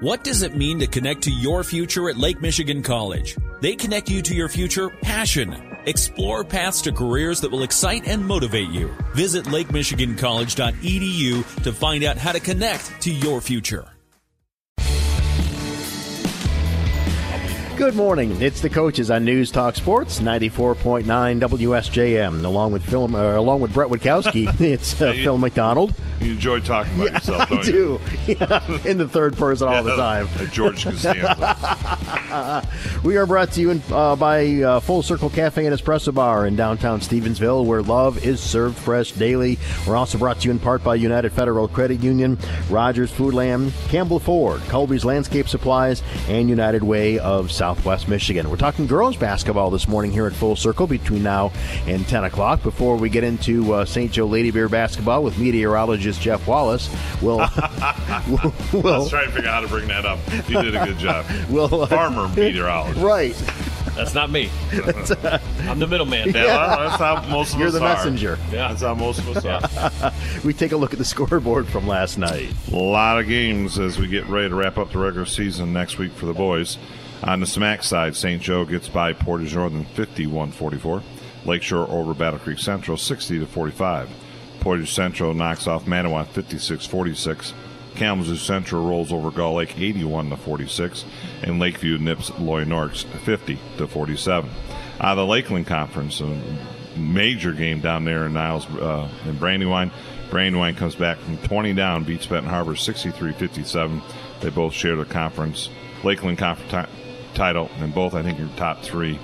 What does it mean to connect to your future at Lake Michigan College? They connect you to your future passion. Explore paths to careers that will excite and motivate you. Visit lakemichigancollege.edu to find out how to connect to your future. Good morning. It's the coaches on News Talk Sports 94.9 WSJM. Along with Phil, uh, along with Brett Witkowski, it's uh, Phil McDonald. You enjoy talking about Yeah, yourself, I don't you? do. Yeah, in the third person all the time. George Costanza. We are brought to you in, uh, by uh, Full Circle Cafe and Espresso Bar in downtown Stevensville, where love is served fresh daily. We're also brought to you in part by United Federal Credit Union, Rogers Foodland, Campbell Ford, Colby's Landscape Supplies, and United Way of Southwest Michigan. We're talking girls basketball this morning here at Full Circle between now and 10 o'clock. Before we get into uh, St. Joe Lady Bear basketball with meteorologist Jeff Wallace, we'll, we'll, we'll, was trying to figure out how to bring that up. You did a good job. we'll uh, Farmer meteorologist. Right. That's not me. Uh, I'm the middleman. Yeah, that's how most of You're us the are. messenger. Yeah. That's how most of us are. We take a look at the scoreboard from last night. A lot of games as we get ready to wrap up the regular season next week for the boys. On the smack side, St. Joe gets by Portage Northern 51-44. Lakeshore over Battle Creek Central 60 to 45. Portage Central knocks off Mattawan 56-46. Kalamazoo Central rolls over Gull Lake 81 to 46, and Lakeview nips Loy Norrix 50 to 47. Uh, the Lakeland Conference, a major game down there in Niles uh, in Brandywine. Brandywine comes back from 20 down, beats Benton Harbor 63-57. They both share the conference Lakeland Conference ti- title, and both I think are top three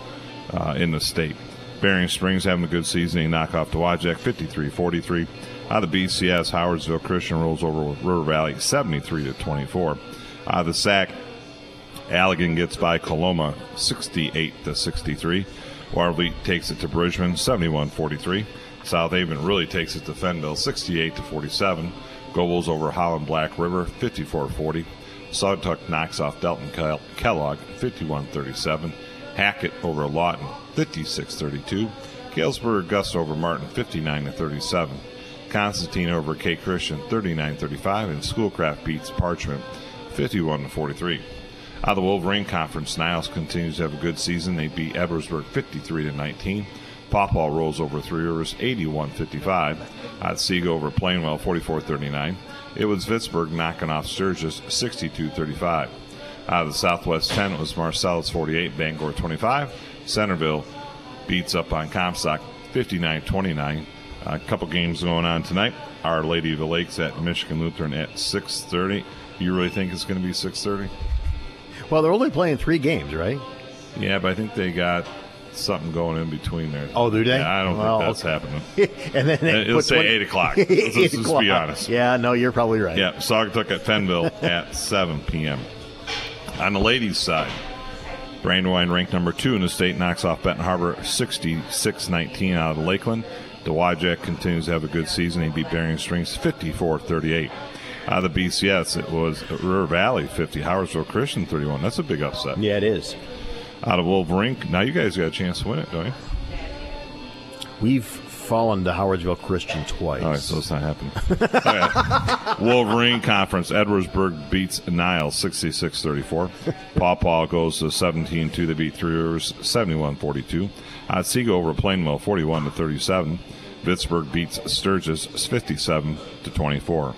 uh, in the state. Berrien Springs having a good season. They knock off Dowagiac 53-43. The BCS, Howardsville Christian rolls over River Valley 73 to 24. Out of the SAC, Allegan gets by Coloma 68 to 63. Watervliet takes it to Bridgman 71-43. South Haven really takes it to Fenville 68 to 47. Gobles over Holland Black River 54-40. Saugatuck knocks off Delton Kellogg 51-37. Hackett over Lawton 56-32. Galesburg Augusta over Martin 59 to 37. Constantine over K Christian 39-35 and Schoolcraft beats Parchment 51-43. Out of the Wolverine Conference, Niles continues to have a good season. They beat Edwardsburg 53 to 19. Paw Paw rolls over Three Rivers 81-55. Otsego over Plainwell 44-39. It was Vicksburg knocking off Sturgis 62-35. Out of the Southwest 10, it was Marcellus 48, Bangor 25. Centerville beats up on Comstock 59-29. A couple games going on tonight. Our Lady of the Lakes at Michigan Lutheran at 6:30. You really think it's going to be 6:30? Well, they're only playing three games, right? Yeah, but I think they got something going in between there. Oh, do they? Yeah, I don't Well, think that's happening. and then they It'll say 20 eight o'clock. Let's, let's o'clock. be honest. Yeah, no, you're probably right. Yeah, Saugatuck at Fenville at 7 p.m. On the ladies' side, Brandywine, ranked number two in the state, knocks off Benton Harbor 66-19 out of Lakeland. Dowagiac continues to have a good season. He beat Berrien Springs 54-38. Out of the BCS, it was River Valley 50, Howardsville Christian 31. That's a big upset. Yeah, it is. Out of Wolverine, now you guys got a chance to win it, don't you? We've fallen to Howardsville Christian twice. All right, so it's not happening. Okay. Wolverine Conference. Edwardsburg beats Niles 66 34. Paw Paw goes to 17 2. They beat Three Rivers 71 42. Otsego over Plainwell 41 to 37. Vicksburg beats Sturgis 57 to 24.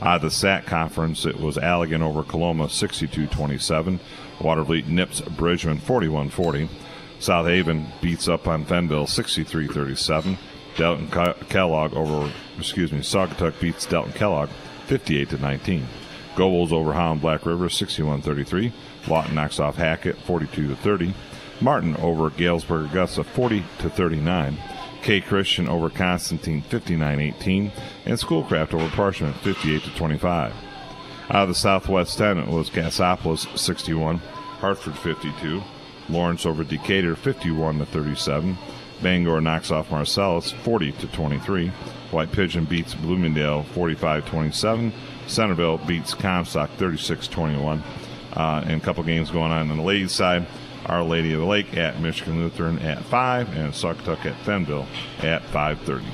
Uh, the SAC conference, it was Allegan over Coloma 62 27. Watervliet nips Bridgman 41 40. South Haven beats up on Fenville 63 37. Delton Ke- Kellogg over, excuse me, Saugatuck beats Delton Kellogg 58 to 19. Gobles over Holland Black River 61 33. Lawton knocks off Hackett 42 to 30. Martin over Galesburg Augusta 40 to 39. K Christian over Constantine 59 18. And Schoolcraft over Parchment 58 to 25. Out of the Southwest 10, it was Cassopolis 61, Hartford 52, Lawrence over Decatur 51 to 37, Bangor knocks off Marcellus 40 to 23, White Pigeon beats Bloomingdale 45 27, Centerville beats Comstock 36 21, uh, and a couple games going on on the ladies' side. Our Lady of the Lake at Michigan Lutheran at 5, and Saugatuck at Fenville at 5:30.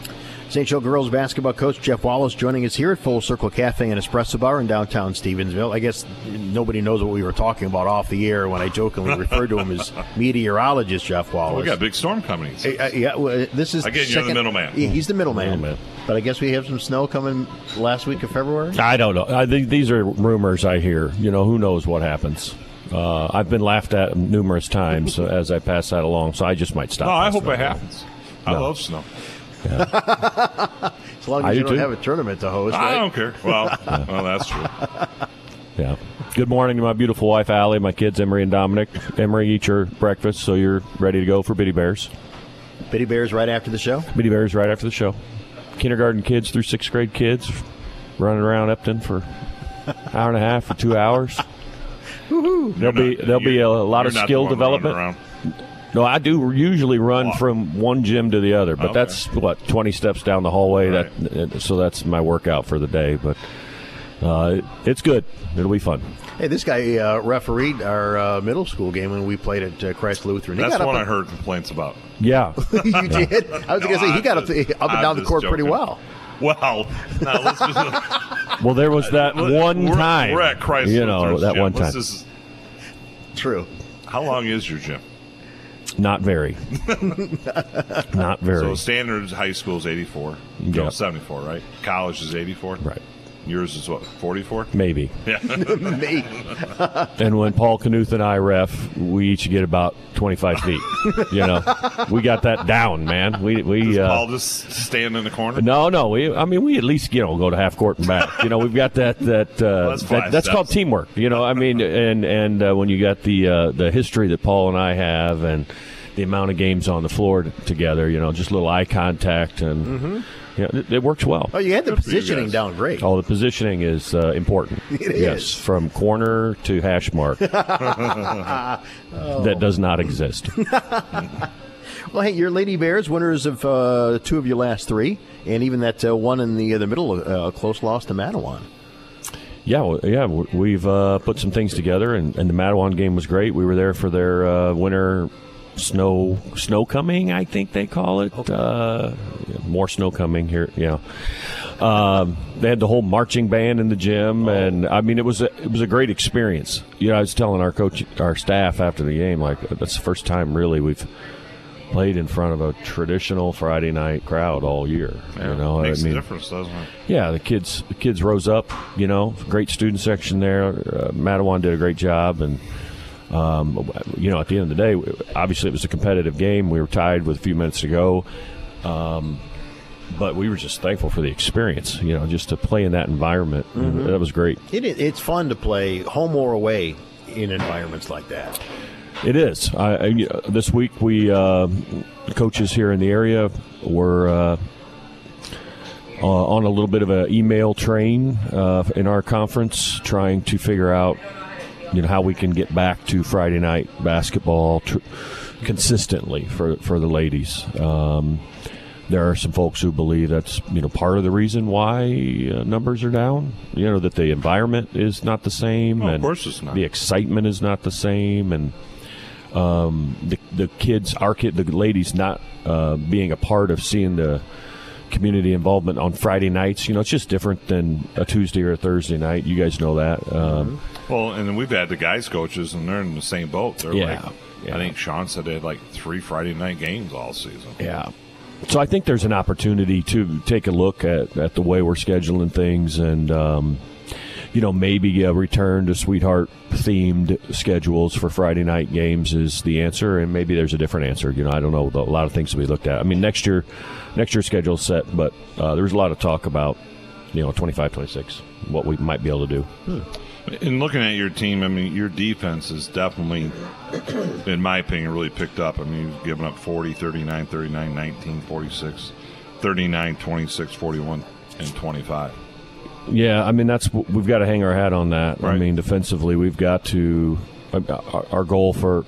St. Joe girls basketball coach Jeff Wallace joining us here at Full Circle Cafe and Espresso Bar in downtown Stevensville. I guess nobody knows what we were talking about off the air when I jokingly referred to him as meteorologist Jeff Wallace. We got a big storm coming. Uh, yeah, well, this is Again, you're the middleman. He- He's the middleman. Middleman. But I guess we have some snow coming last week of February. I don't know. I think these are rumors I hear. You know, who knows what happens. Uh, I've been laughed at numerous times as I pass that along, so I just might stop. No, I hope it happens. I No. love snow. As long I as ah, you do don't have a tournament to host. I right? don't care. Well, well, that's true. Yeah. Good morning to my beautiful wife Allie, my kids Emery and Dominic. Emery, eat your breakfast so you're ready to go for Bitty Bears. Bitty Bears right after the show. Bitty Bears right after the show. Kindergarten kids through sixth grade kids running around Upton for an hour and a half or two hours. There'll be there'll be a lot of skill the one development. Around. No, I do usually run Walk. from one gym to the other, but Okay. that's what twenty steps down the hallway. Right. That so that's my workout for the day. But uh, it's good. It'll be fun. Hey, this guy uh, refereed our uh, middle school game when we played at uh, Christ Lutheran. He That's got one I heard complaints about. Yeah, you did. I was going to say he I'm got up, just- up and down the just court pretty well. Well, now let's just, well, there was that one we're, time. We're at Christ. you know Lutheran's that gym. one time. just- True. how long is your gym? Not very. Not very. So standard high school is 84. Yeah. No, 74, right? College is 84. right. Yours is what? 44. Maybe. Yeah. Me. And when Paul Knuth and I ref, we each get about twenty five feet. you know, we got that down, man. We we. Does Uh, Paul just stand in the corner? No, no. We, I mean, we at least you know go to half court and back. You know, we've got that that, uh, that's that that's called teamwork. You know, I mean, and and uh, when you got the uh, the history that Paul and I have, and the amount of games on the floor t- together, you know, just a little eye contact, and yeah, it, it works well. Oh, you had the Good positioning guys. down great. Oh, the positioning is uh, important. It yes, is. from corner to hash mark. That does not exist. Well, hey, your Lady Bears, winners of uh, two of your last three, and even that uh, one in the uh, the middle, uh, close loss to Mattawan. Yeah, well, yeah, we've uh, put some things together, and, and the Mattawan game was great. We were there for their uh, winter snow snow coming, I think they call it. Uh, more snow coming here, yeah. Um, they had the whole marching band in the gym, and I mean, it was a, it was a great experience. You know, I was telling our coach, our staff after the game, like that's the first time really we've played in front of a traditional Friday night crowd all year. you know, makes I mean, a difference, doesn't it? yeah, the kids the kids rose up. You know, great student section there. Uh, Mattawan did a great job, and um, you know, at the end of the day, obviously it was a competitive game. We were tied with a few minutes to go, um, but we were just thankful for the experience. You know, just to play in that environment, that was great. It, it, it's fun to play home or away in environments like that. It is. I, I, this week, we uh, coaches here in the area were uh, uh, on a little bit of an email train uh, in our conference, trying to figure out, you know, how we can get back to Friday night basketball tr- consistently for for the ladies. Um, there are some folks who believe that's you know part of the reason why uh, numbers are down. You know that the environment is not the same, Well, of course it's not. the excitement is not the same, and um, the the kids, our kid, the ladies, not uh, being a part of seeing the community involvement on Friday nights. You know, it's just different than a Tuesday or a Thursday night. You guys know that. Um, Well, and then we've had the guys coaches, and they're in the same boat. They're Yeah, like, yeah. I think Sean said they had like three Friday night games all season. Yeah. So I think there's an opportunity to take a look at, at the way we're scheduling things and, um, you know, maybe a return to sweetheart themed schedules for Friday night games is the answer. And maybe there's a different answer. You know, I don't know. A lot of things to be looked at. I mean, next year, next year's schedule's set, but uh, there was a lot of talk about, you know, 25, 26, what we might be able to do. In looking at your team, I mean, your defense is definitely, in my opinion, really picked up. I mean, you've given up 40, 39, 39, 19, 46, 39, 26, 41, and 25. Yeah, I mean that's we've got to hang our hat on that. I mean, defensively, we've got to. Our, goal for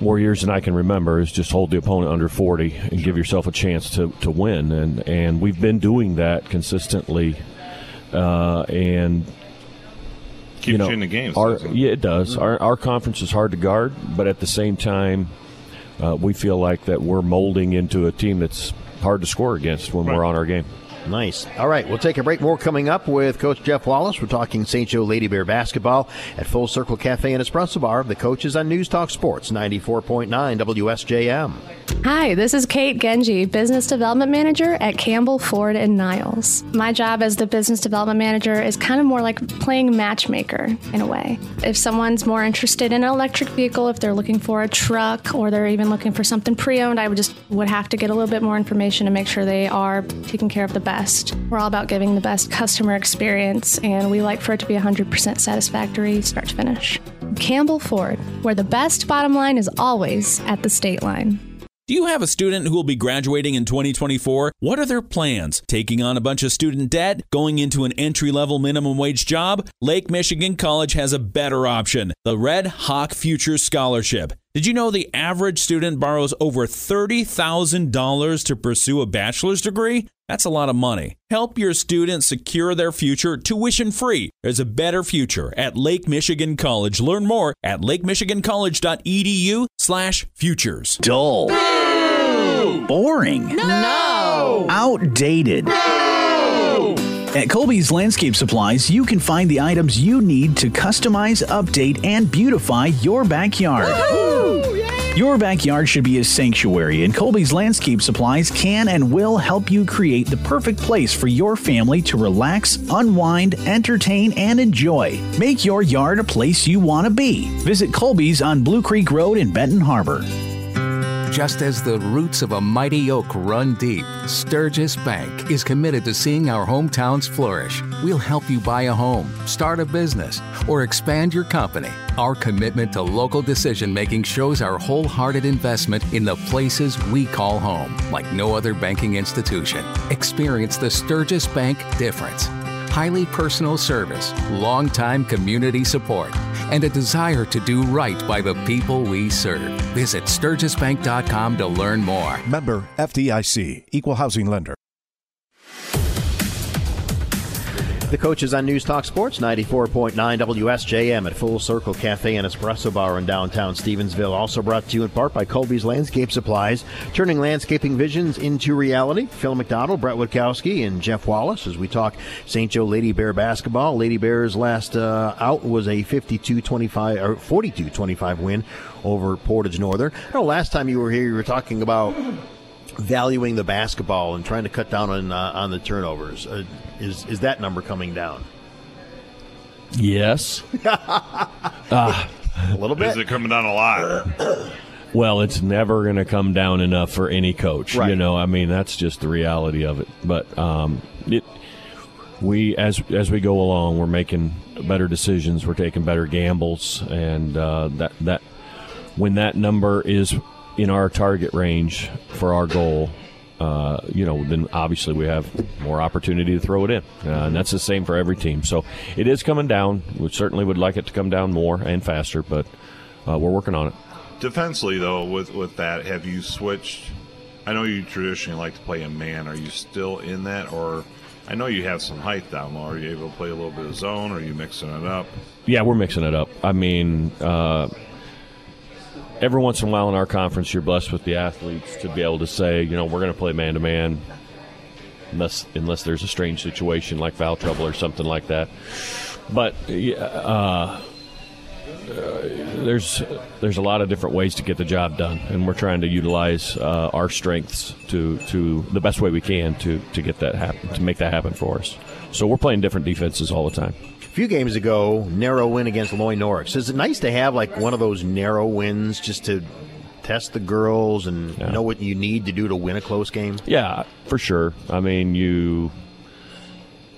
more years than I can remember is just hold the opponent under forty and give yourself a chance to, to win, and and we've been doing that consistently, uh, and Keeps you you, know, in the games. Our, yeah, it does. Our, our conference is hard to guard, but at the same time, uh, we feel like that we're molding into a team that's hard to score against when Right. we're on our game. Nice. All right, we'll take a break. More coming up with Coach Jeff Wallace. We're talking St. Joe Lady Bear basketball at Full Circle Cafe and Espresso Bar. The coaches on News Talk Sports 94.9 WSJM. Hi, this is Kate Genji, Business Development Manager at Campbell Ford and Niles. My job as the Business Development Manager is kind of more like playing matchmaker in a way. If someone's more interested in an electric vehicle, if they're looking for a truck or they're even looking for something pre-owned, I would just would have to get a little bit more information to make sure they are taking care of the best. We're all about giving the best customer experience and we like for it to be 100% satisfactory start to finish. Campbell Ford, where the best bottom line is always at the state line. Do you have a student who will be graduating in 2024? What are their plans? Taking on a bunch of student debt? Going into an entry level minimum wage job? Lake Michigan College has a better option the Red Hawk Future Scholarship. Did you know the average student borrows over $30,000 to pursue a bachelor's degree? That's a lot of money. Help your students secure their future tuition free. There's a better future at Lake Michigan College. Learn more at lakemichigancollege.edu slash futures. Dull. Boring. No. Outdated. At Colby's Landscape Supplies, you can find the items you need to customize, update, and beautify your backyard. Your backyard should be a sanctuary, and Colby's Landscape Supplies can and will help you create the perfect place for your family to relax, unwind, entertain, and enjoy. Make your yard a place you want to be. Visit Colby's on Blue Creek Road in Benton Harbor. Just as the roots of a mighty oak run deep, Sturgis Bank is committed to seeing our hometowns flourish. We'll help you buy a home, start a business, or expand your company. Our commitment to local decision making shows our wholehearted investment in the places we call home, like no other banking institution. Experience the Sturgis Bank difference. Highly personal service, long-time community support, and a desire to do right by the people we serve. Visit sturgisbank.com to learn more. Member FDIC, Equal Housing Lender. The coaches on News Talk Sports 94.9 WSJM at Full Circle Cafe and Espresso Bar in downtown Stevensville. Also brought to you in part by Colby's Landscape Supplies, turning landscaping visions into reality. Phil McDonald, Brett Witkowski, and Jeff Wallace as we talk St. Joe Lady Bear basketball. Lady Bears last uh, out was a 52-25 or 42-25 win over Portage Northern. I know last time you were here, you were talking about valuing the basketball and trying to cut down on uh, on the turnovers. Uh, is is that number coming down? Yes. A little bit. Is it coming down a lot? Well, it's never going to come down enough for any coach. You know, I mean, that's just the reality of it. But um, it, we as as we go along, we're making better decisions. We're taking better gambles, and uh, that that when that number is in our target range for our goal. Uh, you know, then obviously we have more opportunity to throw it in, uh, and that's the same for every team. So it is coming down. We certainly would like it to come down more and faster, but uh, we're working on it. Defensively, though, with with that, have you switched? I know you traditionally like to play a man. Are you still in that, or I know you have some height down low. Are you able to play a little bit of zone? Or are you mixing it up? Yeah, we're mixing it up. I mean, uh, every once in a while in our conference, you're blessed with the athletes to be able to say, you know, we're going to play man to man, unless unless there's a strange situation like foul trouble or something like that. But uh, uh, there's there's a lot of different ways to get the job done, and we're trying to utilize uh, our strengths to to the best way we can to to get that happen to make that happen for us. So we're playing different defenses all the time. A few games ago, narrow win against Loy Norrix. Is it nice to have like one of those narrow wins just to test the girls and Yeah. know what you need to do to win a close game? Yeah, for sure. I mean, you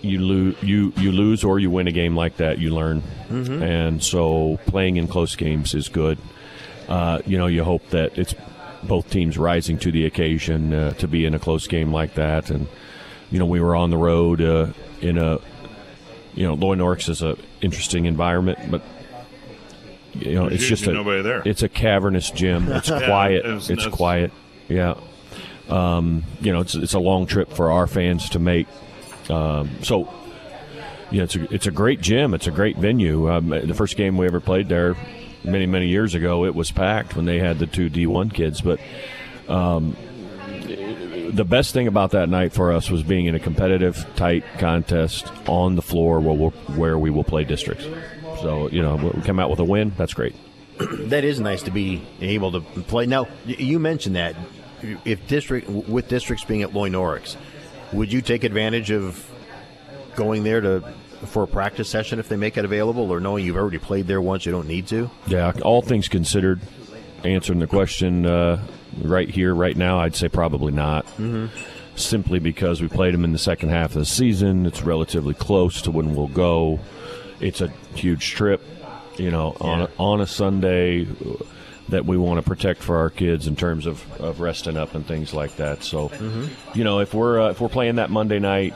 you lose you you lose or you win a game like that, you learn, and so playing in close games is good. Uh, you know, you hope that it's both teams rising to the occasion uh, to be in a close game like that, and you know, we were on the road uh, in a you know, Loy Norrix is a interesting environment, but you know, There's it's just a nobody there. it's a cavernous gym. It's Yeah, quiet. it's- It's, it's- quiet. Yeah. Um, you know, it's it's a long trip for our fans to make. Um, so, yeah, it's a it's a great gym. It's a great venue. Um, the first game we ever played there, many many years ago, it was packed when they had the two D one kids. But um, the best thing about that night for us was being in a competitive, tight contest on the floor where, we'll, where we will play districts. So, you know, we come out with a win. That's great. that is nice to be able to play. Now, you mentioned that if district with districts being at Loy Norrix, would you take advantage of going there to for a practice session if they make it available, or knowing you've already played there once, you don't need to? Yeah, all things considered, answering the question uh, right here, right now, I'd say probably not. Mm-hmm. Simply because we played them in the second half of the season, it's relatively close to when we'll go. It's a huge trip, you know, yeah. on a, on a Sunday that we want to protect for our kids in terms of, of resting up and things like that. So, mm-hmm. you know, if we're uh, if we're playing that Monday night,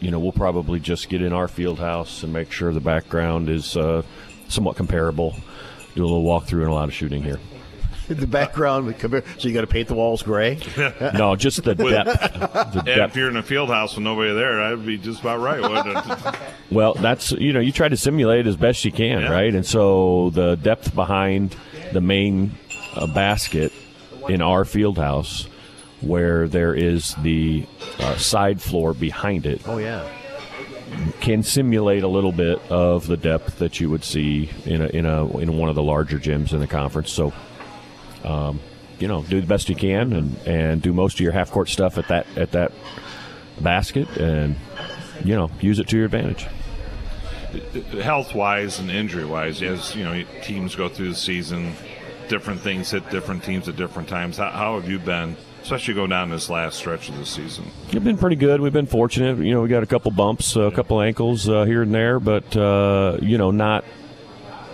you know, we'll probably just get in our field house and make sure the background is uh, somewhat comparable. Do a little walkthrough and a lot of shooting here. The background, so you got to paint the walls gray. no, just the depth. The depth. If you're in a field house with nobody there, that'd be just about right, wouldn't it? well, that's you know, you try to simulate as best you can, yeah. right? And so the depth behind the main uh, basket in our field house where there is the uh, side floor behind it. Oh yeah, can simulate a little bit of the depth that you would see in a in a in one of the larger gyms in the conference. So, um, you know, do the best you can and and do most of your half court stuff at that at that basket, and you know, use it to your advantage. Health wise and injury wise, as you know, teams go through the season, different things hit different teams at different times. How, how have you been? especially going down this last stretch of the season? We've been pretty good. We've been fortunate. You know, we got a couple bumps, uh, a couple ankles uh, here and there, but uh, you know, not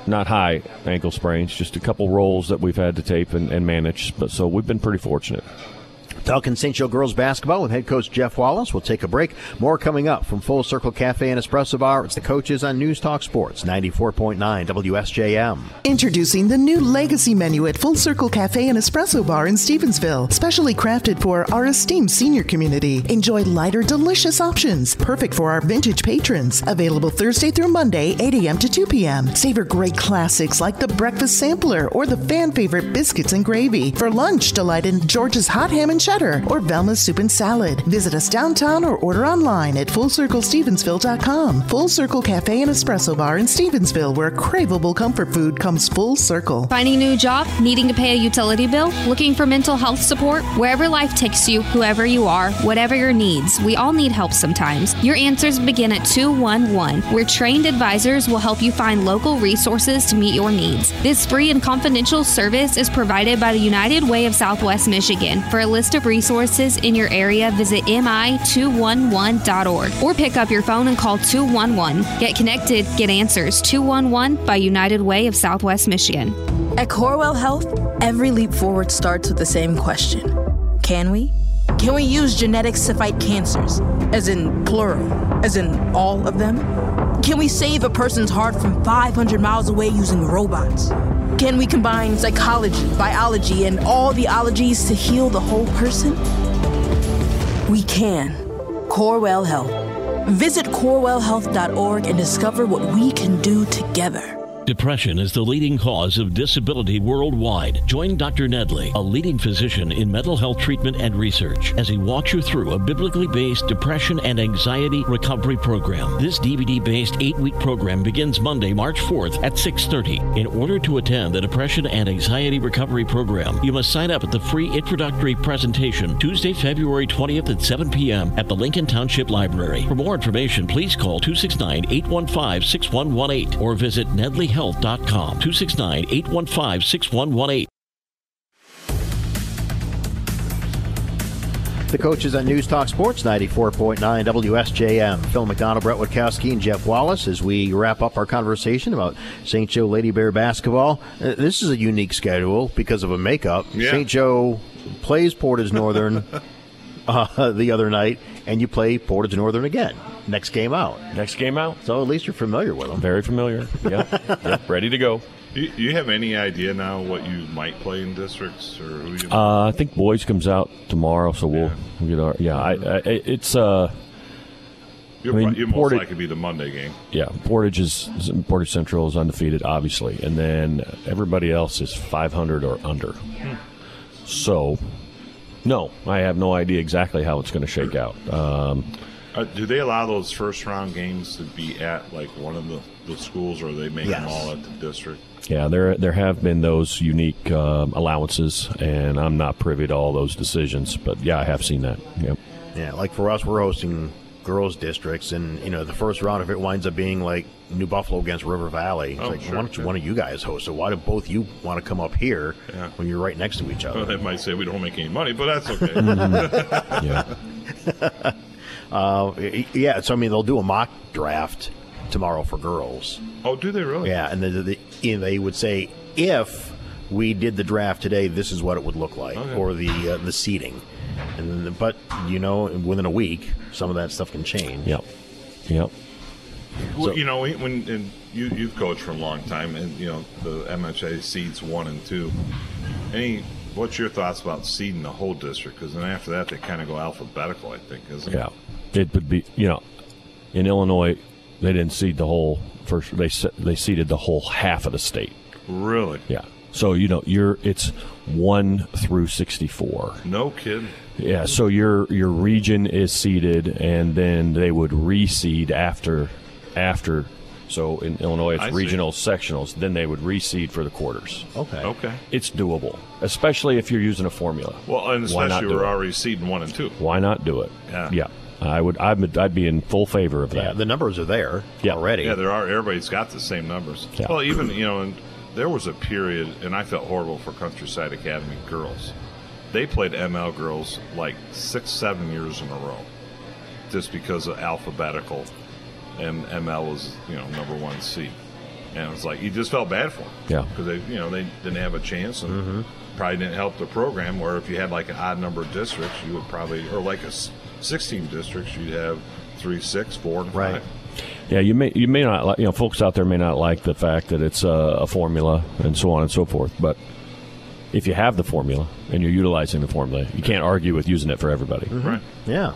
not high ankle sprains. Just a couple rolls that we've had to tape and, and manage. But so we've been pretty fortunate. Talking St. Joe girls basketball with head coach Jeff Wallace. We'll take a break. More coming up from Full Circle Cafe and Espresso Bar. It's the coaches on News Talk Sports 94.9 WSJM. Introducing the new legacy menu at Full Circle Cafe and Espresso Bar in Stevensville, specially crafted for our esteemed senior community. Enjoy lighter, delicious options, perfect for our vintage patrons. Available Thursday through Monday, 8 a.m. to 2 p.m. Savor great classics like the breakfast sampler or the fan favorite biscuits and gravy. For lunch, delight in George's hot ham and cheddar or Velma's soup and salad. Visit us downtown or order online at FullCircleStevensville.com. Full Circle Cafe and Espresso Bar in Stevensville, where craveable comfort food comes full circle. Finding a new job? Needing to pay a utility bill? Looking for mental health support? Wherever life takes you, whoever you are, whatever your needs, we all need help sometimes. Your answers begin at 211, where trained advisors will help you find local resources to meet your needs. This free and confidential service is provided by the United Way of Southwest Michigan. For a list of resources in your area, visit mi211.org or pick up your phone and call 211. Get connected, get answers. 211 by United Way of Southwest Michigan. At Corewell Health, every leap forward starts with the same question Can we? Can we use genetics to fight cancers? As in plural, as in all of them? Can we save a person's heart from 500 miles away using robots? Can we combine psychology, biology, and all the ologies to heal the whole person? We can. Corewell Health. Visit corewellhealth.org and discover what we can do together. Depression is the leading cause of disability worldwide. Join Dr. Nedley, a leading physician in mental health treatment and research, as he walks you through a biblically based depression and anxiety recovery program. This DVD-based 8-week program begins Monday, March 4th at 6:30. In order to attend the depression and anxiety recovery program, you must sign up at the free introductory presentation Tuesday, February 20th at 7 p.m. at the Lincoln Township Library. For more information, please call 269-815-6118 or visit Nedley health.com 269 815 6118. The coaches on News Talk Sports 94.9 WSJM. Phil McDonald, Brett Witkowski, and Jeff Wallace as we wrap up our conversation about St. Joe Lady Bear basketball. Uh, this is a unique schedule because of a makeup. Yeah. St. Joe plays Portage Northern uh, the other night, and you play Portage Northern again next game out. Next game out. So at least you're familiar with them. Very familiar. Yeah. yep. Ready to go. Do you have any idea now what you might play in districts, or who you? Uh, I think boys comes out tomorrow, so we'll, yeah. we'll get our yeah. I, I, it's uh. You're, I mean, you're most likely be the Monday game. Yeah, Portage is Portage Central is undefeated, obviously, and then everybody else is 500 or under. Hmm. So No, I have no idea exactly how it's going to shake out. Um, Uh, do they allow those first round games to be at like one of the, the schools, or they make them all at the district? yeah, there there have been those unique um, allowances, and I'm not privy to all those decisions. But yeah, I have seen that. Yep. Yeah, like for us, we're hosting girls districts, and you know the first round, if it winds up being like New Buffalo against River Valley, it's Oh, like sure, why don't you, yeah. one of you guys host it? Why do both you want to come up here Yeah. when you're right next to each other? Well, they might say we don't make any money, but that's okay. Yeah. Uh, yeah, so I mean they'll do a mock draft tomorrow for girls. oh, do they really? Yeah, and then the, the, they would say if we did the draft today, this is what it would look like, Okay. or the uh, the seating. And then, but you know, within a week, some of that stuff can change. Yep. Yep. Well, you know, when and you you've coached for a long time, and you know the MHA seeds one and two. Any, what's your thoughts about seeding the whole district? Because then after that, they kind of go alphabetical. I think, isn't it? Yeah. It would be, you know, in Illinois, they didn't seed the whole first. They se- they seeded the whole half of the state. Really? Yeah. So you know, you're it's one through sixty four. No kidding. Yeah. So your your region is seeded, and then they would reseed after after. So in Illinois, it's I see. regional sectionals. Then they would reseed for the quarters. Okay. Okay. It's doable, especially if you're using a formula. Well, and Why not especially do we're already seeding one and two. Why not do it? Yeah. Yeah. I would. I'd, I'd be in full favor of that. Yeah, the numbers are there Yeah. already. Yeah, there are. Everybody's got the same numbers. Yeah. Well, even you know, and there was a period, and I felt horrible for Countryside Academy girls. They played ML girls like six, seven years in a row, just because of alphabetical, and ML was you know number one seed, and it was like you just felt bad for them. Yeah. because they you know they didn't have a chance and mm-hmm. probably didn't help the program. Where if you had like an odd number of districts, you would probably or like a sixteen districts, you'd have three, six, four, and Right. five. Yeah, you may you may not like you know folks out there may not like the fact that it's a, a formula and so on and so forth, but if you have the formula and you're utilizing the formula, you can't argue with using it for everybody. Right. Yeah.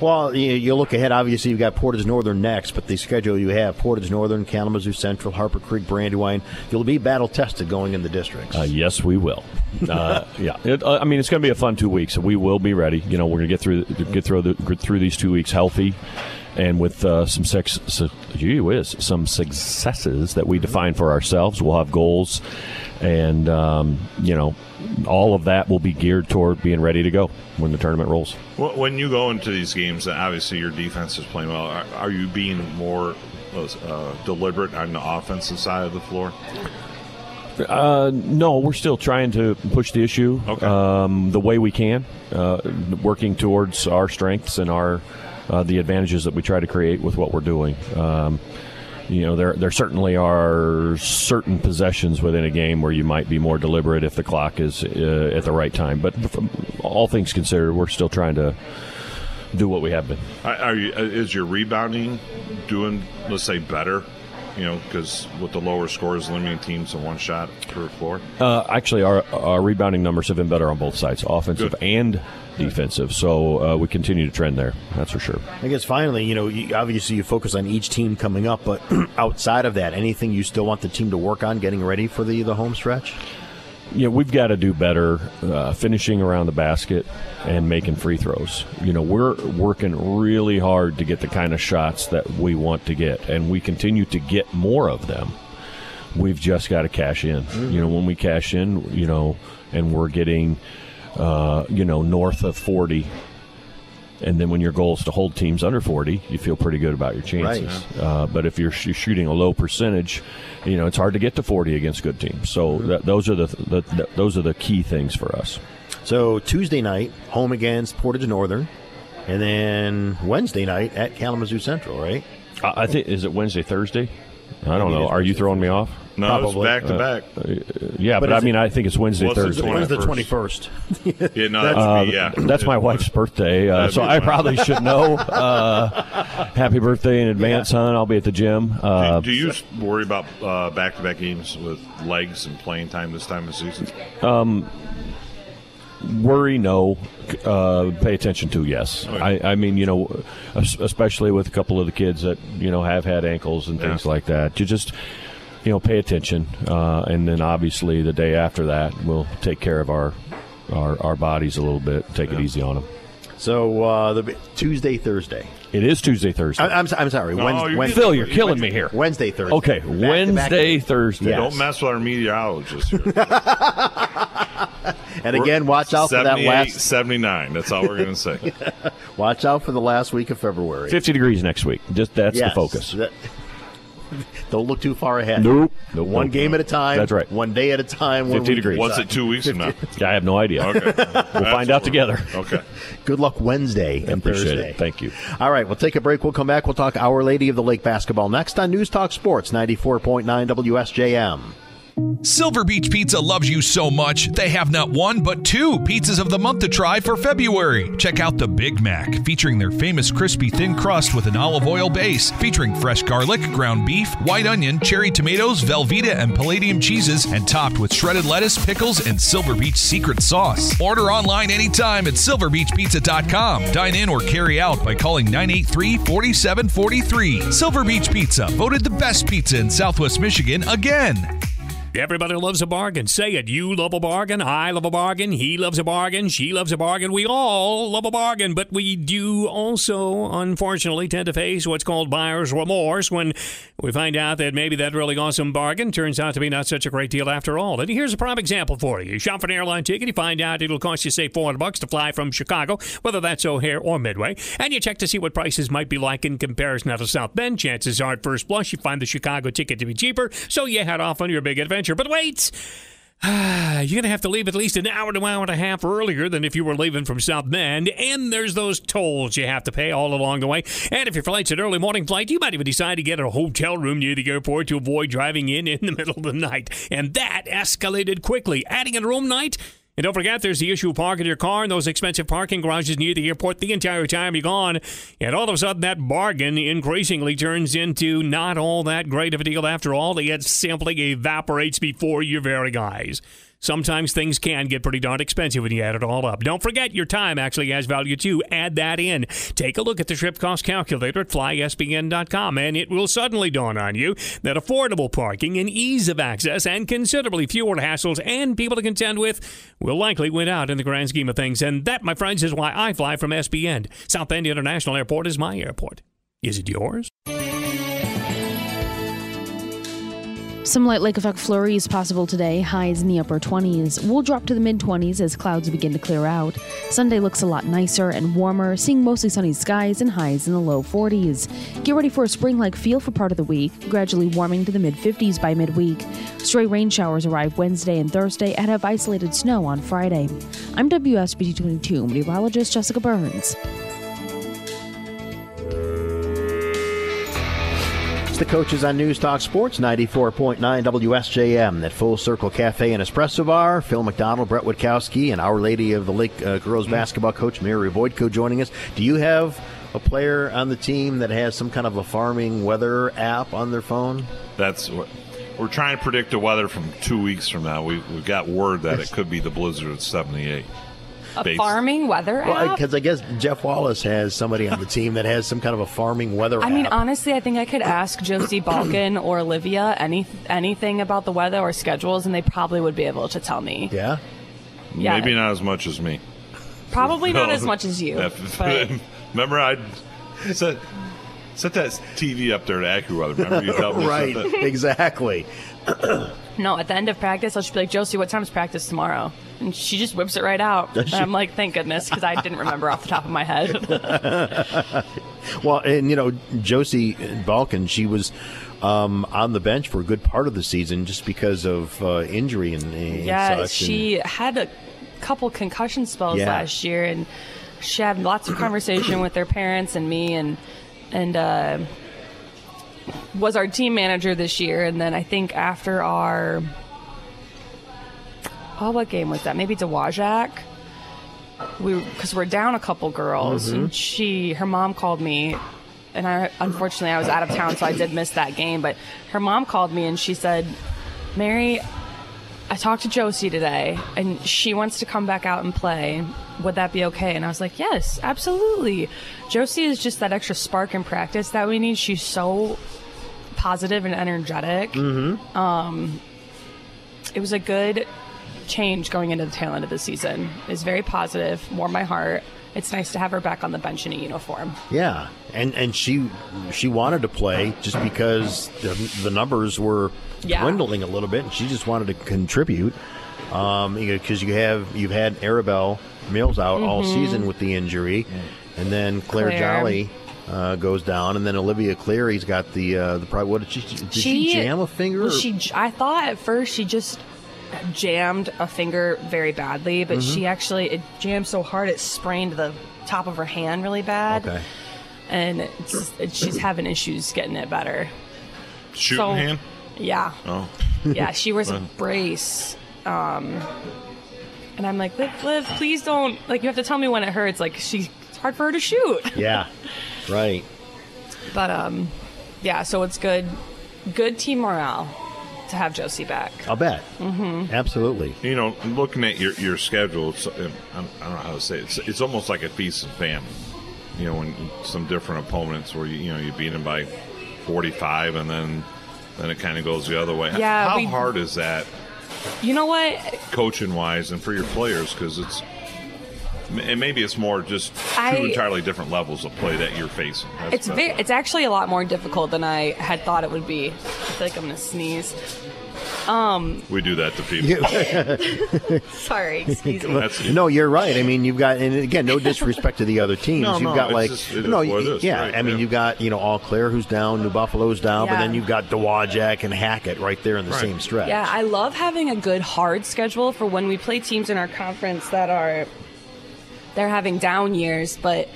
Well, you, you look ahead. Obviously, you've got Portage Northern next, but the schedule you have: Portage Northern, Kalamazoo Central, Harper Creek, Brandywine. You'll be battle tested going in the districts. Uh, yes, we will. Uh, yeah, it, uh, I mean it's going to be a fun two weeks. We will be ready. You know, we're going to get through get through the, get through these two weeks healthy, and with uh, some sex, su- gee whiz, some successes that we define for ourselves. We'll have goals, and um, you know, all of that will be geared toward being ready to go when the tournament rolls. Well, when you go into these games, uh, obviously your defense is playing well. Are, are you being more uh, deliberate on the offensive side of the floor? Uh, no, we're still trying to push the issue um, the way we can, uh, working towards our strengths and our uh, the advantages that we try to create with what we're doing. Um, you know, there there certainly are certain possessions within a game where you might be more deliberate if the clock is uh, at the right time. But all things considered, we're still trying to do what we have been. Are, are you? uh, Is your rebounding doing, let's say, better? You know, because with the lower scores, limiting teams to one shot per floor. Uh, actually, our, our rebounding numbers have been better on both sides, offensive Good. and defensive. So uh, we continue to trend there. That's for sure. I guess finally, you know, you, obviously you focus on each team coming up, but outside of that, anything you still want the team to work on getting ready for the the home stretch? Yeah, we've got to do better uh, finishing around the basket and making free throws. You know, we're working really hard to get the kind of shots that we want to get, and we continue to get more of them. We've just got to cash in. You know, when we cash in, you know, and we're getting, uh, you know, north of 40. And then when your goal is to hold teams under 40, you feel pretty good about your chances. Uh, but if you're sh- shooting a low percentage, you know, it's hard to get to 40 against good teams. So that, those are the, the, those are the key things for us. So Tuesday night, home against Portage Northern, and then Wednesday night at Kalamazoo Central, right? I I think is it Wednesday, Thursday? I don't Maybe know. Are you throwing me off? No, Probably. it's back to back. Uh, yeah, But but, I mean, it- I think it's Wednesday, What's the Thursday. When's the 21st? Yeah, no, That's- Uh, would yeah. That's my wife's birthday, uh, so I probably should know. Uh, happy birthday in advance, hon! I'll be at the gym. Uh, do, do you worry about uh, back-to-back games with legs and playing time this time of season? worry no uh, pay attention to yes I, I mean you know especially with a couple of the kids that you know have had ankles and things Yeah. like that you just you know pay attention uh, and then obviously the day after that we'll take care of our our, our bodies a little bit. Take it easy on them. So uh, the Tuesday, Thursday. It is Tuesday, Thursday. I, am I'm sorry. No, Wednesday, you're- Wednesday, Phil, you're killing me here. Wednesday, Thursday. Okay, Back-to-back Wednesday. Thursday. Yes. Don't mess with our meteorologist here. And again, watch out for that last. 79. That's all we're going to say. Watch out for the last week of February. 50 degrees next week. Just that's Yes, the focus. that- don't look too far ahead. Nope. Nope, One nope. game at a time. That's right. One day at a time. 50 week at a degrees. What's time. it two weeks from now? I have no idea. Okay. We'll find out together. Okay. Good luck Wednesday and Appreciate Thursday. it. Thank you. All right, we'll take a break. We'll come back. We'll talk Our Lady of the Lake basketball next on News Talk Sports 94.9 WSJM. Silver Beach Pizza loves you so much, they have not one but two pizzas of the month to try for February. Check out the Big Mac, featuring their famous crispy thin crust with an olive oil base, featuring fresh garlic, ground beef, white onion, cherry tomatoes, Velveeta, and Palladium cheeses, and topped with shredded lettuce, pickles, and Silver Beach secret sauce. Order online anytime at silverbeachpizza.com. Dine in or carry out by calling 983 4743. Silver Beach Pizza, voted the best pizza in Southwest Michigan again. Everybody loves a bargain. Say it. You love a bargain. I love a bargain. He loves a bargain. She loves a bargain. We all love a bargain. But we do also, unfortunately, tend to face what's called buyer's remorse when we find out that maybe that really awesome bargain turns out to be not such a great deal after all. And here's a prime example for you. You shop for an airline ticket, you find out it'll cost you, say, 400 bucks to fly from Chicago, whether that's O'Hare or Midway, and you check to see what prices might be like in comparison to South Bend. Chances are, at first blush, you find the Chicago ticket to be cheaper, so you head off on your big adventure. But wait! You're going to have to leave at least an hour to an hour and a half earlier than if you were leaving from South Bend. And there's those tolls you have to pay all along the way. And if your flight's an early morning flight, you might even decide to get a hotel room near the airport to avoid driving in in the middle of the night. And that escalated quickly. Adding a room night? And don't forget, there's the issue of parking your car in those expensive parking garages near the airport the entire time you're gone. And all of a sudden, that bargain increasingly turns into not all that great of a deal after all. It simply evaporates before your very eyes. Sometimes things can get pretty darn expensive when you add it all up. Don't forget, your time actually has value too. Add that in. Take a look at the trip cost calculator at flysbn.com, and it will suddenly dawn on you that affordable parking and ease of access and considerably fewer hassles and people to contend with will likely win out in the grand scheme of things. And that, my friends, is why I fly from SBN. South Bend International Airport is my airport. Is it yours? Some light lake effect flurries possible today, highs in the upper 20s. We'll drop to the mid 20s as clouds begin to clear out. Sunday looks a lot nicer and warmer, seeing mostly sunny skies and highs in the low 40s. Get ready for a spring like feel for part of the week, gradually warming to the mid 50s by midweek. Stray rain showers arrive Wednesday and Thursday and have isolated snow on Friday. I'm WSBT 22 meteorologist Jessica Burns. The coaches on News Talk Sports 94.9 WSJM. That Full Circle Cafe and Espresso Bar. Phil McDonald, Brett Witkowski, and Our Lady of the Lake uh, girls basketball coach Mary Voidko joining us. Do you have a player on the team that has some kind of a farming weather app on their phone? That's what we're trying to predict the weather from two weeks from now. We, we've got word that it could be the blizzard at 78. A Based- farming weather app? Because I guess Jeff Wallace has somebody on the team that has some kind of a farming weather I mean, honestly, I think I could ask Josie Balkan or Olivia any anything about the weather or schedules, and they probably would be able to tell me. Yeah. Yeah. Maybe not as much as me. Probably not as much as you. But Remember, I set, set that TV up there to AccuWeather. Remember you told me to set right, exactly. no, at the end of practice, I'll just be like, Josie, what time's practice tomorrow? And she just whips it right out. And? I'm like, thank goodness, because I didn't remember off the top of my head. well, and you know, Josie Balkan, she was um, on the bench for a good part of the season just because of uh, injury and, and yeah, such. she had a couple concussion spells Yeah. last year, and she had lots of conversation with their parents and me, and and uh, was our team manager this year. And then I think after our oh, what game was that? Maybe Dowagiac. We because we're down a couple girls, Mhm. and she her mom called me. And I unfortunately I was out of town, so I did miss that game. But her mom called me and she said, "Mary, I talked to Josie today, and she wants to come back out and play. Would that be okay? And I was like, yes, absolutely. Josie is just that extra spark in practice that we need. She's so positive and energetic. Mm-hmm. Um, it was a good change going into the tail end of the season is very positive, warm my heart. It's nice to have her back on the bench in a uniform. Yeah, and and she she wanted to play just because the, the numbers were Yeah. dwindling a little bit, and she just wanted to contribute. Um, because you have you've had Arabelle Mills out all Mhm. season with the injury, and then Claire, Claire. Jolly. Uh, goes down, and then Olivia Cleary's got the uh, the pro- what did she did she, jam a finger? Well, she, j- I thought at first she just jammed a finger very badly, but Mhm. she actually it jammed so hard it sprained the top of her hand really bad. Okay. And it's, it, she's having issues getting it better. Shooting So- hand? Yeah. Oh. yeah, she wears a brace. Um, and I'm like, Liv, Liv, please don't. Like, you have to tell me when it hurts. Like, she, it's hard for her to shoot. yeah, right. But um, yeah. So it's good, good team morale to have Josie back. I'll bet. Mm-hmm. Absolutely. You know, looking at your, your schedule, it's, I don't know how to say it. It's, it's almost like a feast and famine. You know, when some different opponents where you, you know you beat them by 45 and then then it kind of goes the other way. Yeah, How we- hard is that You know what? coaching wise and for your players? Because it's and maybe it's more just two I- entirely different levels of play that you're facing. That's- It's that's very, it's actually a lot more difficult than I had thought it would be. I feel like I'm gonna sneeze. Um, we do that to people. sorry, excuse me. That's- no, you're right. I mean, you've got, and again, no disrespect to the other teams. No, you've no, got it's like, just- it is no, what it is, yeah. right, I mean, yeah. you've got you know Eau Claire who's down, New Buffalo's down, but then you've got Dowagiac and Hackett right there in the same stretch. Yeah, I love having a good hard schedule for when we play teams in our conference that are they're having down years, but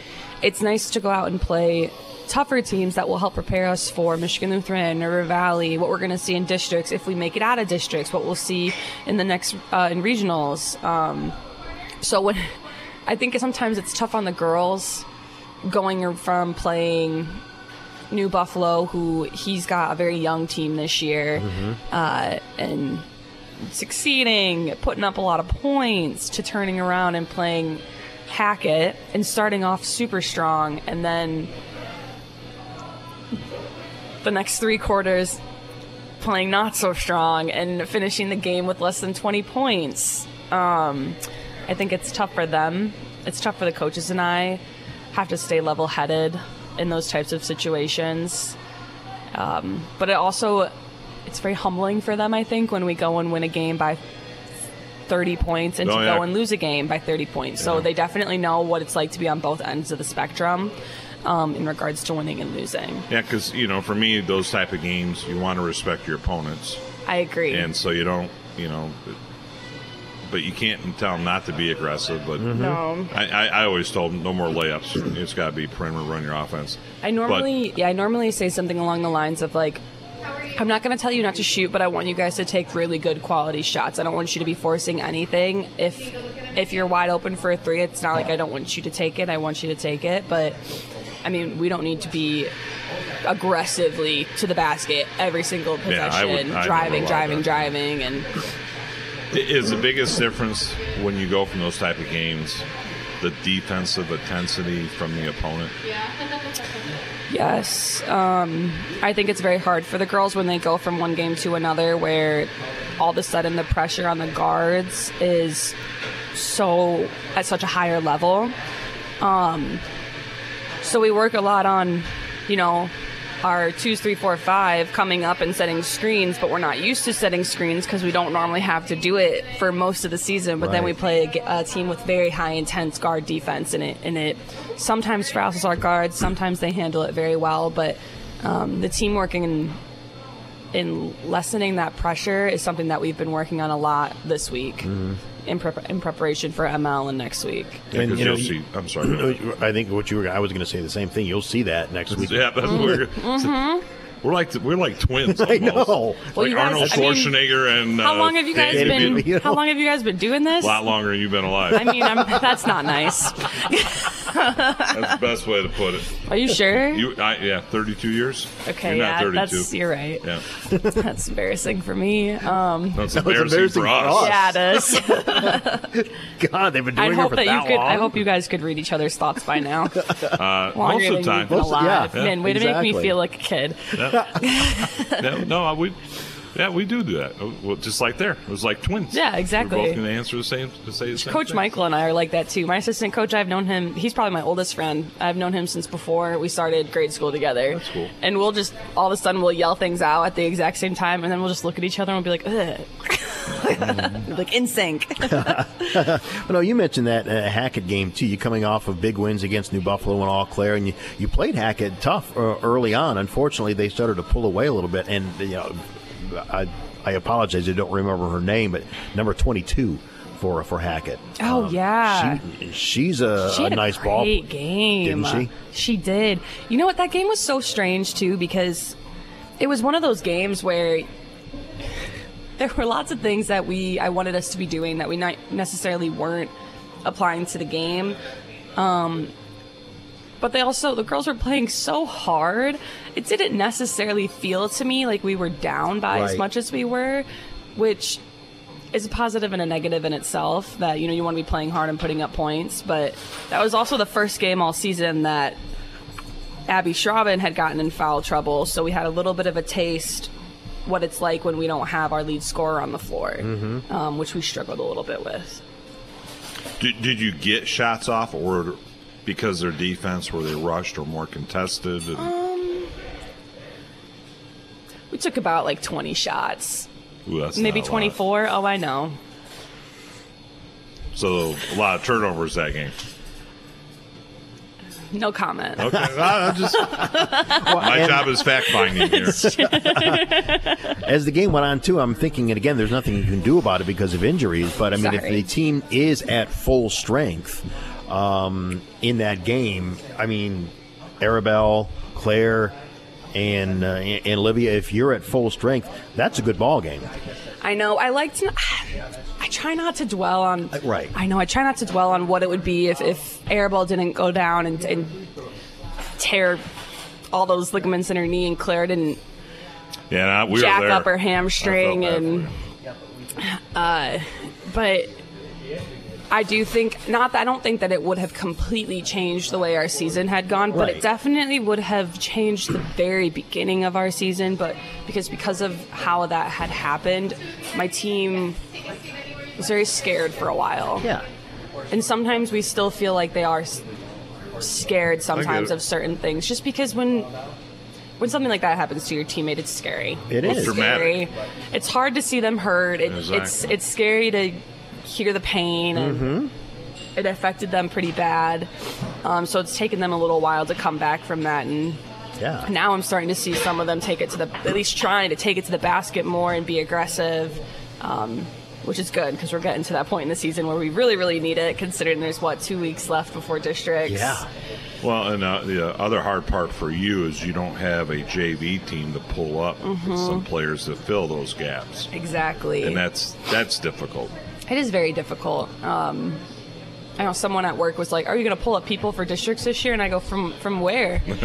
it's nice to go out and play tougher teams that will help prepare us for Michigan Lutheran, River Valley, what we're going to see in districts if we make it out of districts, what we'll see in the next uh, in regionals. Um, so when I think sometimes it's tough on the girls going from playing New Buffalo, who he's got a very young team this year, uh, and succeeding, putting up a lot of points, to turning around and playing Hackett and starting off super strong, and then the next three quarters playing not so strong and finishing the game with less than 20 points. Um, I think it's tough for them. It's tough for the coaches and I have to stay level headed in those types of situations. Um, but it also it's very humbling for them, I think, when we go and win a game by 30 points and Oh, to yeah. go and lose a game by 30 points. So they definitely know what it's like to be on both ends of the spectrum um, in regards to winning and losing. Yeah, because you know, for me, those type of games, you want to respect your opponents, I agree. and so you don't, you know, but you can't tell them not to be aggressive. But No. I, I, I always told them no more layups. It's got to be perimeter, run your offense. I normally, yeah, I normally say something along the lines of like, I'm not going to tell you not to shoot, but I want you guys to take really good quality shots. I don't want you to be forcing anything. If if you're wide open for a three, it's not like I don't want you to take it. I want you to take it, but I mean, we don't need to be aggressively to the basket every single Yeah, possession, would- driving, driving, driving, and Is the biggest difference when you go from those type of games the defensive intensity from the opponent? Yes. Um, I think it's very hard for the girls when they go from one game to another where all of a sudden the pressure on the guards is so at such a higher level. Um, so we work a lot on, you know, our twos, three, four, five coming up and setting screens, but we're not used to setting screens because we don't normally have to do it for most of the season. But then we Right. play a, team with very high intense guard defense, and it and it sometimes fouls our guards, sometimes they handle it very well. But um, the team working in in lessening that pressure is something that we've been working on a lot this week Mm-hmm. In, prep in preparation for ML and next week. Yeah, 'cause you'll see- I'm sorry. I think what you were. I was going to say the same thing. You'll see that next week. Yeah, that's what we're. Mm-hmm. We're like we're like twins. I Almost. know. Well, like you guys- Arnold I mean, Schwarzenegger and How uh, long have you guys Danny been? DeVito. How long have you guys been doing this? A lot longer than you've been alive. I mean, I'm, that's not nice. That's the best way to put it. Are you sure? You, I, yeah, 32 years. Okay, you're yeah, not 32. that's you're right. Yeah, That's embarrassing for me. Um, that's That was embarrassing, for us. yeah, it is. God, they've been I doing it hope for that you that could. long. I hope you guys could read each other's thoughts by now. Uh, Longer most of than the time. you've been alive. Yeah, Man, way to make me exactly. feel like a kid. no, no, I- we Yeah, we do do that. Oh, Well, just like there, it was like twins. Yeah, exactly. We're both going to answer the same. To say the same Coach thing. Michael and I are like that too. My assistant coach, I've known him. He's probably my oldest friend. I've known him since before we started grade school together. That's cool. And we'll just all of a sudden we'll yell things out at the exact same time, and then we'll just look at each other and we'll be like, Ugh. like in sync. well, no, you mentioned that uh, Hackett game too. You coming off of big wins against New Buffalo and Eau Claire, and you, you played Hackett tough uh, early on. Unfortunately, they started to pull away a little bit, and you know, I I apologize, I don't remember her name, but number twenty two for for Hackett. Oh yeah. She, she's a, She a had a nice ball. great game. Didn't she? She did. You know what? That game was so strange too because it was one of those games where there were lots of things that we I wanted us to be doing that we not necessarily weren't applying to the game. Um, but they also the girls were playing so hard. It didn't necessarily feel to me like we were down by as much as we were, which is a positive and a negative in itself that you know you want to be playing hard and putting up points but that was also the first game all season that abby schraben had gotten in foul trouble so we had a little bit of a taste what it's like when we don't have our lead scorer on the floor Mhm. um, which we struggled a little bit with Did, did you get shots off, or because their defense were they rushed or more contested? And, um, we took about like 20 shots Ooh, that's maybe not a lot. 24 oh i know So a lot of turnovers that game. no comment Okay, I'm just my and- job is fact finding here. As the game went on, too, I'm thinking, and again, there's nothing you can do about it because of injuries. But I mean, if the team is at full strength um, in that game, I mean, Arabelle, Claire, and uh, and Olivia, if you're at full strength, that's a good ball game. I know. I like to. I try not to dwell on. Right. I know. I try not to dwell on what it would be if if Arabelle didn't go down and, and tear all those ligaments in her knee, and Claire didn't Yeah, we were jack there. up her hamstring, and uh, but. I do think not. that I don't think that it would have completely changed the way our season had gone, but Right. it definitely would have changed the very beginning of our season. But because because of how that had happened, my team was very scared for a while. Yeah, and sometimes we still feel like they are scared sometimes of certain things, just because when when something like that happens to your teammate, it's scary. It it's is. scary. It's hard to see them hurt. It, It's it's scary to hear the pain and Mm-hmm. it affected them pretty bad. Um, so it's taken them a little while to come back from that, and Yeah. now I'm starting to see some of them take it to the at least trying to take it to the basket more and be aggressive. Um, which is good because we're getting to that point in the season where we really, really need it, considering there's what two weeks left before districts. Well, and uh, the other hard part for you is you don't have a JV team to pull up with Mhm. some players that fill those gaps, exactly. and that's that's difficult. It is very difficult. Um, I know someone at work was like, "Are you going to pull up people for districts this year?" And I go, "From from where?" you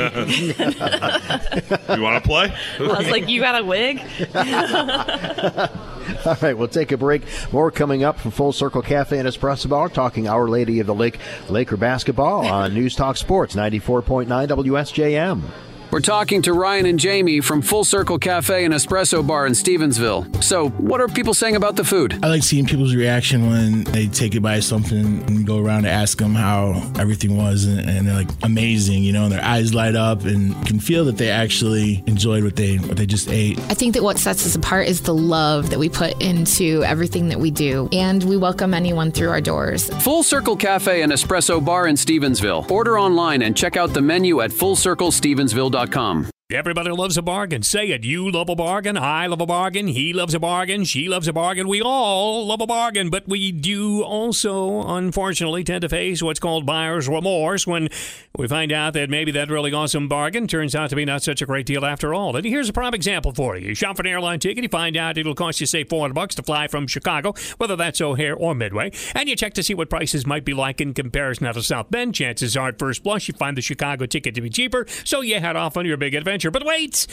want to play? I was like, "You got a wig?" All right, we'll take a break. More coming up from Full Circle Cafe and Espresso Bar, talking Our Lady of the Lake Laker basketball on News Talk Sports 94.9 WSJM. We're talking to Ryan and Jamie from Full Circle Cafe and Espresso Bar in Stevensville. So, what are people saying about the food? I like seeing people's reaction when they take it by something and go around and ask them how everything was, and, and they're like amazing, you know, and their eyes light up and can feel that they actually enjoyed what they what they just ate. I think that what sets us apart is the love that we put into everything that we do, and we welcome anyone through our doors. Full Circle Cafe and Espresso Bar in Stevensville. Order online and check out the menu at fullcirclestevensville.com. Salesforce.com. Everybody loves a bargain. Say it. You love a bargain. I love a bargain. He loves a bargain. She loves a bargain. We all love a bargain. But we do also, unfortunately, tend to face what's called buyer's remorse when we find out that maybe that really awesome bargain turns out to be not such a great deal after all. And here's a prime example for you. You shop for an airline ticket, you find out it'll cost you, say, 400 bucks to fly from Chicago, whether that's O'Hare or Midway, and you check to see what prices might be like in comparison to South Bend. Chances are at first blush you find the Chicago ticket to be cheaper, so you head off on your big adventure. But wait!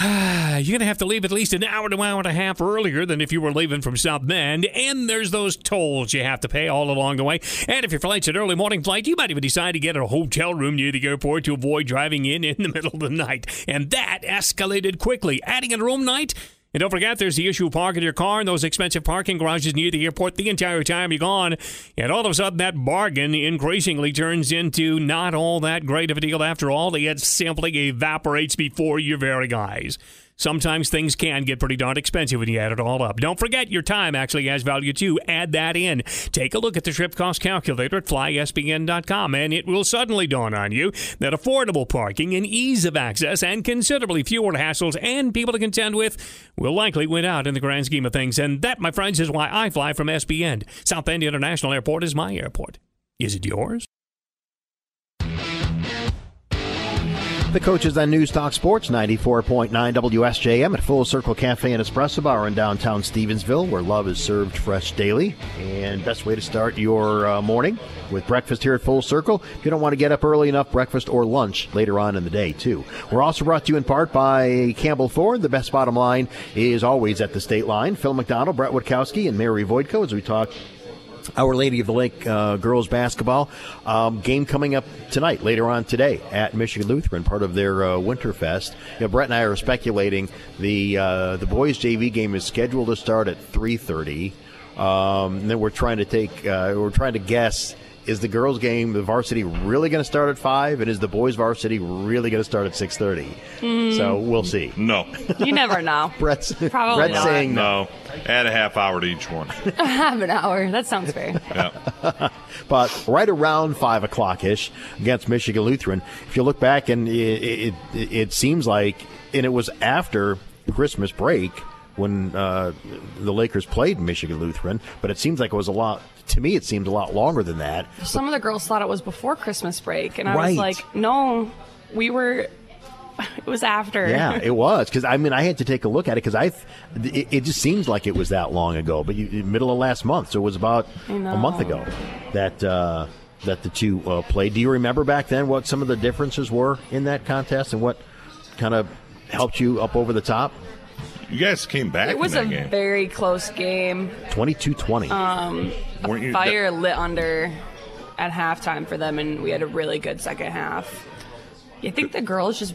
You're going to have to leave at least an hour to an hour and a half earlier than if you were leaving from South Bend. And there's those tolls you have to pay all along the way. And if your flight's an early morning flight, you might even decide to get a hotel room near the airport to avoid driving in in the middle of the night. And that escalated quickly. Adding a room night And don't forget, there's the issue of parking your car in those expensive parking garages near the airport the entire time you're gone. And all of a sudden, that bargain increasingly turns into not all that great of a deal after all. It simply evaporates before your very eyes. Sometimes things can get pretty darn expensive when you add it all up. Don't forget, your time actually has value too. Add that in. Take a look at the trip cost calculator at flyspn.com, and it will suddenly dawn on you that affordable parking and ease of access and considerably fewer hassles and people to contend with will likely win out in the grand scheme of things. And that, my friends, is why I fly from SPN. South Bend International Airport is my airport. Is it yours? The coaches on News Talk Sports 94.9 WSJM at Full Circle Cafe and Espresso Bar in downtown Stevensville, where love is served fresh daily. And best way to start your uh, morning with breakfast here at Full Circle. If you don't want to get up early enough, breakfast or lunch later on in the day, too. We're also brought to you in part by Campbell Ford. The best bottom line is always at the state line. Phil McDonald, Brett Witkowski, and Mary Voidko as we talk our Lady of the Lake uh, girls basketball um, game coming up tonight, later on today at Michigan Lutheran, part of their uh, Winterfest. You know, Brett and I are speculating the uh, the boys JV game is scheduled to start at three thirty. Um, then we're trying to take uh, we're trying to guess is the girls game the varsity really going to start at five and is the boys varsity really going to start at 6.30 Mm. so we'll see no you never know brett's, Probably brett's not. saying no add a half hour to each one Half an hour. That sounds fair. yeah but right around five o'clock ish against Michigan Lutheran. If you look back, and it, it, it seems like, and it was after Christmas break when uh, the Lakers played Michigan Lutheran, but it seems like it was a lot. To me, it seemed a lot longer than that. Some of the girls thought it was before Christmas break, and I Right. was like, no, we were. It was after. Yeah, it was because I mean I had to take a look at it because I, it, it just seems like it was that long ago, but you, middle of last month, so it was about a month ago that uh, that the two uh, played. Do you remember back then what some of the differences were in that contest and what kind of helped you up over the top? You guys came back It was in a game very close game. 22-20. Um, Weren't you- fire lit under at halftime for them, and we had a really good second half. I think the girls just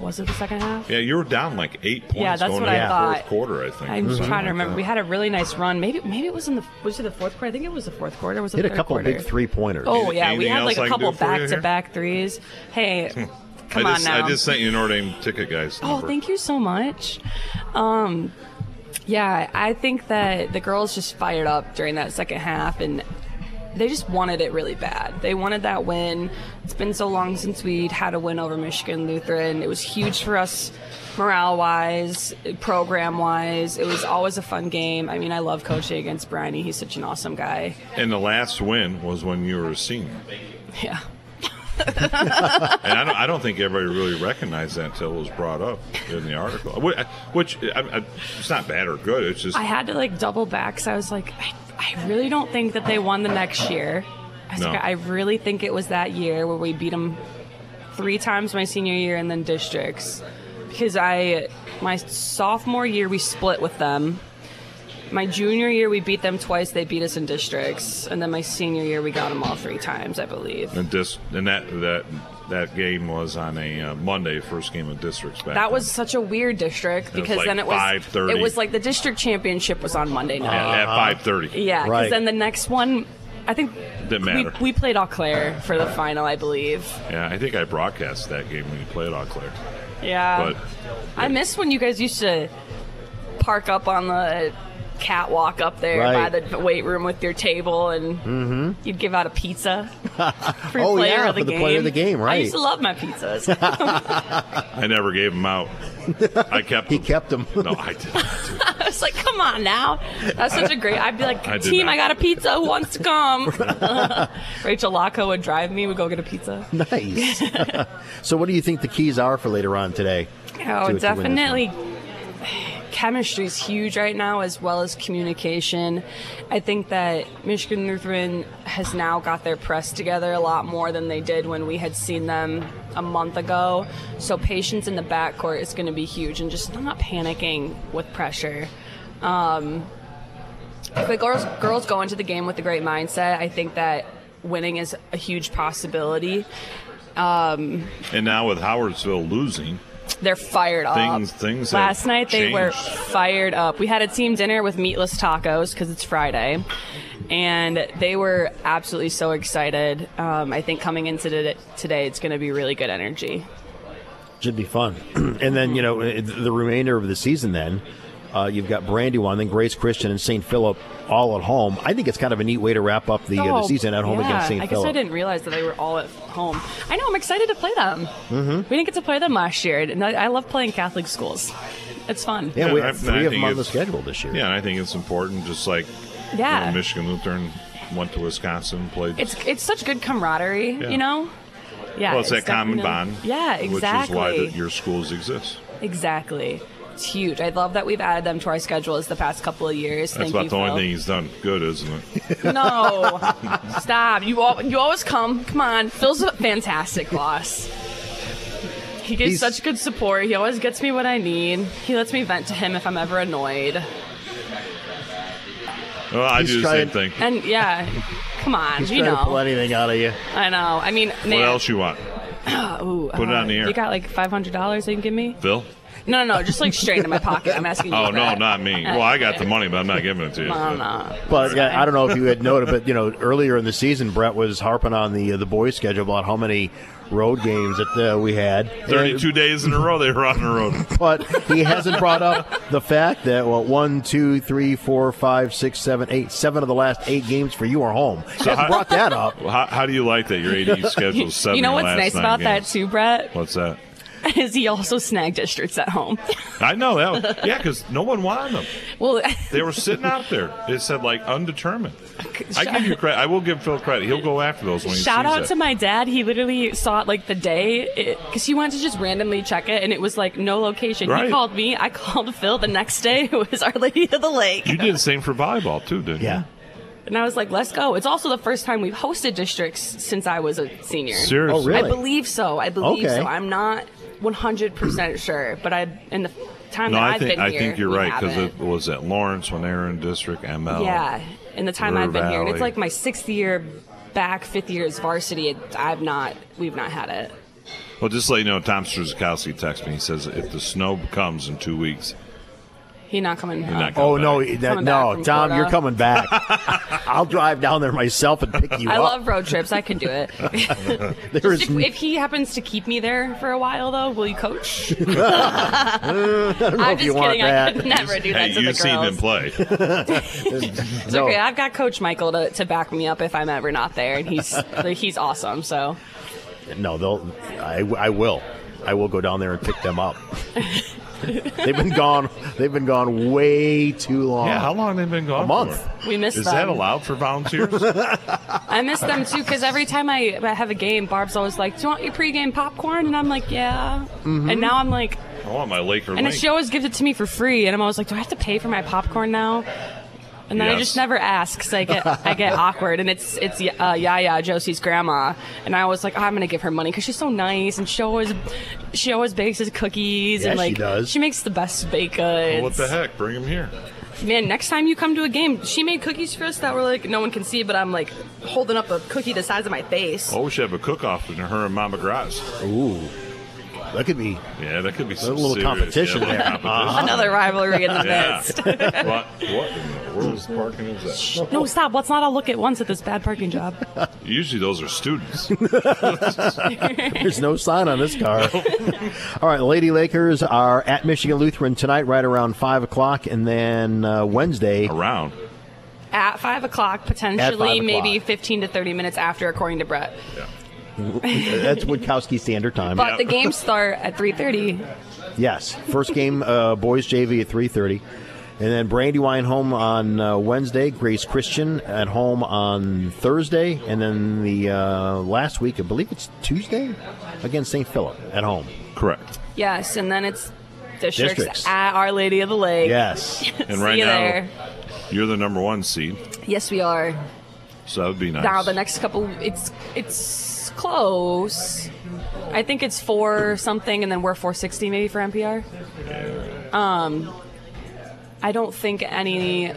was it the second half? yeah you were down like eight points Yeah, that's going what into I thought. fourth quarter i think I'm or just trying to remember. that. We had a really nice run. Maybe maybe it was in the was it the fourth quarter? I think it was the fourth quarter. Was it Hit a third couple quarter? big three pointers. Oh yeah, we had like a couple do for you back to here? back threes. Hey, come I on just, now. I just sent you an Dame ticket guys Oh, number. thank you so much. Um, yeah, I think that the girls just fired up during that second half and they just wanted it really bad. They wanted that win. It's been so long since we'd had a win over Michigan Lutheran. It was huge for us morale wise, program wise. It was always a fun game. I mean, I love coaching against Bryony. He's such an awesome guy. and the last win was when you were a senior Yeah. And I don't, I don't think everybody really recognized that until it was brought up in the article. Which, uh, which I, I, it's not bad or good. It's just I had to like double back, so I was like, I, I really don't think that they won the next year. I No. like, I really think it was that year where we beat them three times my senior year and then districts. Because I, my sophomore year, we split with them. My junior year, we beat them twice. They beat us in districts, and then my senior year, we got them all three times, I believe. and this and that that that game was on a uh, Monday, first game of districts back. That was such a weird district It was because like then it was 5:30. it was like the district championship was on Monday then. night. at, five thirty. Yeah, because right. then the next one, I think Didn't we, matter. we played Eau Claire for the final, I believe. yeah, I think I broadcast that game when you played Eau Claire. Yeah, But I miss when you guys used to park up on the catwalk up there Right. by the weight room with your table, and Mm-hmm. you'd give out a pizza for Oh, player yeah, of the for the game. player of the game, Right? I used to love my pizzas. I never gave them out. I kept. he kept them. No, I didn't. I was like, come on now. That's such a great. I'd be like, I team. I got a pizza. Who wants to come? Rachel Lacco would drive me. We'd go get a pizza. Nice. so, what do you think the keys are for later on today? Oh, to- to definitely. Chemistry is huge right now, as well as communication. I think that Michigan Lutheran has now got their press together a lot more than they did when we had seen them a month ago. So patience in the backcourt is going to be huge, and just not panicking with pressure. Um, if the girls girls go into the game with a great mindset, I think that winning is a huge possibility. Um, And now with Howardsville losing, They're fired up. Things- things Last night they were fired up. We had a team dinner with meatless tacos because it's Friday, and they were absolutely so excited. Um, I think coming into the, today, it's going to be really good energy. Should be fun. and then, you know, uh, the remainder of the season, then, uh, you've got Brandywine, then Grace Christian, and St. Philip all at home. I think it's kind of a neat way to wrap up the, uh, the Oh, season at home yeah. against St. Philip. I guess Philip. I didn't realize that they were all at home. I know. I'm excited to play them. hmm We didn't get to play them last year, and I, I love playing Catholic schools. It's fun. Yeah, we I- have I three of them on the schedule this year. Yeah, and I think it's important. Just like Yeah. you know, Michigan Lutheran went to Wisconsin, and played. It's it's such good camaraderie, Yeah. you know. Yeah, well, it's, that common bond. Yeah, exactly. Which is why the, your schools exist. Exactly. It's huge. I love that we've added them to our schedules the past couple of years. That's Thank about you, the only Phil. thing he's done good, isn't it? No, stop. You al- you always come. Come on. Phil's a fantastic boss. He gives He's- such good support. He always gets me what I need. He lets me vent to him if I'm ever annoyed. Well, I He's do the trying- same thing. And yeah, come on. He's you trying know. to pull anything out of you. I know. I mean, What Nate- else you want, Ooh, Put it on the air. You got like five hundred dollars that you can give me? Phil? No, no, no, just like straight in my pocket. I'm asking you. Oh no, it. not me. Well, I got the money, but I'm not giving it to you. No, no. But yeah, I don't know if you had noted, but you know, earlier in the season, Brett was harping on the uh, the boys' schedule about how many road games that uh, we had. Thirty-two days in a row they were on the road. But he hasn't brought up the fact that well, one, two, three, four, five, six, seven, eight, seven of the last eight games for you are home. He hasn't brought that up. Well, How, how do you like that? Your AD schedule is seven. You know what's nice nine about that too, Brett? What's that? Is he also snagged districts at home? I know that. Was, yeah, because no one wanted them. well, They were sitting out there. It said like undetermined. I give you credit. I will give Phil credit. He'll go after those when he shout sees out it. to my dad. He literally saw it like the day because he wanted to just randomly check it, and it was like no location. Right. He called me. I called Phil the next day. It was Our Lady of the Lake. You did the same for volleyball too, didn't you? Yeah. And I was like, let's go. It's also the first time we've hosted districts since I was a senior. Seriously? Oh, really? I believe so. I believe Okay. so. I'm not 100% sure, but I in the time No, that I I've think been here, I think you're right because it was at Lawrence when they were in District ML. Yeah, in the time River I've been here, and it's like my sixth year back, fifth year as varsity. It, I've not, we've not had it. Well, just to let you know, Tom Struzakowski texted me. He says if the snow comes in two weeks, He not coming. You're not coming Oh no, that, Coming back no, Tom, Florida. you're coming back. I'll drive down there myself and pick you I up. I love road trips. I can do it. There Just is if, if he happens to keep me there for a while, though, will you coach? I don't know I'm if just you want kidding. I could never do that hey, to the you've seen girls. him play. It's No. okay. I've got Coach Michael to, to back me up if I'm ever not there, and he's like, he's awesome. So No, they'll. I, I will. I will go down there and pick them up. they've been gone. They've been gone way too long. Yeah, how long they've been gone? A month. for? We miss Is them. that allowed for volunteers? I miss them too because every time I, I have a game, Barb's always like, "Do you want your pregame popcorn?" And I'm like, "Yeah." Mhm. And now I'm like, I want my Laker and link. she always gives it to me for free, and I'm always like, "Do I have to pay for my popcorn now?" And then I just never ask because I get I get awkward, and it's it's uh, Yaya Josie's grandma, and I always like oh, I'm gonna give her money because she's so nice, and she always she always bakes his cookies, Yeah, and she like does. she makes the best baked goods. Well, what the heck? Bring him here. Man, next time you come to a game, she made cookies for us that were like no one can see, but I'm like holding up a cookie the size of my face. Oh, we should have a cook-off in her and Mama Graz. Ooh, that could be. Yeah, that could be some little serious- competition yeah, a little there. competition. Another rivalry in the Yeah. midst. what? What in the world's parking is that? no, stop. Let's not all look at once at this bad parking job. Usually those are students. There's no sign on this car. All right, Lady Lakers are at Michigan Lutheran tonight, right around five o'clock, and then uh, Wednesday around. At five o'clock, potentially, o'clock. maybe 15 to 30 minutes after, according to Brett. That's Witkowski Standard Time. But the games start at 3:30. Yes, first game uh, boys JV at three thirty, and then Brandywine home on uh, Wednesday. Grace Christian at home on Thursday, and then the uh, last week, I believe it's Tuesday, against St. Philip at home. Correct. Yes, and then it's districts, Districts. at Our Lady of the Lake. Yes. And right you now, there. you're the number one seed, Yes, we are. so that would be nice. Now the next couple, it's it's close. I think it's four something, and then we're 460 maybe for MPR. Um, I don't think any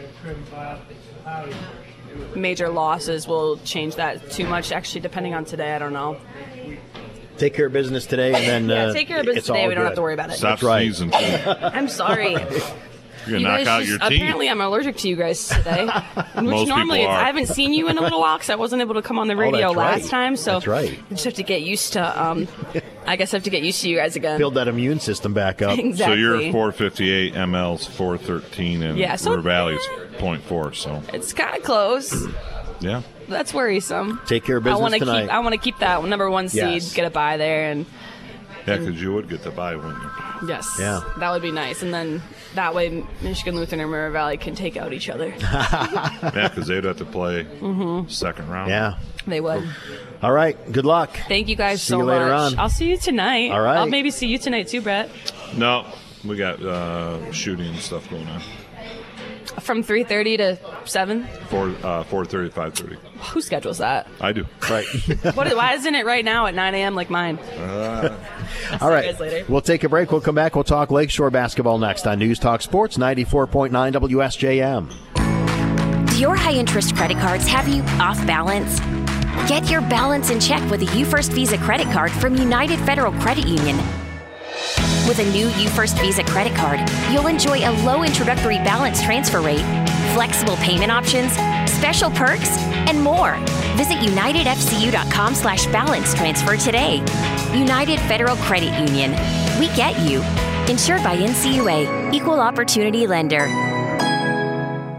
major losses will change that too much. Actually, depending on today, I don't know. Take care of business today, and then Yeah, uh, take care of business today. We don't have to worry about it. Stop That's right. I'm sorry. You're You gonna knock guys out just- your teeth. Apparently, I'm allergic to you guys today. Which Most normally people are. I haven't seen you in a little while because I wasn't able to come on the Oh, radio right. last time. So That's right. I just have to get used to. Um, I guess I have to get used to you guys again. Build that immune system back up. Exactly. So you're 458, ML's 413, and Yeah, so- River Valley's 0.4. So It's kind of close. yeah, That's worrisome. Take care of I business want to tonight. keep. I want to keep that number one seed. Yes. Get it by there, and yeah, because you would get the buy, wouldn't you? yes, Yeah. that would be nice. And then that way, Michigan Lutheran and River Valley can take out each other. yeah, because they'd have to play Mhm. second round. Yeah. They would. All right. Good luck. Thank you guys See so you later much. on. I'll see you tonight. All right. I'll maybe see you tonight too, Brett. No, we got uh, shooting and stuff going on. From 3:30 to 7. Four, uh, 4:30, 5:30. Who schedules that? I do. Right. What, why isn't it right now at 9 a.m. like mine? Uh, All right. later. We'll take a break. We'll come back. We'll talk Lakeshore basketball next on News Talk Sports 94.9 WSJM. Do your high interest credit cards have you off balance? Get your balance in check with a UFirst Visa credit card from United Federal Credit Union. With a new UFirst Visa credit card, you'll enjoy a low introductory balance transfer rate, flexible payment options, special perks, and more. Visit unitedfcu.com slash balance transfer today. United Federal Credit Union. We get you. Insured by NCUA, Equal Opportunity Lender.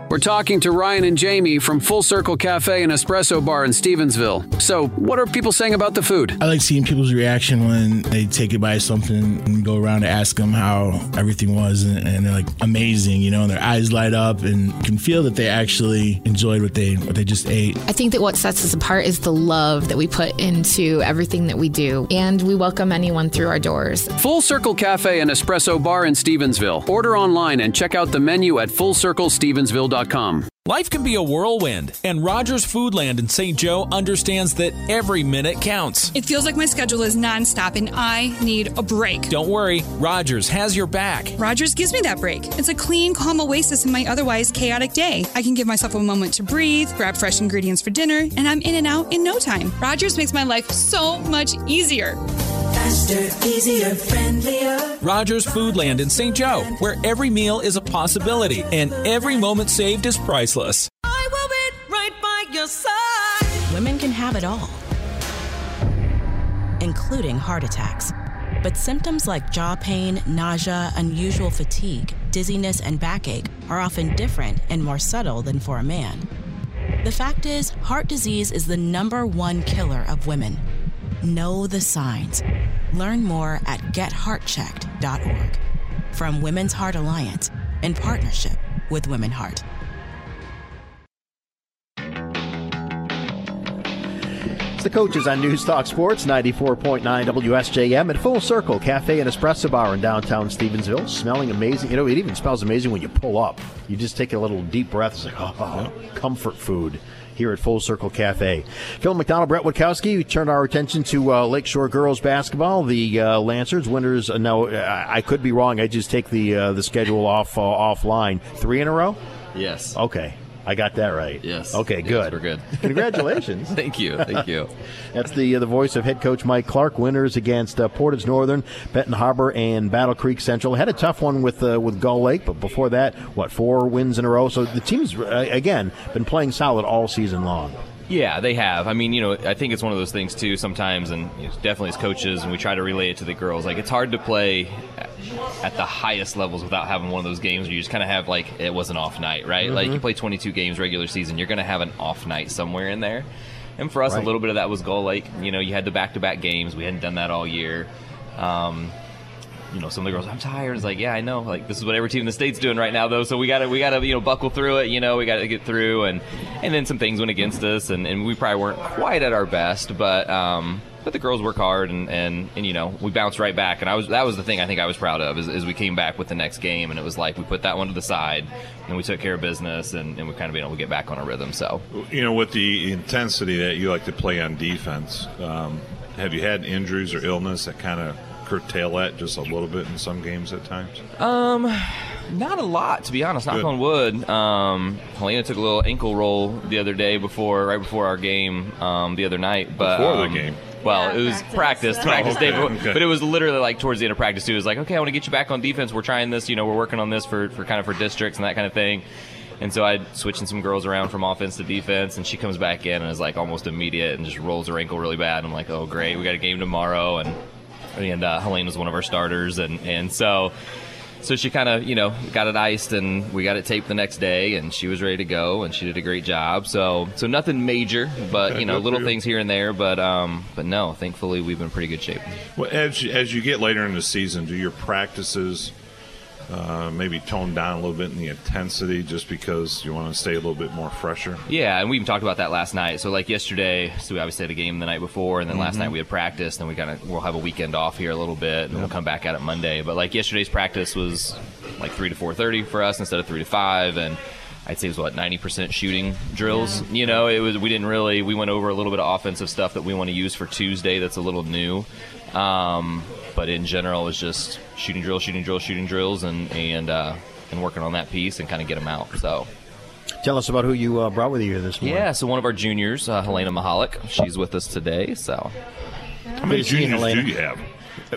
We're talking to Ryan and Jamie from Full Circle Cafe and Espresso Bar in Stevensville. So, what are people saying about the food? I like seeing people's reaction when they take it by something and go around to ask them how everything was, and, and they're like amazing, you know, and their eyes light up and can feel that they actually enjoyed what they what they just ate. I think that what sets us apart is the love that we put into everything that we do, and we welcome anyone through our doors. Full Circle Cafe and Espresso Bar in Stevensville. Order online and check out the menu at fullcirclestevensville.com. News.com. Life can be a whirlwind, and Rogers Foodland in St. Joe understands that every minute counts. It feels like my schedule is nonstop and I need a break. Don't worry, Rogers has your back. Rogers gives me that break. It's a clean, calm oasis in my otherwise chaotic day. I can give myself a moment to breathe, grab fresh ingredients for dinner, and I'm in and out in no time. Rogers makes my life so much easier. Faster, easier, friendlier. Rogers Foodland in St. Joe, where every meal is a possibility and every moment saved is priceless. I will be right by your side. Women can have it all, including heart attacks. But symptoms like jaw pain, nausea, unusual fatigue, dizziness, and backache are often different and more subtle than for a man. The fact is, heart disease is the number one killer of women. Know the signs. Learn more at getheartchecked.org. From Women's Heart Alliance in partnership with Women Heart. It's the coaches on News Talk Sports 94.9 WSJM at Full Circle Cafe and Espresso Bar in downtown Stevensville. Smelling amazing. You know, it even smells amazing when you pull up. You just take a little deep breath. It's like, oh, comfort food here at Full Circle Cafe. Phil McDonald, Brett Witkowski, we turned our attention to uh, Lakeshore girls basketball. The uh, Lancers winners. Uh, no, I, I could be wrong. I just take the uh, the schedule off uh, offline. Three in a row. Yes. Okay. I got that right. Yes. Okay, Yes, good. we're good. Congratulations. Thank you. Thank you. That's the uh, the voice of head coach Mike Clark. Winners against uh, Portage Northern, Benton Harbor, and Battle Creek Central. Had a tough one with uh, with Gull Lake, but before that, what four wins in a row? So the team's uh, again been playing solid all season long. Yeah, they have. I mean, you know, I think it's one of those things too. Sometimes, and you know, definitely as coaches, and we try to relay it to the girls. Like it's hard to play at the highest levels without having one of those games where you just kind of have like it was an off night, right? Like Mhm. you play 22 games regular season, you're going to have an off night somewhere in there. And for us, Right. a little bit of that was Gull Lake. You know, you had the back-to-back games. We hadn't done that all year. Um, you know, some of the girls, I'm tired. It's like, yeah, I know. Like, this is what every team in the state's doing right now, though. So we gotta, we gotta, you know, buckle through it. You know, we gotta get through, and and then some things went against us, and, and we probably weren't quite at our best, but um, but the girls work hard, and, and and you know, we bounced right back, and I was that was the thing I think I was proud of is, is we came back with the next game, and it was like we put that one to the side, and we took care of business, and, and we kind of been able to get back on a rhythm. So You know, with the intensity that you like to play on defense, um, have you had injuries or illness that kind of curtail that just a little bit in some games at times? Um, not a lot, to be honest. Knock Good. on wood. Um, Helena took a little ankle roll the other day before, right before our game, um, the other night. But Before the um, game? Well, it was practice, practice, Oh, okay, day, but, okay. but it was literally like towards the end of practice too. It was like, okay, I want to get you back on defense. We're trying this. You know, we're working on this for, for kind of for districts and that kind of thing. And so I switching some girls around from offense to defense, and she comes back in and is like almost immediate and just rolls her ankle really bad. I'm like, oh great, we got a game tomorrow, and and uh, Helene was one of our starters, and and so so she kind of you know got it iced and we got it taped the next day and she was ready to go and she did a great job. So so nothing major but you know little things here and there but um but no thankfully we've been in pretty good shape. Well, as you, as you get later in the season, do your practices uh, maybe tone down a little bit in the intensity just because you want to stay a little bit more fresher? Yeah, and we even talked about that last night. So like yesterday, so we obviously had a game the night before, and then last Mhm. night we had practice. Then we kind of we'll have a weekend off here a little bit, and we'll come back at it Monday. But like yesterday's practice was like three to four thirty for us instead of three to five, and I'd say it was what ninety percent shooting drills. You know, it was we didn't really we went over a little bit of offensive stuff that we want to use for Tuesday. That's a little new. Um, but in general, it was just shooting drills, shooting drills, shooting drills, and and uh, and working on that piece and kind of get them out. So. Tell us about who you uh, brought with you this morning. Yeah, so one of our juniors, uh, Helena Mahalik, she's with us today. So, How many Good to see you, juniors Helena. do you have?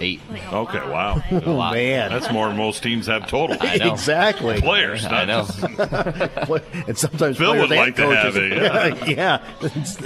Eight. Okay, wow. Oh, man. That's more than most teams have total. I know. Exactly. Players. I not know. just- and sometimes Phil players would and like to have coaches- it, yeah,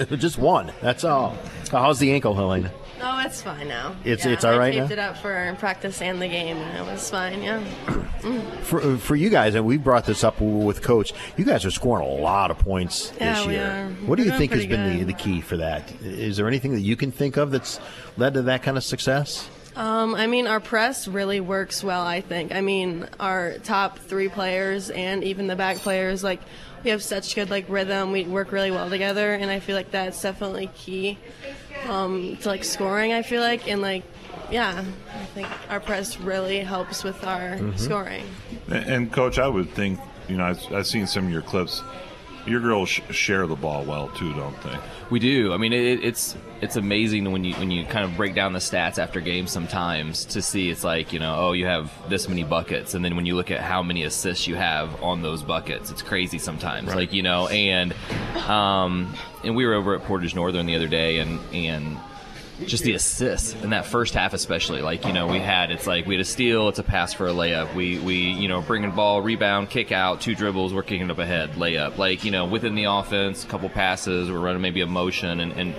yeah. just one. That's all. How's the ankle, Helena? No, it's fine now. It's- Yeah, it's all right I taped now? it up for practice and the game, and it was fine. Yeah. Mm. For, for you guys, and we brought this up with Coach, you guys are scoring a lot of points Yeah, this year. are. What do We're you think has been the, the key for that? Is there anything that you can think of that's led to that kind of success? Um, I mean, our press really works well. I think. I mean, our top three players and even the back players, like we have such good like rhythm. We work really well together, and I feel like that's definitely key um, to like scoring. I feel like and like. Yeah, I think our press really helps with our Mhm. scoring. And, and coach, I would think you know I've, I've seen some of your clips. Your girls sh- share the ball well too, don't they? we do. I mean, it, it's it's amazing when you when you kind of break down the stats after games sometimes to see it's like you know oh you have this many buckets, and then when you look at how many assists you have on those buckets, it's crazy sometimes. Like you know, and um, and we were over at Portage Northern the other day, and and just the assists in that first half especially. Like you know we had it's like we had a steal it's a pass for a layup. We we you know bringing ball rebound kick out two dribbles we're kicking up ahead layup. Like you know within the offense a couple passes we're running maybe a motion and, and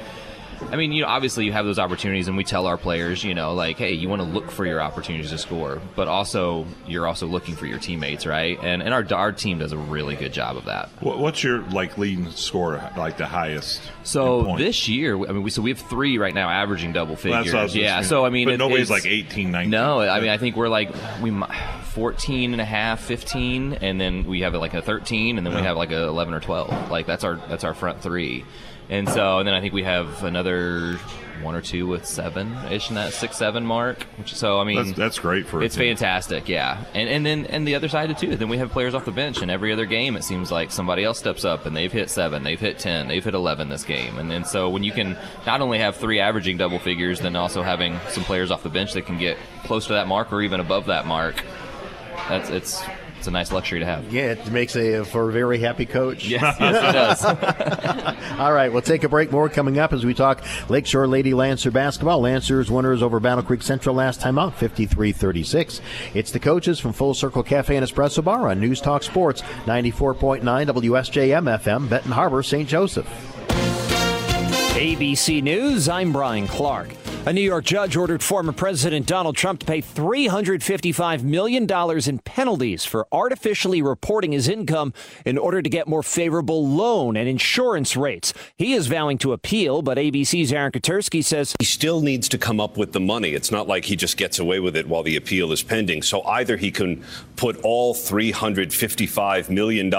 I mean, you know, obviously you have those opportunities, and we tell our players, you know, like, hey, you want to look for your opportunities to score, but also you're also looking for your teammates, right? And and our our team does a really good job of that. What's your like leading score, like the highest? So this year, I mean, we so we have three right now averaging double Well, figures. that's what I was yeah. So I mean, but it- nobody's like 18, 19. No, I mean, I think we're like we mi- 14 and a half, 15, and then we have like a 13, and then we have like a 11 or 12. Like that's our that's our front three. And so, and then I think we have another one or two with seven ish in that six seven mark. Which so I mean That's- that's great for it's team. fantastic, yeah. And and then and the other side too. Then we have players off the bench, and every other game it seems like somebody else steps up and they've hit seven, they've hit ten, they've hit eleven this game. And then so when you can not only have three averaging double figures, then also having some players off the bench that can get close to that mark or even above that mark, that's it's it's a nice luxury to have. Yeah, it makes a for a very happy coach. Yes, yes, it does. All right, we'll take a break. More coming up as we talk Lakeshore Lady Lancer basketball. Lancers winners over Battle Creek Central last time out, 53-36. It's the coaches from Full Circle Cafe and Espresso Bar on News Talk Sports, 94.9 WSJM FM, Benton Harbor, St. Joseph. ABC News, I'm Brian Clark. A New York judge ordered former President Donald Trump to pay $355 million in penalties for artificially reporting his income in order to get more favorable loan and insurance rates. He is vowing to appeal, but ABC's Aaron Katersky says he still needs to come up with the money. It's not like he just gets away with it while the appeal is pending. So either he can put all $355 million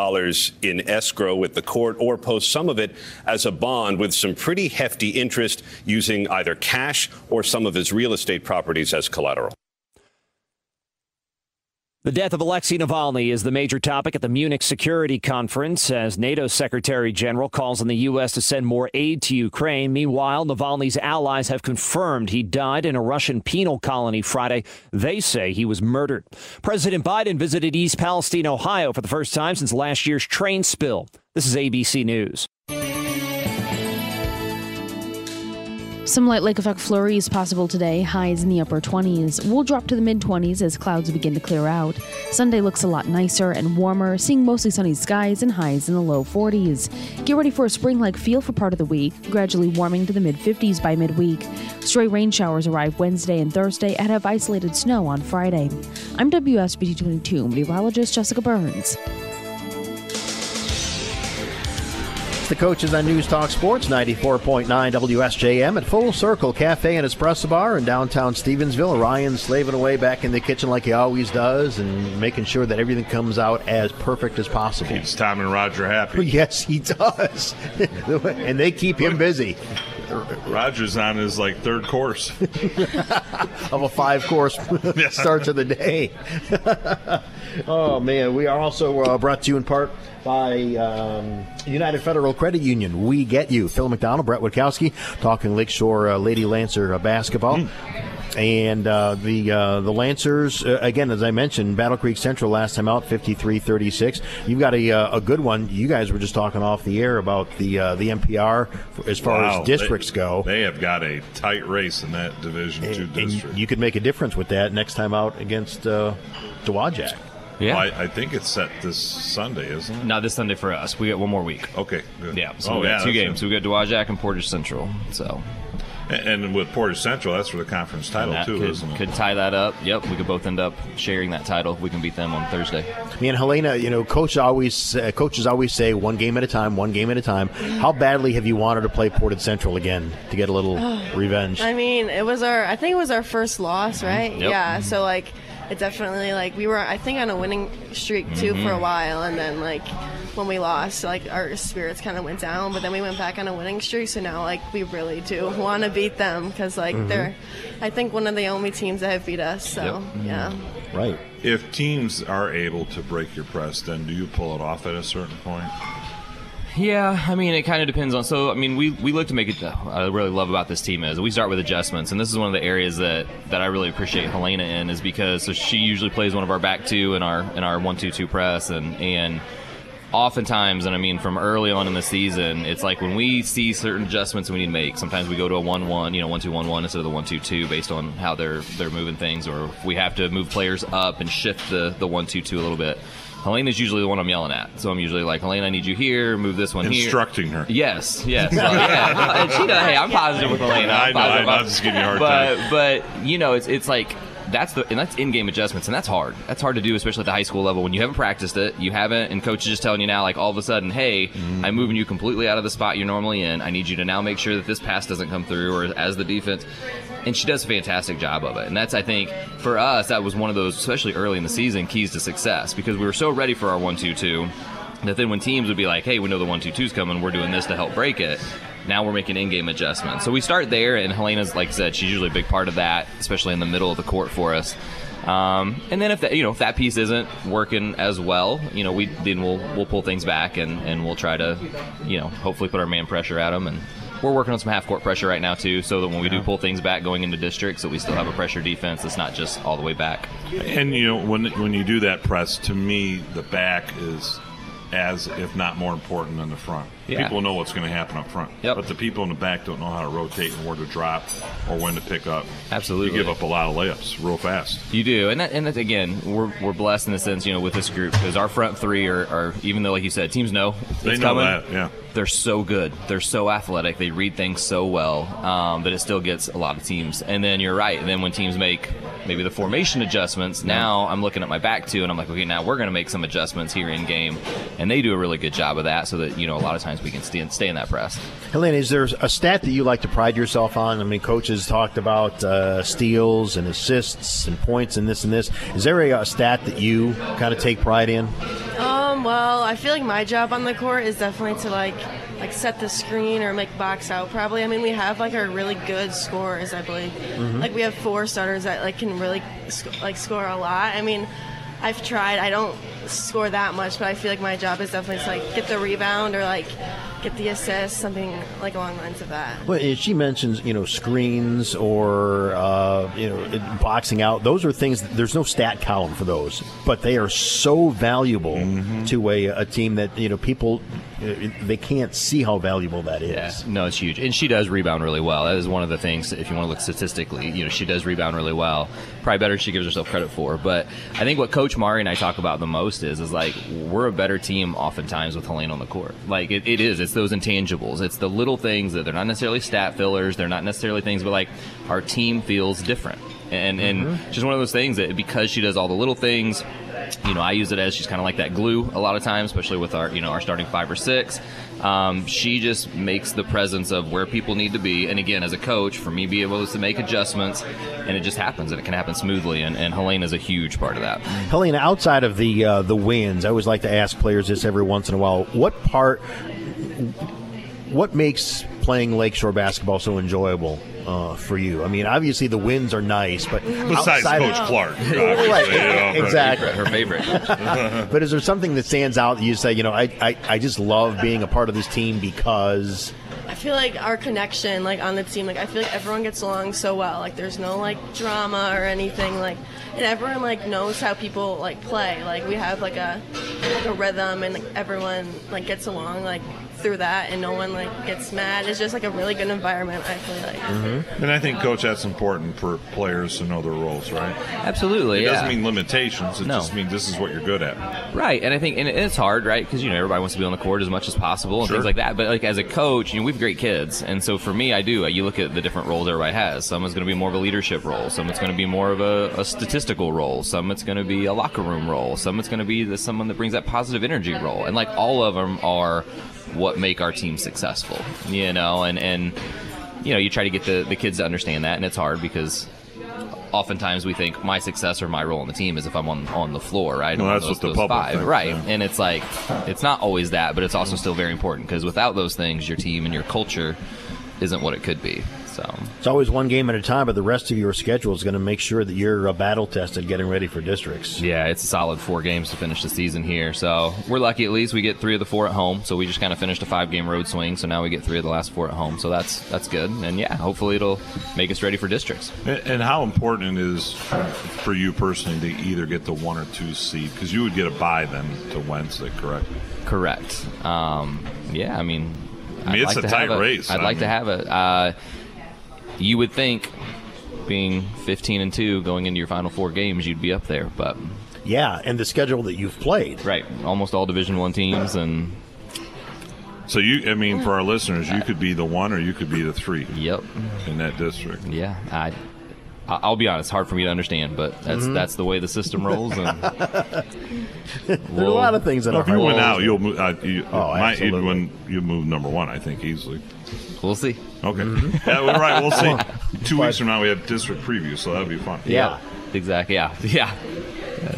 in escrow with the court or post some of it as a bond with some pretty hefty interest using either cash or some of his real estate properties as collateral. The death of Alexei Navalny is the major topic at the Munich Security Conference as NATO Secretary General calls on the U.S. to send more aid to Ukraine. Meanwhile, Navalny's allies have confirmed he died in a Russian penal colony Friday. They say he was murdered. President Biden visited East Palestine, Ohio for the first time since last year's train spill. This is ABC News. Some light lake effect flurries possible today, highs in the upper 20s. We'll drop to the mid 20s as clouds begin to clear out. Sunday looks a lot nicer and warmer, seeing mostly sunny skies and highs in the low 40s. Get ready for a spring like feel for part of the week, gradually warming to the mid 50s by midweek. Stray rain showers arrive Wednesday and Thursday and have isolated snow on Friday. I'm WSBT 22 meteorologist Jessica Burns. The coaches on News Talk Sports 94.9 WSJM at Full Circle Cafe and Espresso Bar in downtown Stevensville. Ryan slaving away back in the kitchen like he always does and making sure that everything comes out as perfect as possible. Keeps Tom and Roger happy. Yes, he does. and they keep him busy. Roger's on his like third course of a five course start to the day. oh man, we are also uh, brought to you in part by um, United Federal Credit Union. We get you. Phil McDonald, Brett Witkowski, talking Lakeshore uh, Lady Lancer uh, basketball. Mm. And uh, the uh, the Lancers, uh, again, as I mentioned, Battle Creek Central last time out, 53-36. You've got a, uh, a good one. You guys were just talking off the air about the uh, the MPR as far wow, as districts they, go. They have got a tight race in that Division and, Two district. you could make a difference with that next time out against uh, Dowagiac. Yeah, well, I, I, think it's set this Sunday, isn't it? Not this Sunday for us. We got one more week. Okay, good. Yeah, so oh, we got yeah, two games. So we got Dowagiac and Portage Central. So and with Portage Central, that's for the conference title too, could, isn't it? Could tie that up. Yep, we could both end up sharing that title if we can beat them on Thursday. Me and Helena, you know, coach always uh, coaches always say one game at a time, one game at a time. How badly have you wanted to play Portage Central again to get a little revenge? I mean, it was our I think it was our first loss, right? Yep. Yeah, so like it definitely like we were I think on a winning streak too Mm-hmm. for a while, and then like when we lost, like our spirits kind of went down. But then we went back on a winning streak, so now like we really do want to beat them because like Mhm. they're I think one of the only teams that have beat us. So Yep. yeah. Right. If teams are able to break your press, then do you pull it off at a certain point? Yeah, I mean, it kind of depends on. So, I mean, we, we look to make it. I really love about this team is we start with adjustments, and this is one of the areas that, that I really appreciate Helena in is because so she usually plays one of our back two in our in our one two two press, and and oftentimes, and I mean from early on in the season, it's like when we see certain adjustments we need to make. Sometimes we go to a one one, you know, one two one one instead of the one two two, based on how they're they're moving things, or we have to move players up and shift the the one two two a little bit. Helena's usually the one I'm yelling at, so I'm usually like, Helena, I need you here. Move this one here. Instructing her. Yes, yes. Well, yeah. And she does, hey, I'm positive with Elena. I'm I know, positive I know, I'm just giving you a hard but, time. But you know, it's it's like that's the and that's in-game adjustments, and that's hard. That's hard to do, especially at the high school level when you haven't practiced it. You haven't, and coach is just telling you now, like all of a sudden, hey, Mm-hmm. I'm moving you completely out of the spot you're normally in. I need you to now make sure that this pass doesn't come through, or as the defense. And she does a fantastic job of it. And that's, I think, for us, that was one of those, especially early in the season, keys to success because we were so ready for our one-two-two that then when teams would be like, hey, we know the one two two's coming, we're doing this to help break it. Now we're making in-game adjustments. So we start there, and Helena's, like I said, she's usually a big part of that, especially in the middle of the court for us. Um, and then if that, you know if that piece isn't working as well, you know we then we'll we'll pull things back and, and we'll try to, you know, hopefully put our man pressure at them. And we're working on some half court pressure right now too, so that when we do pull things back going into districts, that we still have a pressure defense that's not just all the way back. And you know when when you do that press, to me the back is as if not more important than the front. Yeah. People know what's going to happen up front, but the people in the back don't know how to rotate and where to drop or when to pick up. Absolutely, you give up a lot of layups real fast. You do, and that, and that, again, we're, we're blessed in the sense, you know, with this group because our front three are, are, even though, like you said, teams know they know coming. That, yeah. They're so good. They're so athletic. They read things so well um, that it still gets a lot of teams. And then you're right. And then when teams make maybe the formation adjustments, now I'm looking at my back two, and I'm like, okay, now we're going to make some adjustments here in game, and they do a really good job of that, so that you know a lot of times we can stay, stay in that press. Helena, is there a stat that you like to pride yourself on? I mean, coaches talked about uh, steals and assists and points and this and this. Is there a, a stat that you kind of take pride in? Um, well, I feel like my job on the court is definitely to like like set the screen or make box out. Probably. I mean, we have like our really good scorers. I believe. Mhm. Like we have four starters that like can really sc- like score a lot. I mean, I've tried. I don't score that much, but I feel like my job is definitely to like get the rebound or like get the assist, something like along the lines of that. Well, she mentions, you know, screens or, uh, you know, boxing out. Those are things, there's no stat column for those, but they are so valuable to a, a team that, you know, people uh, they can't see how valuable that is. Yeah, no, it's huge, and she does rebound really well. That is one of the things. If you want to look statistically, you know, she does rebound really well. Probably better she gives herself credit for. But I think what Coach Mari and I talk about the most is is like we're a better team oftentimes with Helene on the court. Like it, it is. It's those intangibles. It's the little things that they're not necessarily stat fillers. They're not necessarily things, but like our team feels different. And and Mm-hmm. just one of those things that because she does all the little things, you know, I use it as she's kind of like that glue a lot of times, especially with our, you know, our starting five or six. Um, she just makes the presence of where people need to be. And again, as a coach, for me, be able to make adjustments, and it just happens, and it can happen smoothly. And, and Helene is a huge part of that. Helena, outside of the uh, the wins, I always like to ask players this every once in a while. What part, what makes playing Lakeshore basketball so enjoyable uh, for you? I mean, obviously the wins are nice, but Besides Coach of, Clark, right, obviously, you know. exactly, Her favorite. but is there something that stands out that you say, you know, I, I I just love being a part of this team because I feel like our connection, like on the team, like I feel like everyone gets along so well. Like there's no like drama or anything. Like and everyone like knows how people like play. Like we have like a like a rhythm, and like everyone like gets along like through that, and no one like gets mad. It's just like a really good environment. I feel like. Mm-hmm. And I think, Coach, that's important for players to know their roles, right? Absolutely, It yeah. doesn't mean limitations. It No. just means this is what you're good at. Right, and I think and it's hard, right? Because you know everybody wants to be on the court as much as possible and Sure. things like that. But like as a coach, you know we have great kids, and so for me, I do. You look at the different roles everybody has. Some is going to be more of a leadership role. Some it's going to be more of a, a statistical role. Some it's going to be a locker room role. Some it's going to be the, someone that brings that positive energy role. And like all of them are what make our team successful. You know, and and you know you try to get the the kids to understand that, and it's hard because oftentimes we think my success or my role on the team is if I'm on on the floor, right? Well, that's those- what the public five, thinks, right? yeah. And it's like it's not always that, but it's also still very important because without those things, your team and your culture isn't what it could be. So it's always one game at a time, but the rest of your schedule is going to make sure that you're uh, battle tested getting ready for districts. yeah, it's a solid four games to finish the season here. So we're lucky at least we get three of the four at home. So we just kind of finished a five game road swing. So now we get three of the last four at home. So that's that's good. And yeah, hopefully it'll make us ready for districts. And and how important it is for you personally to either get the one or two seed? Because you would get a bye then to Wednesday, correct? Correct. Um, yeah, I mean, I mean, I'd it's like a tight have race. I'd I like to have it. Uh, you would think, being 15 and two, going into your final four games, you'd be up there, but Yeah, and the schedule that you've played. right, almost all Division One teams, and So you, I mean, for our listeners, you could be the one or you could be the three. Yep. In that district. yeah, I. I- I'll be honest, hard for me to understand, but that's Mhm. that's the way the system rolls. And There's a lot of things that Well, are if you hard win out, you'll move. Uh, you, Oh, might, absolutely. you win, you move number one, I think, easily. We'll see. Okay. yeah, we're right. We'll see. Two weeks from now, we have district preview, so that'll be fun. Yeah. exactly. Yeah, yeah.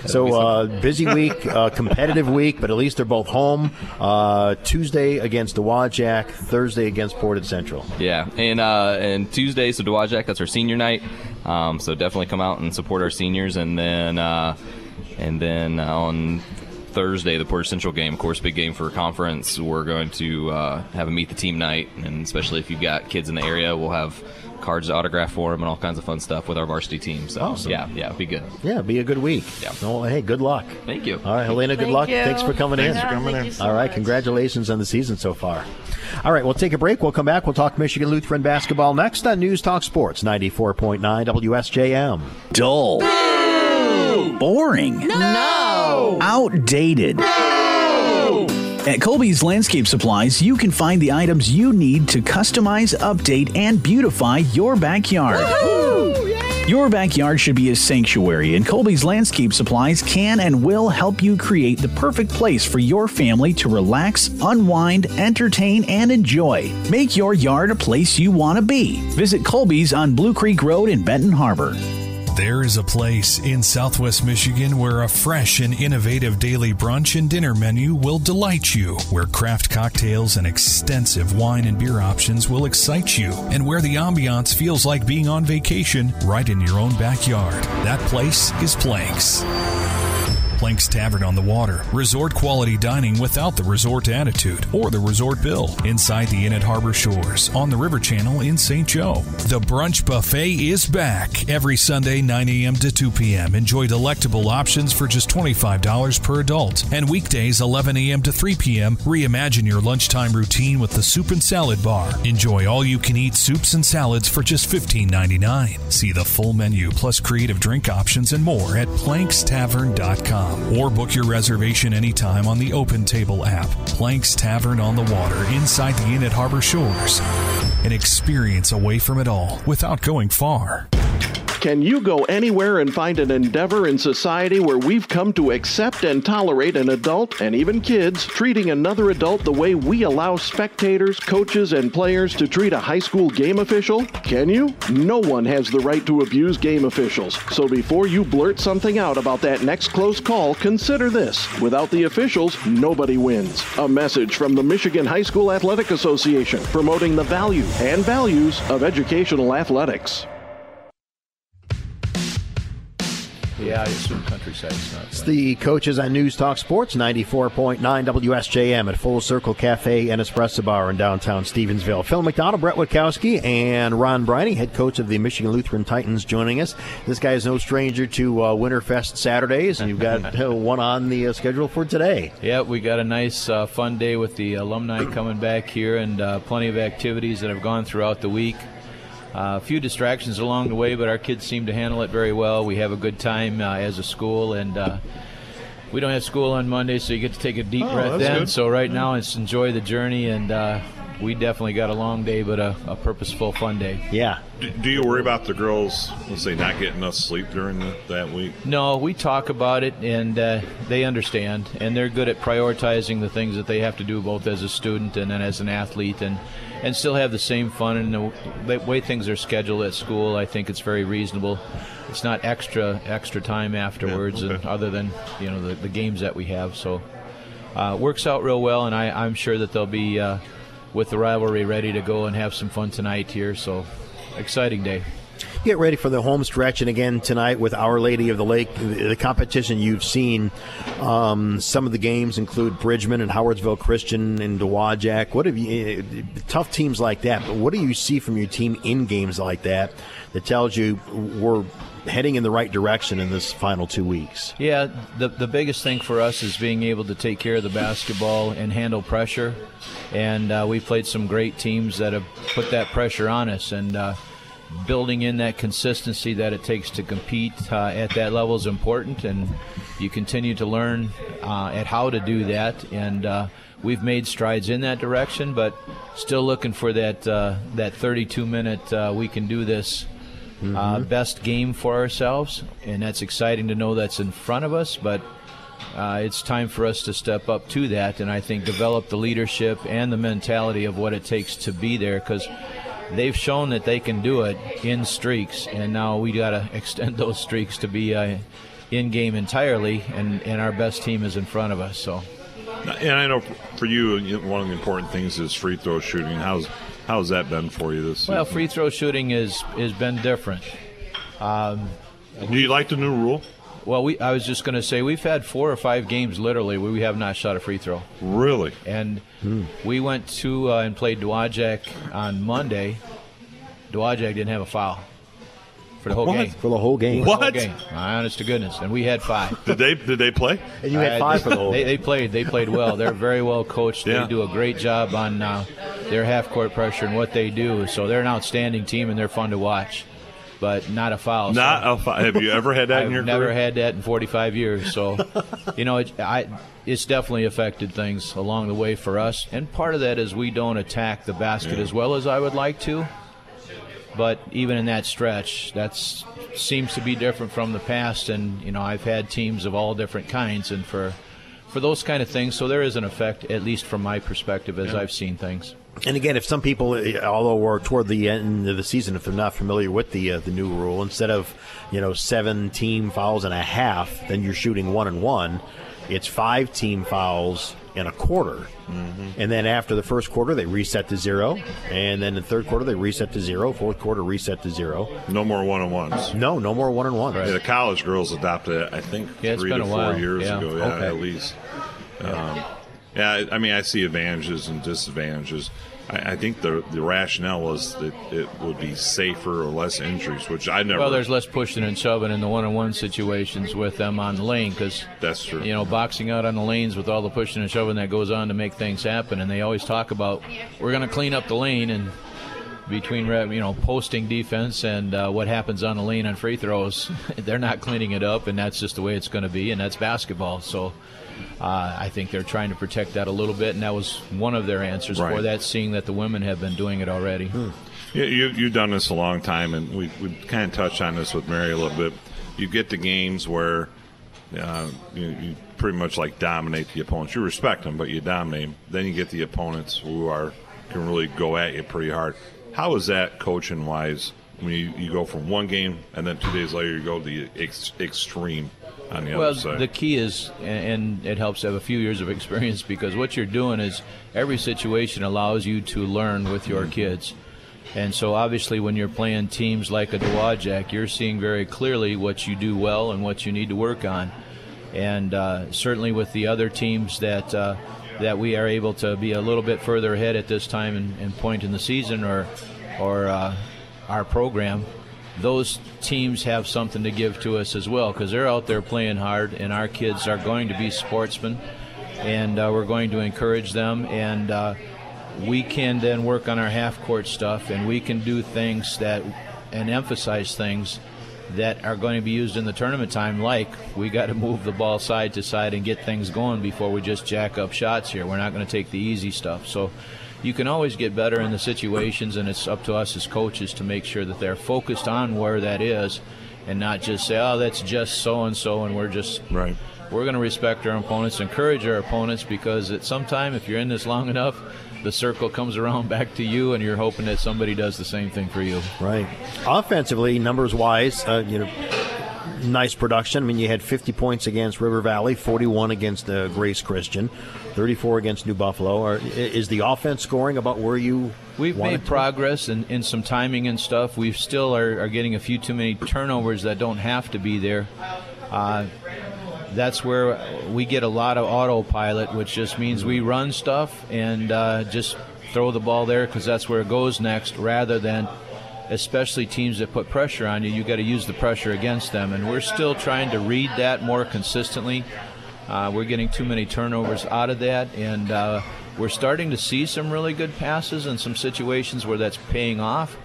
So uh, busy week, uh, competitive week, but at least they're both home. Uh, Tuesday against Dowagiac, Thursday against Portage Central. Yeah, and uh, and Tuesday, so Dowagiac, that's our senior night. Um, so definitely come out and support our seniors, and then uh, and then on Thursday, the Portage Central game, of course, big game for conference. We're going to uh, have a meet the team night, and especially if you've got kids in the area, we'll have cards to autograph for them and all kinds of fun stuff with our varsity team. So Awesome. yeah, yeah, be good. Yeah, be a good week. Yeah. No, hey, good luck. Thank you. All right, Helena, good Thank luck. you. Thanks for coming Thanks in. for coming Thank in. so All right, much. congratulations on the season so far. All right, we'll take a break. We'll come back. We'll talk Michigan Lutheran basketball next on News Talk Sports 94.9 WSJM. Dull. Boring. No. Outdated. At Colby's Landscape Supplies, you can find the items you need to customize, update, and beautify your backyard. Your backyard should be a sanctuary, and Colby's Landscape Supplies can and will help you create the perfect place for your family to relax, unwind, entertain, and enjoy. Make your yard a place you want to be. Visit Colby's on Blue Creek Road in Benton Harbor. There is a place in southwest Michigan where a fresh and innovative daily brunch and dinner menu will delight you, where craft cocktails and extensive wine and beer options will excite you, and where the ambiance feels like being on vacation right in your own backyard. That place is Planks. Planks Tavern on the Water, resort quality dining without the resort attitude or the resort bill. Inside the Inn at Harbor Shores on the River Channel in St. Joe. The Brunch Buffet is back every Sunday, 9 a.m. to 2 p.m. Enjoy delectable options for just $25 per adult. And weekdays, 11 a.m. to 3 p.m., reimagine your lunchtime routine with the Soup and Salad Bar. Enjoy all you can eat soups and salads for just $15.99. See the full menu plus creative drink options and more at plankstavern.com or book your reservation anytime on the Open Table app. Planks Tavern on the Water inside the Inn at Harbor Shores. An experience away from it all without going far. Can you go anywhere and find an endeavor in society where we've come to accept and tolerate an adult and even kids treating another adult the way we allow spectators, coaches, and players to treat a high school game official? Can you? No one has the right to abuse game officials. So before you blurt something out about that next close call, consider this. Without the officials, nobody wins. A message from the Michigan High School Athletic Association promoting the value and values of educational athletics. Yeah, I assume countryside's not. It's the coaches on News Talk Sports 94.9 WSJM at Full Circle Cafe and Espresso Bar in downtown Stevensville. Phil McDonald, Brett Witkowski, and Ron Briney, head coach of the Michigan Lutheran Titans, joining us. This guy is no stranger to uh, Winterfest Saturdays, and you've got uh, one on the uh, schedule for today. Yeah, we got a nice, uh, fun day with the alumni coming back here and uh, plenty of activities that have gone throughout the week. Uh, a few distractions along the way, but our kids seem to handle it very well. We have a good time uh, as a school, and uh, we don't have school on Monday, so you get to take a deep Oh, breath that's in. good. So right now, it's enjoy the journey, and uh, we definitely got a long day, but a, a purposeful, fun day. Yeah. Do, do you worry about the girls, let's say, not getting enough sleep during the, that week? No, we talk about it, and uh, they understand, and they're good at prioritizing the things that they have to do, both as a student and then as an athlete, and and still have the same fun. And the, way things are scheduled at school, I think it's very reasonable. It's not extra extra time afterwards, and other than you know the, the games that we have, so uh, works out real well, and I, I'm sure that they'll be uh, with the rivalry ready to go and have some fun tonight here. So exciting day. Get ready for the home stretch, and again tonight with Our Lady of the Lake, the competition you've seen. Um, some of the games include Bridgman and Howardsville Christian and Dowagiac. What have you? eh, Tough teams like that, but what do you see from your team in games like that that tells you we're heading in the right direction in this final two weeks? Yeah, the the biggest thing for us is being able to take care of the basketball and handle pressure. And uh, we played some great teams that have put that pressure on us, and uh, building in that consistency that it takes to compete uh, at that level is important. And you continue to learn uh, at how to do that, and uh, we've made strides in that direction, but still looking for that uh, that 32 minute uh, we can do this uh, best game for ourselves, and that's exciting to know that's in front of us. But uh, it's time for us to step up to that, and I think develop the leadership and the mentality of what it takes to be there, because they've shown that they can do it in streaks, and now we got to extend those streaks to be uh, in game entirely, and, and our best team is in front of us. So. And I know for you, one of the important things is free throw shooting. How's how's that been for you this Well, season? free throw shooting is has been different. Um, Do you like the new rule? Well, we I was just going to say we've had four or five games literally where we have not shot a free throw. Really? And we went to uh, and played Dowagiac on Monday. Dowagiac didn't have a foul for the whole What? game. For the whole game. For the whole What? game. Honest to goodness, and we had five. Did they did they play? And you had Uh, five for the whole they, game. they played. They played well. They're very well coached. Yeah. They do a great job on uh, their half court pressure and what they do. So they're an outstanding team and they're fun to watch. But not a foul. so- Not a fi- have you ever had that in I've your never career? had that in 45 years. So, you know, it, I, it's definitely affected things along the way for us. And part of that is we don't attack the basket Yeah. as well as I would like to. But even in that stretch, that seems to be different from the past. And you know, I've had teams of all different kinds, and for for those kind of things, so there is an effect, at least from my perspective, as Yeah. I've seen things. And again, if some people, eh, although we're toward the end of the season, if they're not familiar with the uh, the new rule, instead of you know seven team fouls and a half, then you're shooting one and one. It's five team fouls in a quarter. And then after the first quarter, they reset to zero. And then the third quarter, they reset to zero. Fourth quarter, reset to zero. No more one on ones. No, no more one on ones. Yeah, the college girls adopted it, I think, Yeah, three to four while. years Yeah. ago. Yeah, Okay. at least. Um, yeah, I I mean, I see advantages and disadvantages. I, I think the the rationale was that it would be safer or less injuries, which I never. Well, there's less pushing and shoving in the one-on-one situations with them on the lane because that's true. You know, boxing out on the lanes with all the pushing and shoving that goes on to make things happen, and they always talk about we're going to clean up the lane and between you know posting defense and uh, what happens on the lane on free throws, they're not cleaning it up, and that's just the way it's going to be, and that's basketball. So. Uh, I think they're trying to protect that a little bit, and that was one of their answers for that, seeing that the women have been doing it already. Yeah, you, you've done this a long time, and we, we kind of touched on this with Mary a little bit. You get to games where uh, you, you pretty much like dominate the opponents. You respect them, but you dominate them. Then you get the opponents who are can really go at you pretty hard. How is that coaching wise when you, you go from one game and then two days later you go to the ex- extreme on the well, other side? Well, the key is, and it helps to have a few years of experience because what you're doing is every situation allows you to learn with your kids. And so, obviously, when you're playing teams like a Dowagiac, you're seeing very clearly what you do well and what you need to work on. And uh, certainly, with the other teams that uh, that we are able to be a little bit further ahead at this time and, and point in the season, or or uh, our program, those teams have something to give to us as well because they're out there playing hard, and our kids are going to be sportsmen, and uh, we're going to encourage them, and uh, we can then work on our half court stuff, and we can do things that and emphasize things that are going to be used in the tournament time, like we got to move the ball side to side and get things going before we just jack up shots here. We're not going to take the easy stuff. So you can always get better in the situations, and it's up to us as coaches to make sure that they're focused on where that is and not just say, oh, that's just so and so, and we're just. Right. We're going to respect our opponents, encourage our opponents, because at some time, if you're in this long enough, the circle comes around back to you, and you're hoping that somebody does the same thing for you. Right. Offensively, numbers wise, uh, you know, nice production. I mean, you had 50 points against River Valley, 41 against uh, Grace Christian, 34 against New Buffalo. Are, is the offense scoring about where you? We've made progress in, in some timing and stuff. We still are, are getting a few too many turnovers that don't have to be there. Uh, that's where we get a lot of autopilot, which just means we run stuff and uh, just throw the ball there because that's where it goes next, rather than, especially teams that put pressure on you, you got to use the pressure against them. And we're still trying to read that more consistently. Uh, we're getting too many turnovers out of that, and uh, we're starting to see some really good passes and some situations where that's paying off,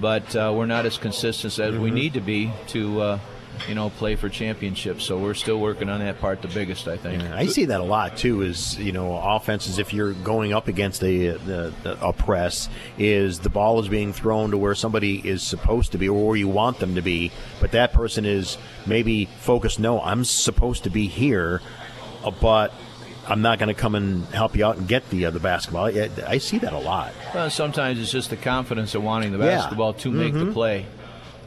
but uh, we're not as consistent as we Mhm. need to be to, uh, you know, play for championships. So we're still working on that part, the biggest, I think. I see that a lot too. Is you know, offenses if you're going up against a, a, a press, is the ball is being thrown to where somebody is supposed to be or where you want them to be, but that person is maybe focused. No, I'm supposed to be here, but I'm not going to come and help you out and get the uh, the basketball. I, I see that a lot. Well, sometimes it's just the confidence of wanting the Yeah. basketball to make the Mhm. play.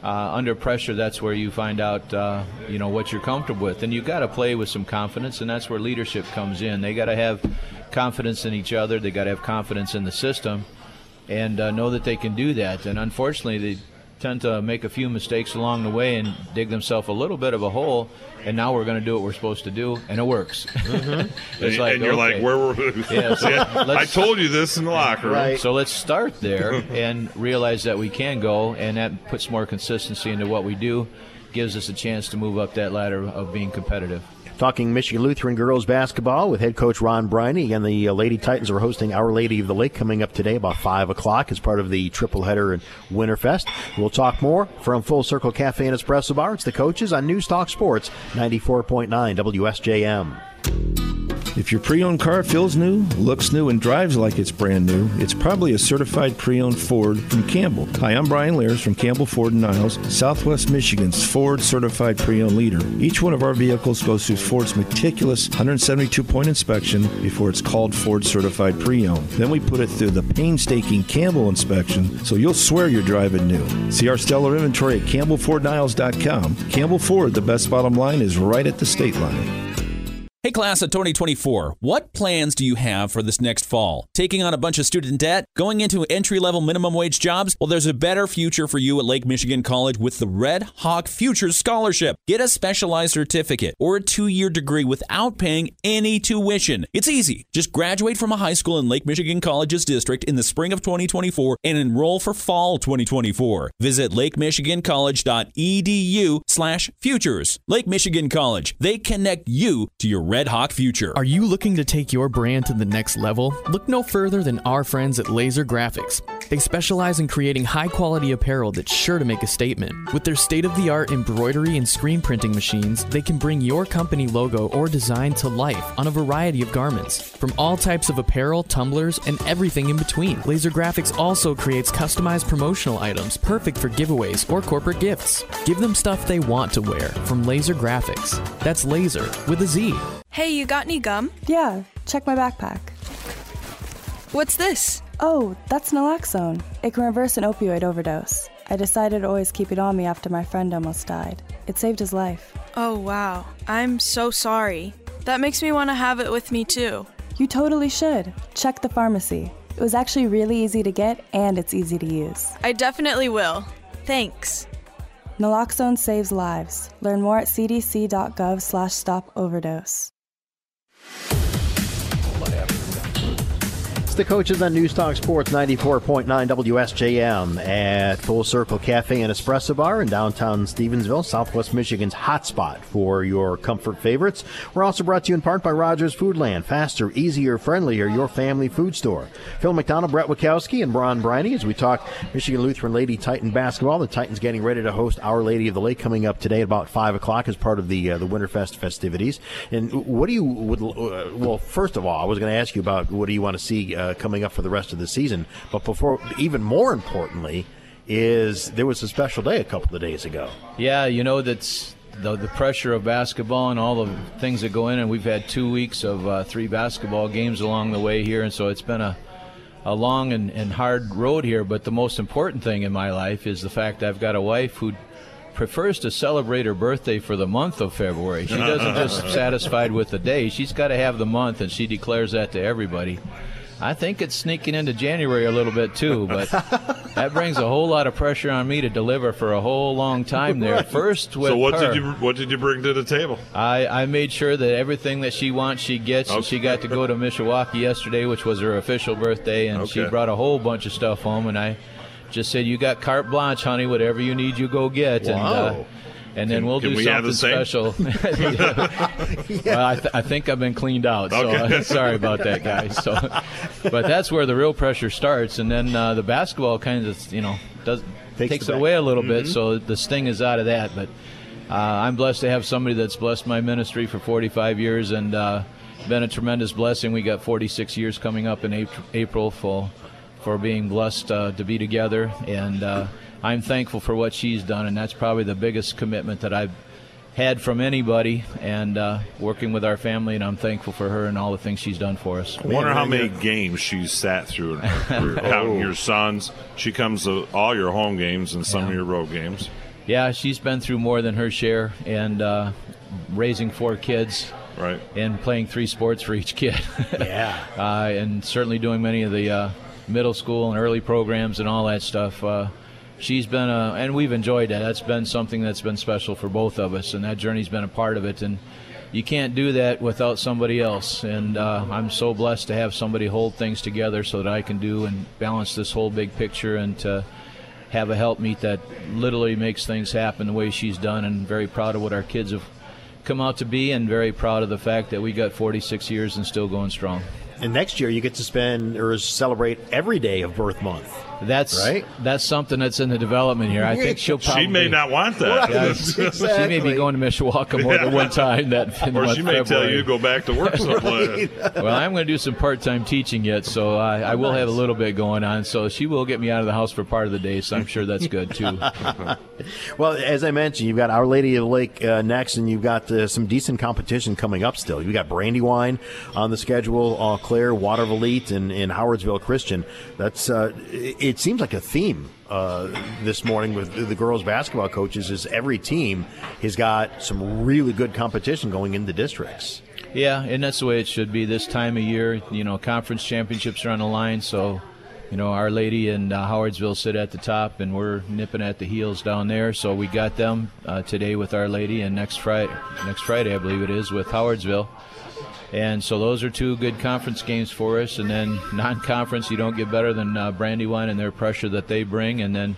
Uh, under pressure, that's where you find out, uh, you know, what you're comfortable with, and you've got to play with some confidence, and that's where leadership comes in. They got to have confidence in each other. They got to have confidence in the system, and uh, know that they can do that. And unfortunately, they tend to make a few mistakes along the way and dig themselves a little bit of a hole. And now we're going to do what we're supposed to do, and it works. Mm-hmm. and, It's like, and you're like, where were we? Yeah, so I let's- told you this in the locker room. So let's start there and realize that we can go, and that puts more consistency into what we do, gives us a chance to move up that ladder of being competitive. Talking Michigan Lutheran girls basketball with head coach Ron Briney and the uh, Lady Titans are hosting Our Lady of the Lake coming up today about five o'clock as part of the triple header and Winterfest. We'll talk more from Full Circle Cafe and Espresso Bar. It's the coaches on News Talk Sports 94.9 WSJM. If your pre owned car feels new, looks new, and drives like it's brand new, it's probably a certified pre owned Ford from Campbell. Hi, I'm Brian Lairs from Campbell Ford Niles, Southwest Michigan's Ford certified pre owned leader. Each one of our vehicles goes through Ford's meticulous 172 point inspection before it's called Ford certified pre owned. Then we put it through the painstaking Campbell inspection so you'll swear you're driving new. See our stellar inventory at CampbellFordNiles.com. Campbell Ford, the best bottom line is right at the state line. Hey, class of 2024, what plans do you have for this next fall? Taking on a bunch of student debt? Going into entry level minimum wage jobs? Well, there's a better future for you at Lake Michigan College with the Red Hawk Futures Scholarship. Get a specialized certificate or a two year degree without paying any tuition. It's easy. Just graduate from a high school in Lake Michigan College's district in the spring of 2024 and enroll for fall 2024. Visit lakemichigancollege.edu slash futures. Lake Michigan College. They connect you to your Red Hawk future. Are you looking to take your brand to the next level? Look no further than our friends at Laser Graphics. They specialize in creating high quality apparel that's sure to make a statement. With their state of the art embroidery and screen printing machines, they can bring your company logo or design to life on a variety of garments. From all types of apparel, tumblers, and everything in between. Laser Graphics also creates customized promotional items perfect for giveaways or corporate gifts. Give them stuff they want to wear from Laser Graphics. That's laser with a Z. Hey, you got any gum? Yeah, check my backpack. What's this? Oh, that's naloxone. It can reverse an opioid overdose. I decided to always keep it on me after my friend almost died. It saved his life. Oh, wow. I'm so sorry. That makes me want to have it with me too. You totally should. Check the pharmacy. It was actually really easy to get and it's easy to use. I definitely will. Thanks. Naloxone saves lives. Learn more at cdc.gov slash stop overdose. It's the coaches on News Talk Sports 94.9 WSJM at Full Circle Cafe and Espresso Bar in downtown Stevensville, Southwest Michigan's hotspot for your comfort favorites. We're also brought to you in part by Rogers Foodland, faster, easier, friendlier, your family food store. Phil McDonald, Brett Witkowski, and Ron Briney as we talk Michigan Lutheran Lady Titan basketball. The Titans getting ready to host Our Lady of the Lake coming up today at about 5 o'clock as part of the uh, the Winterfest festivities. And what do you, would, uh, well, first of all, I was going to ask you about what do you want to see uh, coming up for the rest of the season. But before, even more importantly, is there was a special day a couple of days ago. Yeah, you know that's the, the pressure of basketball and all the things that go in, and we've had two weeks of uh, three basketball games along the way here, and so it's been a a long and, and hard road here. But the most important thing in my life is the fact I've got a wife who prefers to celebrate her birthday for the month of February. She doesn't just satisfied with the day; she's got to have the month, and she declares that to everybody. I think it's sneaking into January a little bit too, but that brings a whole lot of pressure on me to deliver for a whole long time there. Right. First with so what her, did you what did you bring to the table? I, I made sure that everything that she wants she gets. And she got to go to Mishawaka yesterday, which was her official birthday, and she brought a whole bunch of stuff home. And I just said, "You got carte blanche, honey. Whatever you need, you go get." And, uh, Wow. And then Can- we'll do we something special. Well, I, th- I think I've been cleaned out, so Okay. uh, sorry about that, guys. So, but that's where the real pressure starts, and then uh, the basketball kind of, you know, does Takes takes it away a little bit. Mhm. So the sting is out of that. But uh, I'm blessed to have somebody that's blessed my ministry for 45 years and uh, been a tremendous blessing. We got 46 years coming up in April, April for for being blessed uh, to be together, and uh, I'm thankful for what she's done, and that's probably the biggest commitment that I've had from anybody, and uh, working with our family, and I'm thankful for her and all the things she's done for us. I wonder how many games she's sat through in her career. Counting your sons, she comes to all your home games and some of your road games. Yeah, she's been through more than her share, and uh, raising four kids, right, and playing three sports for each kid. yeah, uh, and certainly doing many of the uh, middle school and early programs and all that stuff. She's been, a, and we've enjoyed that. That's been something that's been special for both of us, and that journey's been a part of it. And you can't do that without somebody else. And uh, I'm so blessed to have somebody hold things together so that I can do and balance this whole big picture and to have a helpmeet that literally makes things happen the way she's done. And very proud of what our kids have come out to be, and very proud of the fact that we got 46 years and still going strong. And next year you get to spend or celebrate every day of birth month. That's right. That's something that's in the development here. I think she'll She may not want that. Yeah, She may be going to Mishawaka more than one time. That in or the she may of tell you to go back to work someplace. well, I'm going to do some part-time teaching yet, so I, I will have a little bit going on. So she will get me out of the house for part of the day, so I'm sure that's good too. Well, as I mentioned, you've got Our Lady of the Lake uh, next, and you've got uh, some decent competition coming up still. You've got Brandywine on the schedule, Eau Claire, Watervliet, and, and Howardsville Christian. That's uh, it, it seems like a theme uh, this morning with the girls basketball coaches is every team has got some really good competition going in the districts. Yeah, and that's the way it should be this time of year. You know, conference championships are on the line, so you know, Our Lady and uh, Howardsville sit at the top, and we're nipping at the heels down there. So we got them uh, today with Our Lady, and next Friday, next Friday, I believe it is, with Howardsville. And so those are two good conference games for us. And then non-conference, you don't get better than uh, Brandywine and their pressure that they bring, and then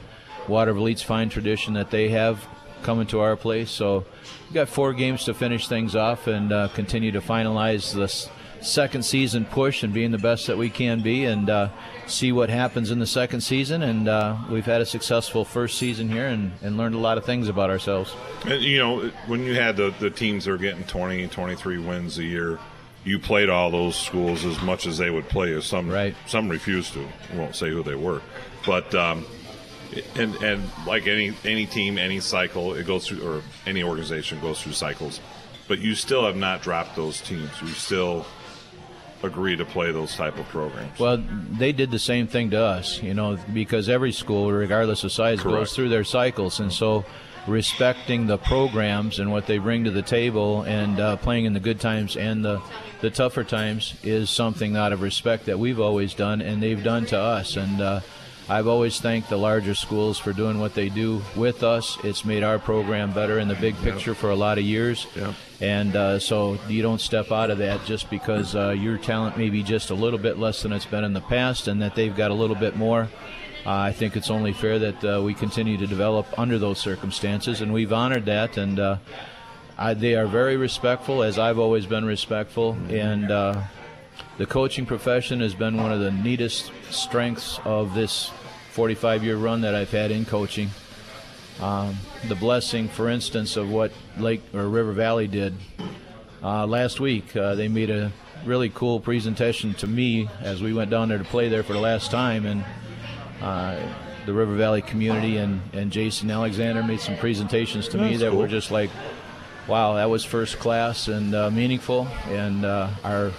Water Watervliet's fine tradition that they have coming to our place. So we've got four games to finish things off and uh, continue to finalize this second season push and being the best that we can be and uh, see what happens in the second season. And uh, we've had a successful first season here and, and learned a lot of things about ourselves. And, you know, when you had the, the teams that are getting 20, 23 wins a year, you played all those schools as much as they would play. you. some right. some refused to. I won't say who they were, but um, and and like any any team, any cycle, it goes through, or any organization goes through cycles. But you still have not dropped those teams. You still agree to play those type of programs. Well, they did the same thing to us, you know, because every school, regardless of size, Correct. goes through their cycles, and so respecting the programs and what they bring to the table and uh, playing in the good times and the, the tougher times is something out of respect that we've always done and they've done to us and uh, I've always thanked the larger schools for doing what they do with us. It's made our program better in the big picture yep. for a lot of years. Yep. And uh, so you don't step out of that just because uh, your talent may be just a little bit less than it's been in the past and that they've got a little bit more. I think it's only fair that uh, we continue to develop under those circumstances, and we've honored that. And uh, I, they are very respectful, as I've always been respectful. And uh, the coaching profession has been one of the neatest strengths of this 45 year run that I've had in coaching. Um, the blessing, for instance, of what Lake or River Valley did uh, last week. Uh, they made a really cool presentation to me as we went down there to play there for the last time, and uh, the River Valley community and, and Jason Alexander made some presentations to That's me that cool. were just like, wow, that was first class and uh, meaningful, and uh, our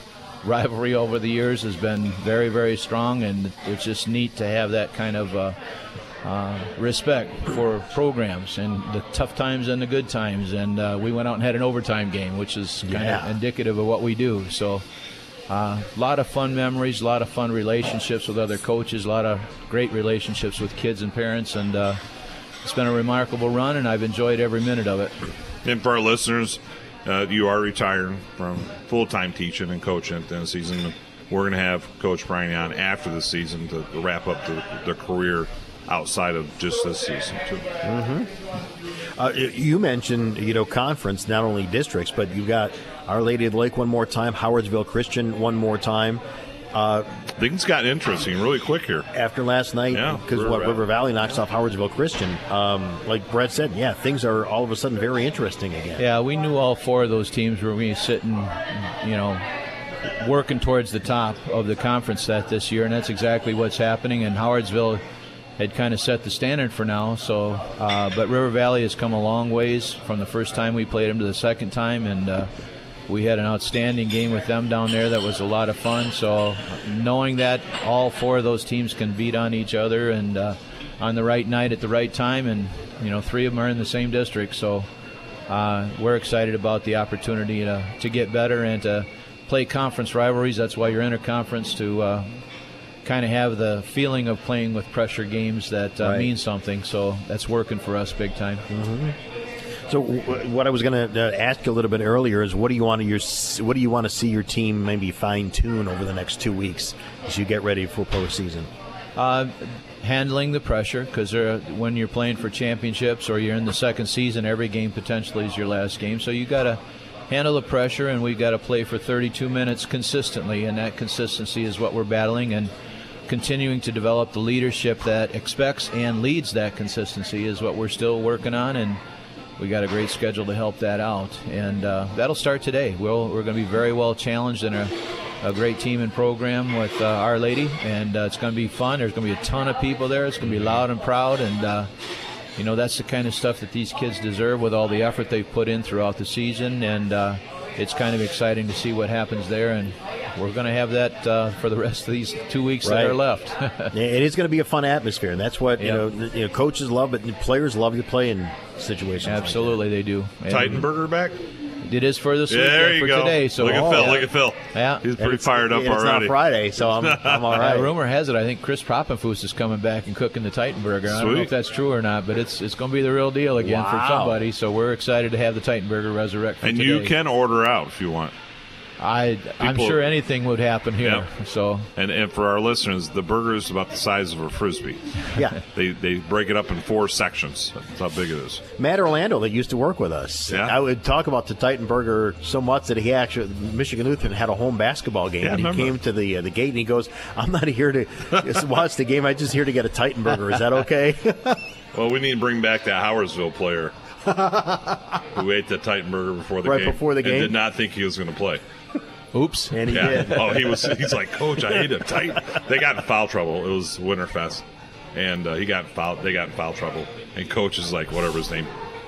rivalry over the years has been very, very strong, and it's just neat to have that kind of uh, uh, respect for programs and the tough times and the good times. And uh, we went out and had an overtime game, which is kind yeah. of indicative of what we do. So. A uh, lot of fun memories, a lot of fun relationships with other coaches, a lot of great relationships with kids and parents, and uh, it's been a remarkable run, and I've enjoyed every minute of it. And for our listeners, uh, you are retiring from full time teaching and coaching at the end of the season. We're going to have Coach Brian on after the season to, to wrap up the, the, career outside of just this season too. Mm-hmm. Uh, you mentioned you know conference, not only districts, but you've got Our Lady of the Lake one more time, Howardsville Christian one more time. Uh, Things got interesting really quick here after last night because yeah, what Valley. River Valley knocks off Howardsville Christian. Um, like Brett said, yeah, things are all of a sudden very interesting again. Yeah, we knew all four of those teams were going to be sitting, you know, working towards the top of the conference set this year, and that's exactly what's happening. And Howardsville had kind of set the standard for now. So, uh, but River Valley has come a long ways from the first time we played them to the second time, and. Uh, we had an outstanding game with them down there that was a lot of fun. So knowing that all four of those teams can beat on each other and uh, on the right night at the right time, and you know three of them are in the same district, so uh, we're excited about the opportunity to, to get better and to play conference rivalries. That's why you're in a conference to uh, kind of have the feeling of playing with pressure games that uh, right. mean something. So that's working for us big time. Mm-hmm. So, what I was going to uh, ask a little bit earlier is, what do you want to your what do you want to see your team maybe fine tune over the next two weeks as you get ready for postseason? Uh, handling the pressure because when you're playing for championships or you're in the second season, every game potentially is your last game. So you got to handle the pressure, and we've got to play for 32 minutes consistently, and that consistency is what we're battling and continuing to develop the leadership that expects and leads that consistency is what we're still working on and we got a great schedule to help that out, and uh, that'll start today. We'll, we're going to be very well challenged in a, a great team and program with uh, Our Lady, and uh, it's going to be fun. There's going to be a ton of people there. It's going to be loud and proud, and uh, you know that's the kind of stuff that these kids deserve with all the effort they've put in throughout the season, and uh, it's kind of exciting to see what happens there. And we're going to have that uh, for the rest of these two weeks right. that are left. it is going to be a fun atmosphere, and that's what you, know, you know. Coaches love it, and players love to play in situations. Absolutely, like they do. Titanburger back. It is for this week. There yeah, you for go. today. So Look at oh, Phil. yeah. Look at Phil. Yeah, He's pretty fired up and it's not already. Friday, so I'm, I'm all Uh, rumor has it, I think Chris Proppenfuss is coming back and cooking the Titanburger. I don't know if that's true or not, but it's it's going to be the real deal again Wow. for somebody. So we're excited to have the Titanburger resurrect. For And today. you can order out if you want. I I'm People- sure anything would happen here. So And and for our listeners, the burger is about the size of a frisbee. Yeah. They they break it up in four sections. That's how big it is. Matt Orlando that used to work with us. Yeah. I would talk about the Titan Burger so much that he actually Michigan Lutheran had a home basketball game Yeah, I and he remember. came to the uh, the gate and he goes, "I'm not here to just watch the game. I'm just here to get a Titan Burger. Is that okay?" Well, we need to bring back that Howardsville player who ate the Titan burger before the Right game. before the and game? did not think he was going to play. Oops. And he yeah. did. Oh, he was. He's like, Coach, I ate a Titan. They got in foul trouble. It was Winterfest, and uh, he got foul. They got in foul trouble, and Coach is like, whatever his name,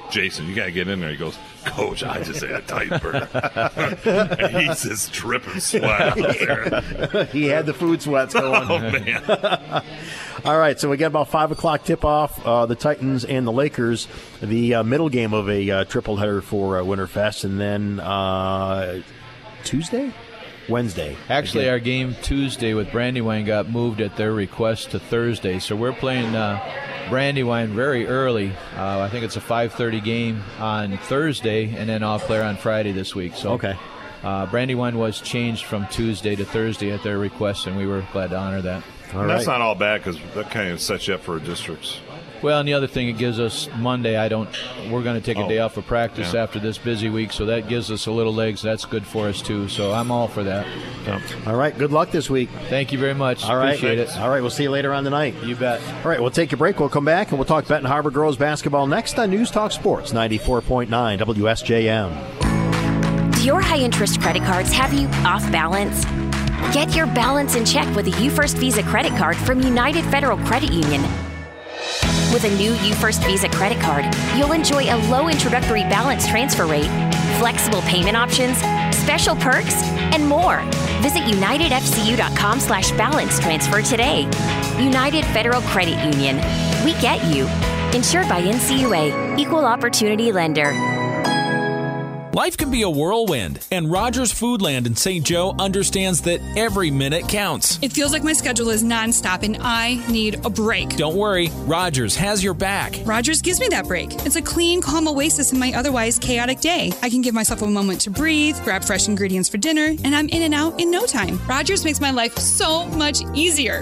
Jason, you got to get in there. He goes, Coach, I just ate a Titan burger, and he's just dripping sweat out there. he had the food sweats going. Oh man. All right, so we got about five o'clock tip off. Uh, the Titans and the Lakers, the uh, middle game of a uh, triple header for uh, Winterfest, and then uh, Tuesday, Wednesday. Actually, Again. our game Tuesday with Brandywine got moved at their request to Thursday, so we're playing uh, Brandywine very early. Uh, I think it's a 5:30 game on Thursday, and then off player on Friday this week. So Okay. Uh, Brandywine was changed from Tuesday to Thursday at their request, and we were glad to honor that. And that's not all bad because that kind of sets you up for a districts. Well, and the other thing it gives us Monday. I don't. We're going to take a Oh, day off of practice yeah. after this busy week, so that gives us a little legs. That's good for us too. So I'm all for that. All right, good luck this week. Thank you very much. All right, Appreciate it. All right, we'll see you later on tonight. You bet. All right, we'll take a break. We'll come back and we'll talk Benton Harbor girls basketball next on News Talk Sports 94.9 WSJM. Do your high interest credit cards have you off balance? Get your balance in check with a UFirst Visa credit card from United Federal Credit Union. With a new UFirst Visa credit card, you'll enjoy a low introductory balance transfer rate, flexible payment options, special perks, and more. Visit unitedfcu.com slash balance transfer today. United Federal Credit Union. We get you. Insured by NCUA, Equal Opportunity Lender. Life can be a whirlwind, and Rogers Foodland in St. Joe understands that every minute counts. It feels like my schedule is nonstop and I need a break. Don't worry, Rogers has your back. Rogers gives me that break. It's a clean, calm oasis in my otherwise chaotic day. I can give myself a moment to breathe, grab fresh ingredients for dinner, and I'm in and out in no time. Rogers makes my life so much easier.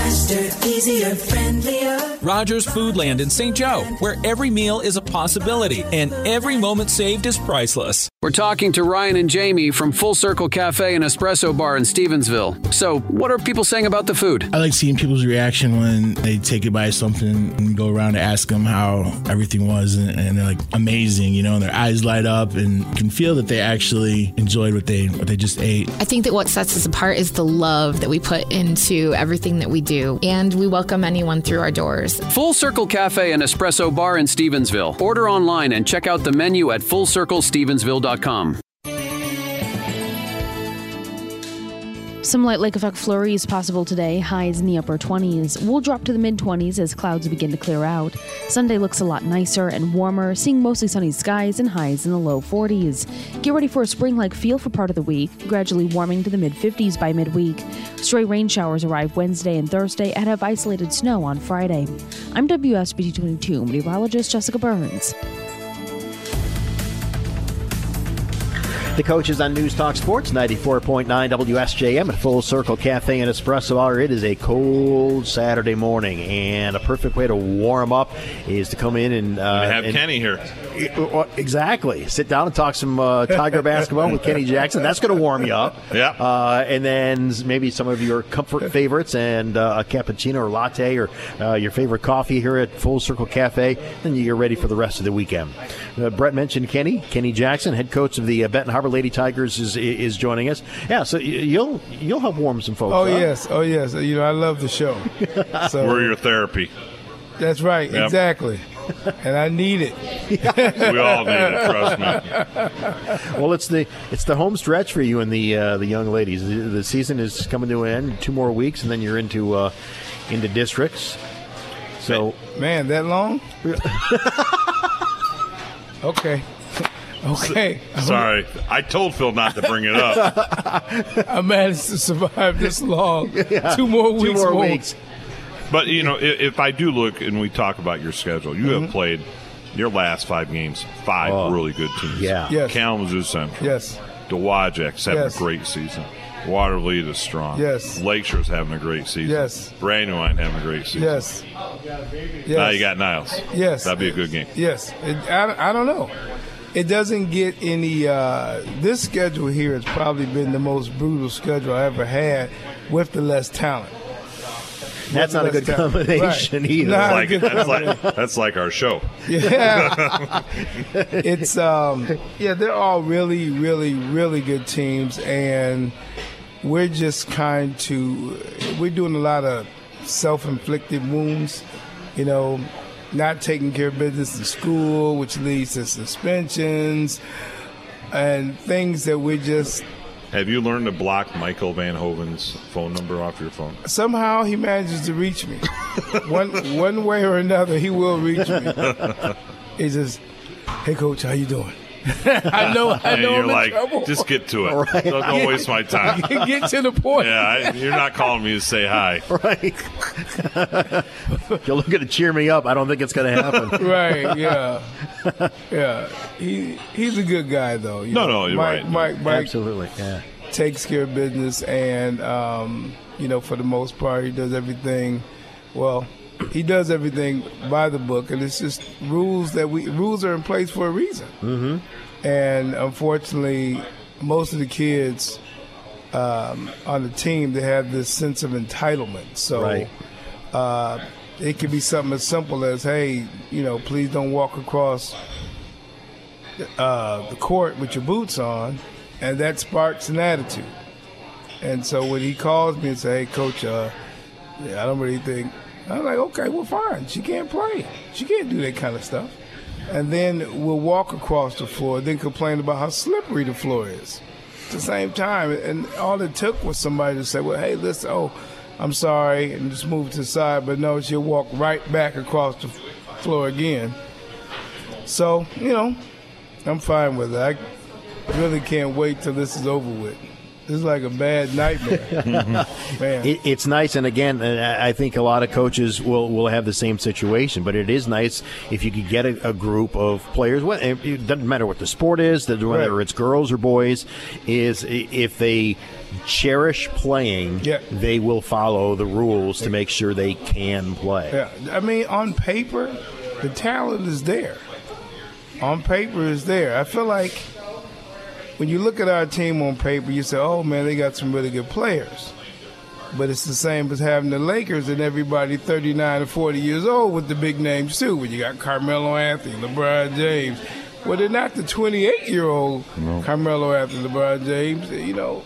Faster, easier, friendlier. Rogers Foodland in St. Joe, where every meal is a possibility and every moment saved is priceless. We're talking to Ryan and Jamie from Full Circle Cafe and Espresso Bar in Stevensville. So, what are people saying about the food? I like seeing people's reaction when they take it by something and go around and ask them how everything was, and, and they're like amazing, you know, and their eyes light up and can feel that they actually enjoyed what they what they just ate. I think that what sets us apart is the love that we put into everything that we do, and we welcome anyone through our doors. Full Circle Cafe and Espresso Bar in Stevensville. Order online and check out the menu at fullcirclestevensville.com. Some light lake effect flurries possible today, highs in the upper 20s. We'll drop to the mid 20s as clouds begin to clear out. Sunday looks a lot nicer and warmer, seeing mostly sunny skies and highs in the low 40s. Get ready for a spring like feel for part of the week, gradually warming to the mid 50s by midweek. Stray rain showers arrive Wednesday and Thursday and have isolated snow on Friday. I'm WSBT 22 meteorologist Jessica Burns. The coaches on News Talk Sports 94.9 WSJM at Full Circle Cafe and Espresso Bar. It is a cold Saturday morning, and a perfect way to warm up is to come in and uh, have and- Kenny here. Exactly. Sit down and talk some uh, Tiger basketball with Kenny Jackson. That's going to warm you up. Yeah. Uh, and then maybe some of your comfort favorites and uh, a cappuccino or latte or uh, your favorite coffee here at Full Circle Cafe. Then you get ready for the rest of the weekend. Uh, Brett mentioned Kenny. Kenny Jackson, head coach of the uh, Benton Harbor Lady Tigers, is is joining us. Yeah. So you'll you'll help warm some folks. Oh up. yes, oh yes. You know I love the show. So We're your therapy. that's right, Yep. exactly. And I need it. We all need it. Trust me. well, it's the it's the home stretch for you and the uh, the young ladies. The, the season is coming to an end. Two more weeks, and then you're into uh, into districts. So, Man, that long? okay. Okay. Sorry, I told Phil not to bring it up. I managed to survive this long. Yeah. Two more weeks. Two weeks. more won't. weeks. But you know, if, if I do look and we talk about your schedule, you Mhm. have played your last five games, five Oh. really good teams. Yeah. Yes. Kalamazoo Central. Yes. Dowagiac's having Yes. a great season. Waterloo is strong. Yes. Lakeshore's having a great season. Yes. Brandywine having a great season. Yes. Yes. Now you got Niles. Yes. That'd be a good game. Yes. It, I, I don't know. It doesn't get any. Uh, this schedule here has probably been the most brutal schedule I ever had with the less talent. That's not a good combination Right. either. Not Like, good that's combination. like that's like our show. Yeah. it's um yeah, they're all really, really, really good teams and we're just kind to we're doing a lot of self inflicted wounds, you know, not taking care of business in school, which leads to suspensions and things that we just Have you learned to block Michael Van Hoven's phone number off your phone? somehow he manages to reach me. one one way or another he will reach me. He just, hey coach, how you doing? I know, I And know. you're I'm in like, trouble. just get to it. Right. Don't, don't waste my time. Get to the point. Yeah, I, you're not calling me to say hi. Right. You're looking to cheer me up. I don't think it's going to happen. right? Yeah, yeah. He he's a good guy though. you No, know. no, you're Mike, right. Mike, Mike Absolutely, yeah. Takes care of business, and um, you know, for the most part, he does everything. Well, he does everything by the book, and it's just rules that we rules are in place for a reason. Mm-hmm. And unfortunately, most of the kids um, on the team they have this sense of entitlement. So Right. uh, it could be something as simple as, "Hey, you know, please don't walk across uh, the court with your boots on," and that sparks an attitude. And so when he calls me and says, "Hey, coach, uh, yeah, I don't really think," I'm like, "Okay, well, fine. She can't play. She can't do that kind of stuff." And then we'll walk across the floor, then complain about how slippery the floor is. At the same time, and all it took was somebody to say, "Well, hey, listen, oh, I'm sorry," and just move to the side. But no, she'll walk right back across the floor again. So you know, I'm fine with it. I really can't wait till this is over with. Is like a bad nightmare. Man. It, it's nice, and again, uh, I I think a lot of coaches will, will have the same situation. But it is nice if you could get a, a group of players. It doesn't matter what the sport is, whether Right. it's girls or boys. Is if they cherish playing, they will follow the rules to make sure they can play. Yeah, I mean, on paper, the talent is there. On paper is there. I feel like when you look at our team on paper, you say, "Oh man, they got some really good players." But it's the same as having the Lakers and everybody 39 or 40 years old with the big names too. When you got Carmelo Anthony, LeBron James. Well, they're not the 28 year old Carmelo Anthony, LeBron James. You know,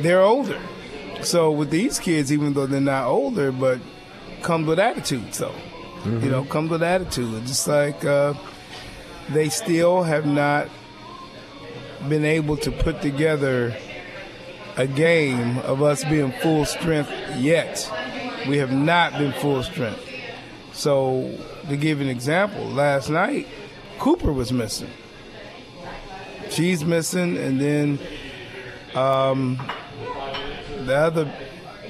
they're older. So with these kids, even though they're not older, but comes with attitude. So you know, comes with attitude. Just like uh, they still have not been able to put together a game of us being full strength yet. We have not been full strength. So to give an example, last night Cooper was missing. She's missing, and then um, the other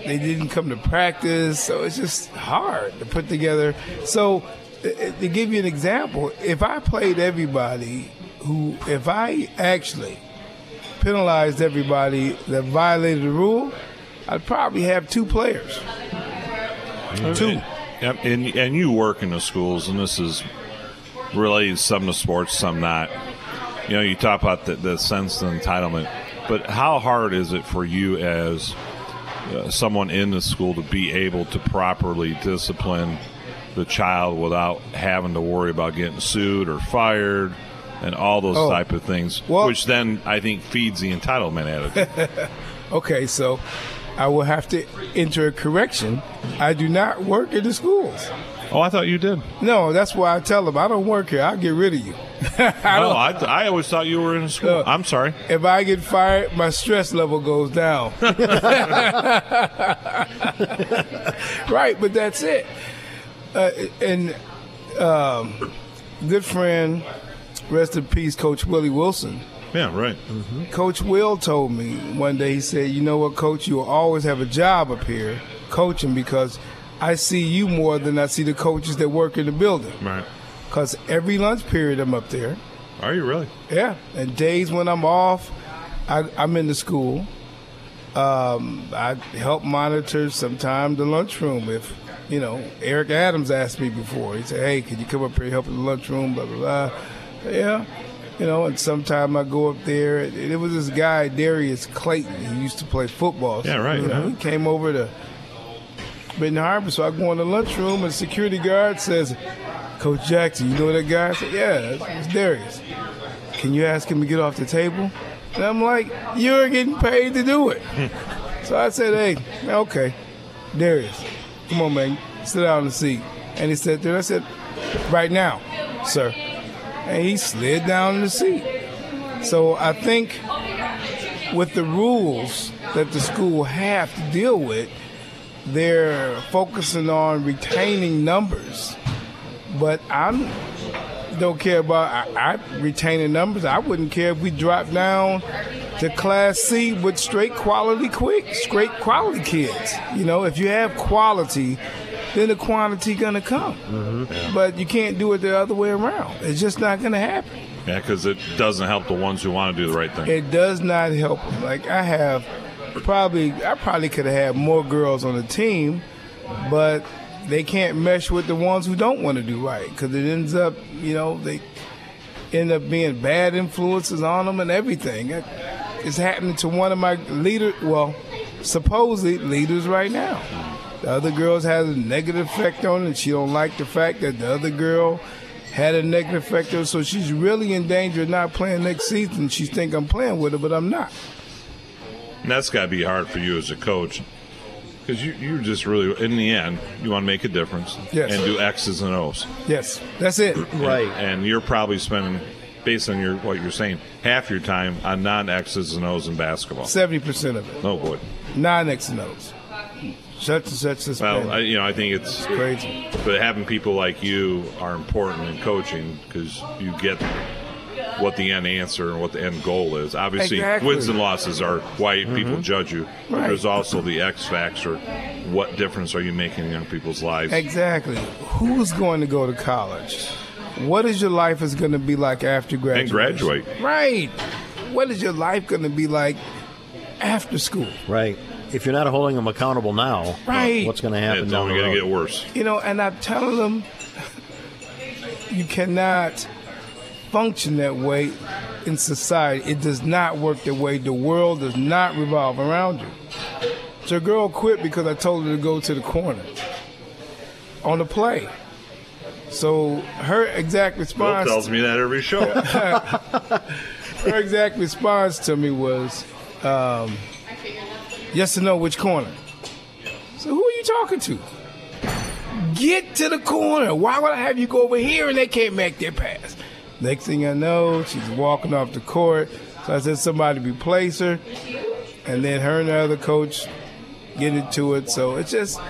they didn't come to practice, so it's just hard to put together. So to give you an example, if I played everybody who, if I actually penalized everybody that violated the rule, I'd probably have two players. Two. Yep, and and you work in the schools, and this is related some the sports, some not. You know, you talk about the, the sense of entitlement, but how hard is it for you as uh, someone in the school to be able to properly discipline the child without having to worry about getting sued or fired and all those Oh. type of things, which then I think feeds the entitlement attitude. okay, so I will have to enter a correction. I do not work in the schools. Oh, I thought you did. No, that's why I tell them I don't work here. I'll get rid of you. I no, don't- I, I always thought you were in a school. I'm sorry. If I get fired, my stress level goes down. right, but that's it. Uh, and um, good friend rest in peace, Coach Willie Wilson. Yeah, right. Coach Will told me one day, he said, You know what, Coach, you'll always have a job up here coaching because I see you more than I see the coaches that work in the building. Right. Because every lunch period I'm up there. Are you really? Yeah. And days when I'm off, I, I'm in the school. Um, I help monitor sometime the lunchroom. If, you know, Eric Adams asked me before. He said, Hey, can you come up here and help in the lunchroom? Blah, blah, blah. Yeah. You know, and sometime I go up there. It, it was this guy, Darius Clayton. He used to play football. Yeah, right, You know, yeah. he came over to Benton Harbor. So I go in the lunchroom, and security guard says, Coach Jackson, you know that guy? I said, Yeah, it's, Darius. Can you ask him to get off the table? And I'm like, You're getting paid to do it. Hmm. so I said, Hey, okay, Darius, come on, man, sit down in the seat. And he said, there. I said, Right now, sir. And he slid down in the seat. So I think with the rules that the school have to deal with, they're focusing on retaining numbers. But I'm don't care about I, I retaining numbers. I wouldn't care if we drop down to Class C with straight quality quick, straight quality kids. You know, if you have quality, then the quantity gonna come. Mm-hmm. But you can't do it the other way around. It's just not gonna happen. Yeah, because it doesn't help the ones who want to do the right thing. It does not help. them. Like I have probably, I probably could have had more girls on the team, but they can't mesh with the ones who don't want to do right because it ends up, you know, they end up being bad influences on them and everything. It- It's happening to one of my leader, well, supposedly leaders right now. The other girls has a negative effect on her, and she don't like the fact that the other girl had a negative effect on her. So she's really in danger of not playing next season. She think I'm playing with her, but I'm not. And that's got to be hard for you as a coach. Because you, you just really, in the end, you want to make a difference Yes. and do X's and O's. Yes, that's it. Right. And, you're probably spending, based on your what you're saying, half your time on non X's and O's in basketball. Seventy percent of it, Oh, boy. nine X and O's. Such and such suspended. Well, I, you know, I think it's crazy. But having people like you are important in coaching because you get what the end answer and what the end goal is. Obviously, Exactly. wins and losses are why mm-hmm. people judge you. But Right. There's also the X factor. What difference are you making in young people's lives? Exactly. Who's going to go to college? What is your life is going to be like after graduation? And graduate. Right. What is your life going to be like after school? Right. If you're not holding them accountable now, Right. what's going to happen It's down only going to get worse. You know, and I'm telling them you cannot function that way in society. It does not work that way. The world does not revolve around you. So girl quit because I told her to go to the corner on the play. So her exact Bill response tells me that every show. her exact response to me was, um, yes or no, which corner? So who are you talking to? Get to the corner. Why would I have you go over here and they can't make their pass? Next thing I know, she's walking off the court. So I said somebody replace her. And then her and the other coach get into it. So it's just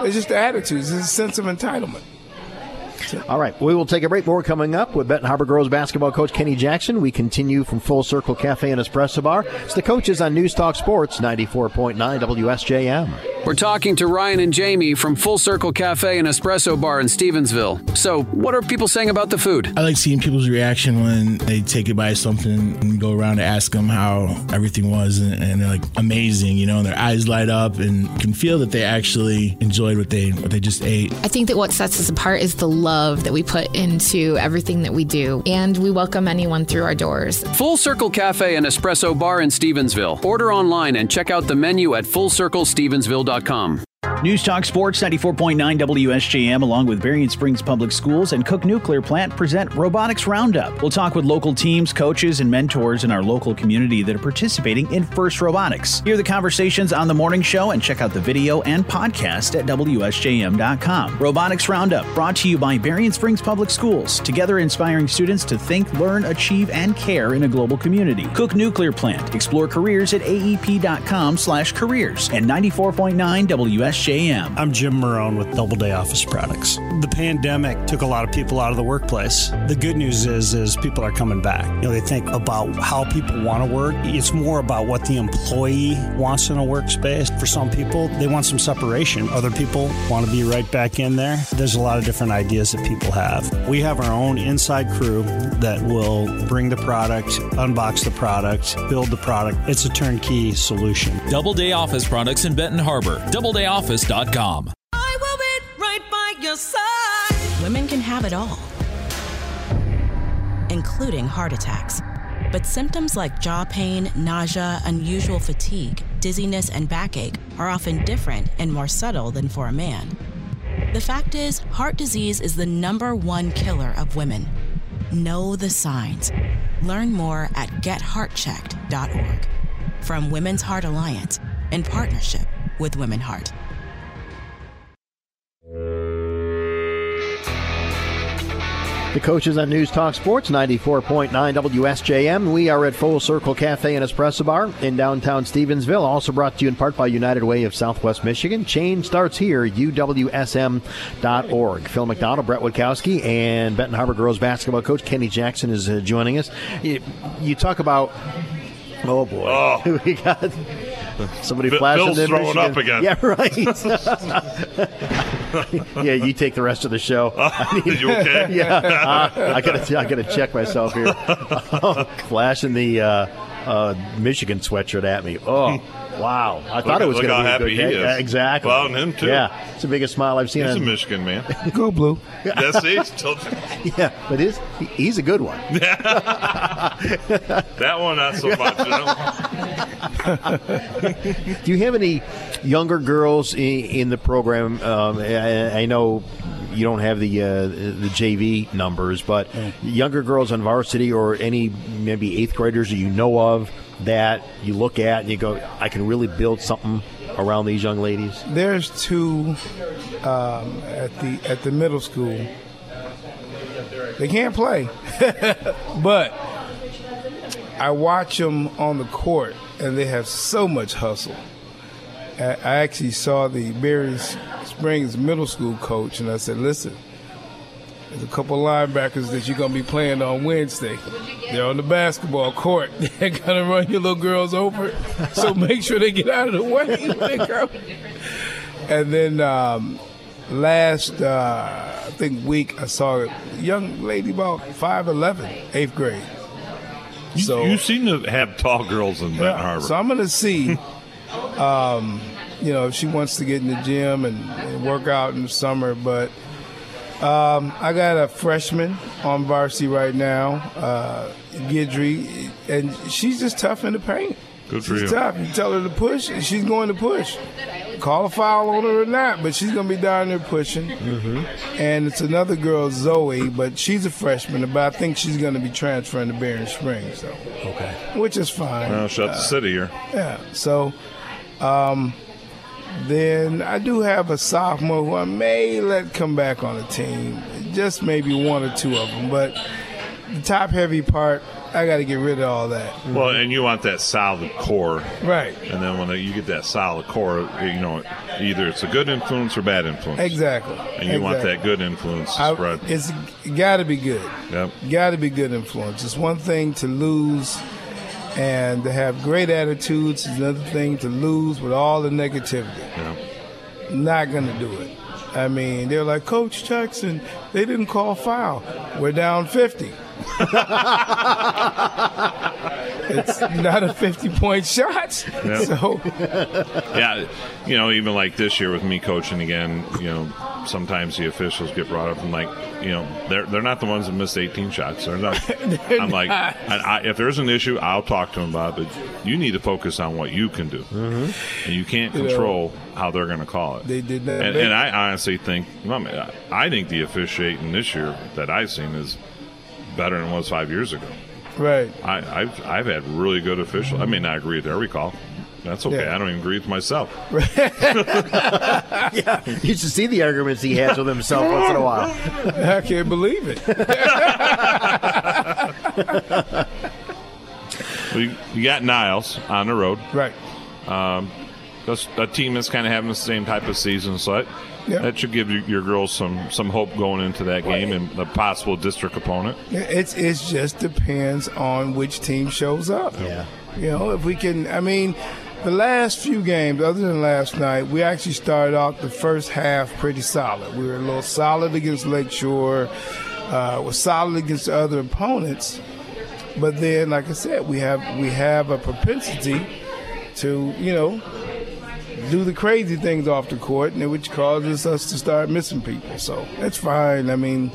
it's just the attitudes. It's a sense of entitlement. All right, we will take a break. More coming up with Benton Harbor Girls basketball coach Kenny Jackson. We continue from Full Circle Cafe and Espresso Bar. It's the coaches on News Talk Sports 94.9 WSJM. We're talking to Ryan and Jamie from Full Circle Cafe and Espresso Bar in Stevensville. So, what are people saying about the food? I like seeing people's reaction when they take it by something and go around to ask them how everything was, and, and they're like amazing, you know, and their eyes light up and can feel that they actually enjoyed what they what they just ate. I think that what sets us apart is the love that we put into everything that we do, and we welcome anyone through our doors. Full Circle Cafe and Espresso Bar in Stevensville. Order online and check out the menu at fullcirclestevensville.com. Inc.com. News Talk Sports 94.9 WSJM, along with Berrien Springs Public Schools and Cook Nuclear Plant, present Robotics Roundup. We'll talk with local teams, coaches, and mentors in our local community that are participating in FIRST Robotics. Hear the conversations on the morning show and check out the video and podcast at WSJM.com. Robotics Roundup, brought to you by Berrien Springs Public Schools, together inspiring students to think, learn, achieve, and care in a global community. Cook Nuclear Plant, explore careers at aep.com slash careers and 94.9 WSJM. WSJM. I'm Jim Marone with Doubleday Office Products. The pandemic took a lot of people out of the workplace. The good news is is people are coming back. You know, they think about how people want to work. It's more about what the employee wants in a workspace. For some people, they want some separation. Other people want to be right back in there. There's a lot of different ideas that people have. We have our own inside crew that will bring the product, unbox the product, build the product. It's a turnkey solution. Doubleday Office Products in Benton Harbor. DoubledayOffice.com. I will be right by your side. Women can have it all, including heart attacks. But symptoms like jaw pain, nausea, unusual fatigue, dizziness, and backache are often different and more subtle than for a man. The fact is, heart disease is the number one killer of women. Know the signs. Learn more at getheartchecked.org. From Women's Heart Alliance, in partnership with WomenHeart. The coaches on News Talk Sports 94.9 WSJM. We are at Full Circle Cafe and Espresso Bar in downtown Stevensville. Also brought to you in part by United Way of Southwest Michigan. Change starts here, uwsm.org. Phil McDonald, Brett Witkowski, and Benton Harbor girls basketball coach Kenny Jackson is uh, joining us. You, you talk about, oh boy, we got somebody Phil- flashing in throwing Michigan. up again. Yeah, right. yeah, you take the rest of the show. I need- you okay? yeah, uh, I gotta, I gotta check myself here. Flashing the uh, uh, Michigan sweatshirt at me. Oh, wow! I thought Look- it was going to how be a happy good he game. is. Exactly. Well, and him too. Yeah, it's the biggest smile I've seen. He's a Michigan man. Go blue. Yes, he's still. yeah, but his, he's a good one. That one, not so much. You know? Do you have any younger girls in, in the program? Um, I, I know you don't have the uh, the JV numbers, but younger girls on varsity or any maybe eighth graders that you know of that you look at and you go, I can really build something around these young ladies. There's two um, at the at the middle school. They can't play, but I watch them on the court, and they have so much hustle. I actually saw the Berrien Springs middle school coach, and I said, "Listen, there's a couple linebackers that you're gonna be playing on Wednesday. They're on the basketball court. They're gonna run your little girls over, so make sure they get out of the way." when they go." And then um, last, uh, I think week, I saw a young lady about 5'11", eighth grade. You, you seem to have tall girls in Benton Harbor. So I'm going to see, um, you know, if she wants to get in the gym and, and work out in the summer. But um, I got a freshman on varsity right now, uh, Gidry, and she's just tough in the paint. Good for she's you. tough. You tell her to push, and she's going to push. Call a foul on her or not, but she's going to be down there pushing. Mm-hmm. And it's another girl, Zoe, but she's a freshman, but I think she's going to be transferring to Berrien Springs, so. Okay. Which is fine. Well, shut the Uh, city here. yeah. So, um, then I do have a sophomore who I may let come back on the team, just maybe one or two of them. But the top heavy part, I got to get rid of all that. Well, and you want that solid core, Right. and then when you get that solid core, you know, either it's a good influence or bad influence. Exactly. And you want that good influence to I- spread. It's got to be good. Yep. Got to be good influence. It's one thing to lose and to have great attitudes. is another thing to lose with all the negativity. Not going to do it. I mean, they're like, Coach Jackson, they didn't call foul. We're down 50. it's not a 50 point shot. Yeah. So, yeah, you know, even like this year with me coaching again, you know, sometimes the officials get brought up and like, you know, they're they're not the ones that missed 18 shots. They're not. I'm like, not. I, I, if there's an issue, I'll talk to them about it. But you need to focus on what you can do, mm-hmm. and you can't You know, control how they're going to call it. they did that. And, and I honestly think, I, mean, I- I think the officiating this year that I've seen is better than it was five years ago. right. I, I've I've had really good officials. I may not agree with every call. That's okay. Yeah. I don't even agree with myself. yeah, you should see the arguments he has with himself once in a while. I can't believe it. We you got Niles on the road, right? Um, Because a team that's kind of having the same type of season, so that, that should give you, your girls some some hope going into that game and a possible district opponent. It's it's just depends on which team shows up. Yeah. You know, if we can, I mean, the last few games, other than last night, we actually started off the first half pretty solid. We were a little solid against Lakeshore, uh, was solid against other opponents, but then, like I said, we have we have a propensity to, you know, do the crazy things off the court, and which causes us to start missing people. So that's fine. I mean,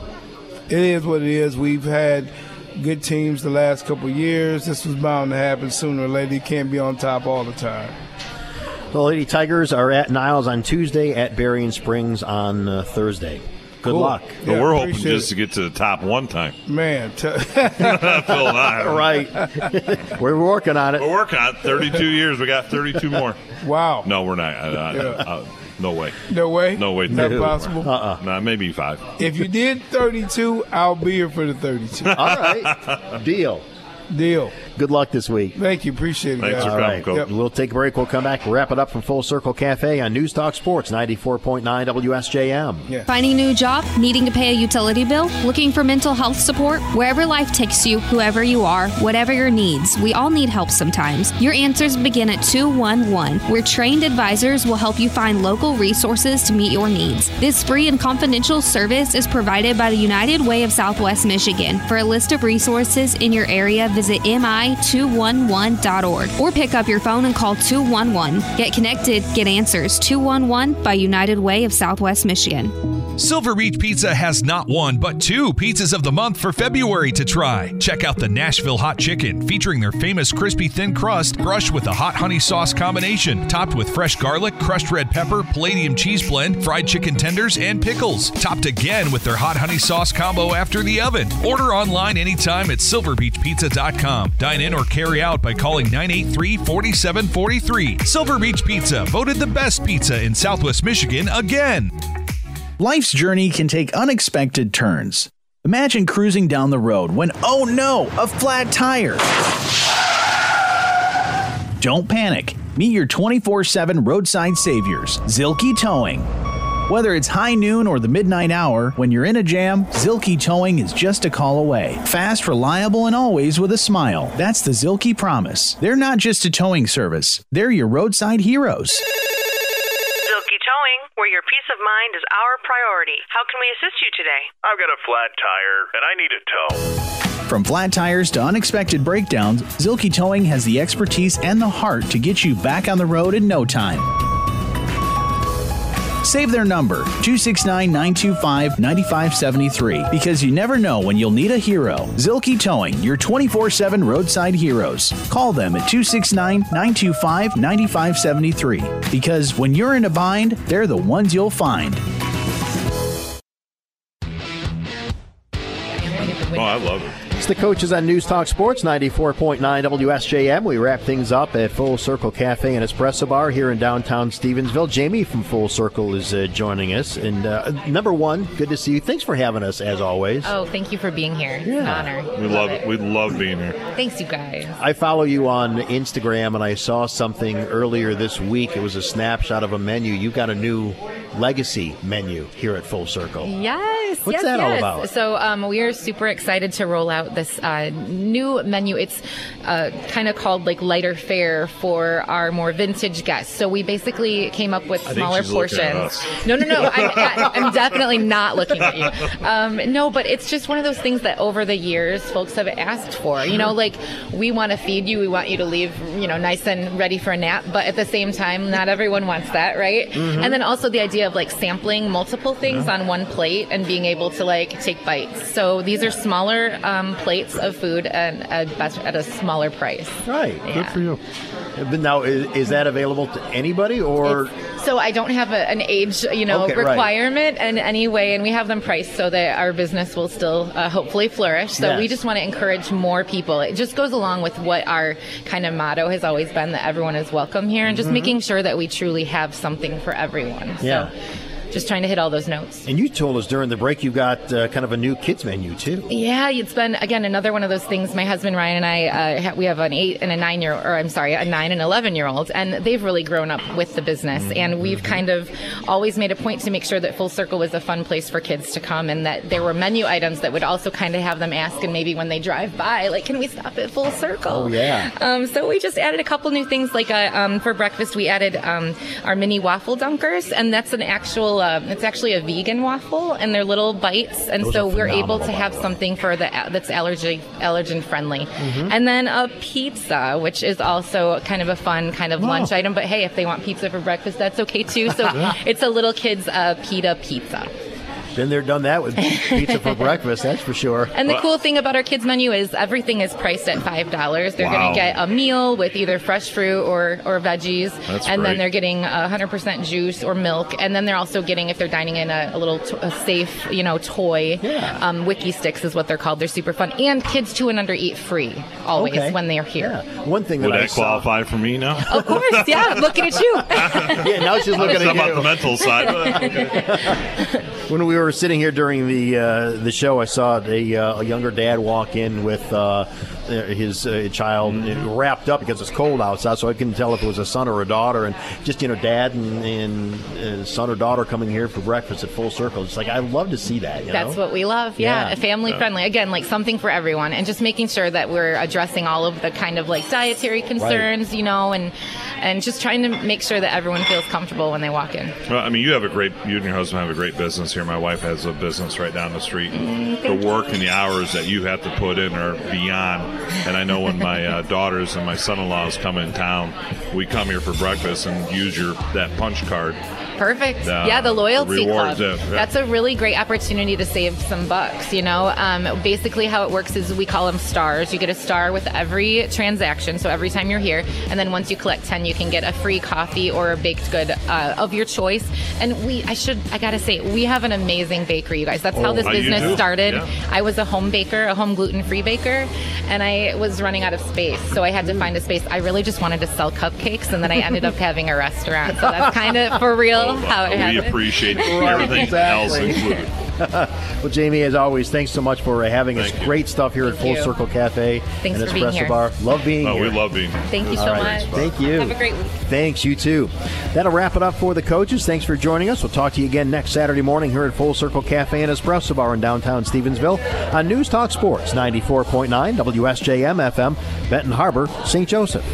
it is what it is. We've had good teams the last couple of years. This was bound to happen sooner or later. You can't be on top all the time. The Lady Tigers are at Niles on Tuesday, at Berrien Springs on uh, Thursday. Good Cool. luck. But Yeah, we're hoping appreciate just to get to the top one time. Man, t- Phil and I. right. we're working on it. We're working on it. 32 years. We got 32 more. Wow. No, we're not. Uh, uh, Yeah. uh, no way. No way? No way. Not 32 possible? more. Uh-uh. Nah, maybe five. if you did 32, I'll be here for the 32. All right. Deal. Deal. Good luck this week. Thank you. Appreciate it. Thanks guys. for All coming, right. Coach. We'll take a break. We'll come back, wrap it up from Full Circle Cafe on News Talk Sports 94.9 WSJM. Finding a new job? Needing to pay a utility bill? Looking for mental health support? Wherever life takes you, whoever you are, whatever your needs, we all need help sometimes. Your answers begin at 211, where trained advisors will help you find local resources to meet your needs. This free and confidential service is provided by the United Way of Southwest Michigan. For a list of resources in your area, visit mi211.org or pick up your phone and call 211. Get connected, get answers. 211 by United Way of Southwest Michigan. Silver Beach Pizza has not one, but two pizzas of the month for February to try. Check out the Nashville Hot Chicken, featuring their famous crispy thin crust brushed with a hot honey sauce combination, topped with fresh garlic, crushed red pepper, palladium cheese blend, fried chicken tenders, and pickles. Topped again with their hot honey sauce combo after the oven. Order online anytime at silverbeachpizza.com. Dine in or carry out by calling 983 4743. Silver Beach Pizza, voted the best pizza in Southwest Michigan again. Life's journey can take unexpected turns. Imagine cruising down the road when, oh no, a flat tire. Don't panic. Meet your 24 7 roadside saviors, Zilke Towing. Whether it's high noon or the midnight hour, when you're in a jam, Zilke Towing is just a call away. Fast, reliable, and always with a smile. That's the Zilke promise. They're not just a towing service, they're your roadside heroes. Zilke Towing, where your peace of mind is our priority. How can we assist you today? I've got a flat tire and I need a tow. From flat tires to unexpected breakdowns, Zilke Towing has the expertise and the heart to get you back on the road in no time. Save their number, 269 925 9573, because you never know when you'll need a hero. Zilke Towing, your 24 7 roadside heroes. Call them at 269 925 9573, because when you're in a bind, they're the ones you'll find. Oh, I love it. It's the coaches on News Talk Sports 94.9 WSJM. We wrap things up at Full Circle Cafe and Espresso Bar here in downtown Stevensville. Jamie from Full Circle is uh, joining us. And uh, number one, good to see you. Thanks for having us as always. Oh, thank you for being here. It's an honor. We love it. We love being here. Thanks, you guys. I follow you on Instagram and I saw something earlier this week. It was a snapshot of a menu. You got a new legacy menu here at Full Circle. Yes. What's yes, that all about? So um, we are super excited to roll out this uh, new menu. It's uh, kind of called like lighter fare for our more vintage guests. So we basically came up with smaller she's looking at portions. No, no, no. I'm, I'm definitely not looking at you. Um, no, but it's just one of those things that over the years folks have asked for. You know, like we want to feed you, we want you to leave, you know, nice and ready for a nap, but at the same time, not everyone wants that, right? Mhm. And then also the idea of like sampling multiple things on one plate and being able to like take bites. So these are smaller um, plates of food and at, best- at a smaller price. Right. Yeah. Good for you. But now, is, is that available to anybody or? So I don't have a, an age, you know, Okay, right. requirement in any way, and we have them priced so that our business will still uh, hopefully flourish. So we just want to encourage more people. It just goes along with what our kind of motto has always been that everyone is welcome here, and just Mhm. making sure that we truly have something for everyone. Yeah. So, just trying to hit all those notes. And you told us during the break you got uh, kind of a new kids menu too. Yeah, it's been again another one of those things. My husband Ryan and I, uh, ha- we have an eight and a nine year, or I'm sorry, a nine and eleven year old, and they've really grown up with the business. And we've kind of always made a point to make sure that Full Circle was a fun place for kids to come, and that there were menu items that would also kind of have them ask, and maybe when they drive by, like, can we stop at Full Circle? Oh, yeah. Um, so we just added a couple new things, like uh um, for breakfast we added um, our mini waffle dunkers, and that's an actual, uh, it's actually a vegan waffle, and they're little bites, and Those so we're able to have something for the that's allergy allergen friendly, Mhm. and then a pizza, which is also kind of a fun kind of Wow. lunch item. But hey, if they want pizza for breakfast, that's okay too. So Yeah. it's a little kid's uh, pita pizza. Been there, done that with pizza for breakfast. That's for sure. And the cool thing about our kids menu is everything is priced at five dollars. They're Wow. going to get a meal with either fresh fruit or, or veggies, That's and great. then they're getting hundred percent juice or milk, and then they're also getting if they're dining in a, a little t- a safe, you know, toy. Yeah. Um, Wikki Stix is what they're called. They're super fun, and kids two and under eat free always Okay. when they're here. One thing Would that I that saw- qualify for me now? Of course, yeah. Looking at you. yeah, now she's looking at How about the mental side? When we were sitting here during the uh, the show, I saw a, uh, a younger dad walk in with uh, his uh, child wrapped up because it's cold outside, so I couldn't tell if it was a son or a daughter. And just you know, dad and, and uh, son or daughter coming here for breakfast at Full Circle. It's like I love to see that. You That's know? what we love. Yeah, Yeah. family friendly. Again, like something for everyone, and just making sure that we're addressing all of the kind of like dietary concerns, you know, and and just trying to make sure that everyone feels comfortable when they walk in. Well, I mean, you have a great, you and your husband have a great business here. My wife has a business right down the street. Mm, the work and the hours that you have to put in are beyond. And I know when my uh, daughters and my son-in-laws come in town, we come here for breakfast and use your that punch card. Perfect. The- yeah, the loyalty club. yeah. That's a really great opportunity to save some bucks. You know, um, basically how it works is we call them stars. You get a star with every transaction, so every time you're here, and then once you collect ten, you can get a free coffee or a baked good uh, of your choice. And we, I should, I gotta say, we have an amazing bakery, you guys. That's how Oh, this uh, business started. Yeah. I was a home baker, a home gluten-free baker, and I was running out of space, so I had to find a space. I really just wanted to sell cupcakes, and then I ended up having a restaurant. So that's kind of for real how it we happened. appreciate everything exactly. else included. well, Jamie, as always, thanks so much for having us. Great stuff here at Full you. Circle Cafe Thanks and for Espresso. Bar. Love being Oh, here. we love being here. Thank you so right. much. Thank you. Have a great week. Thanks, you too. That'll wrap it up for the coaches. Thanks for joining us. We'll talk to you again next Saturday morning here at Full Circle Cafe and Espresso Bar in downtown Stevensville on News Talk Sports 94.9 WSJM FM, Benton Harbor, St. Joseph.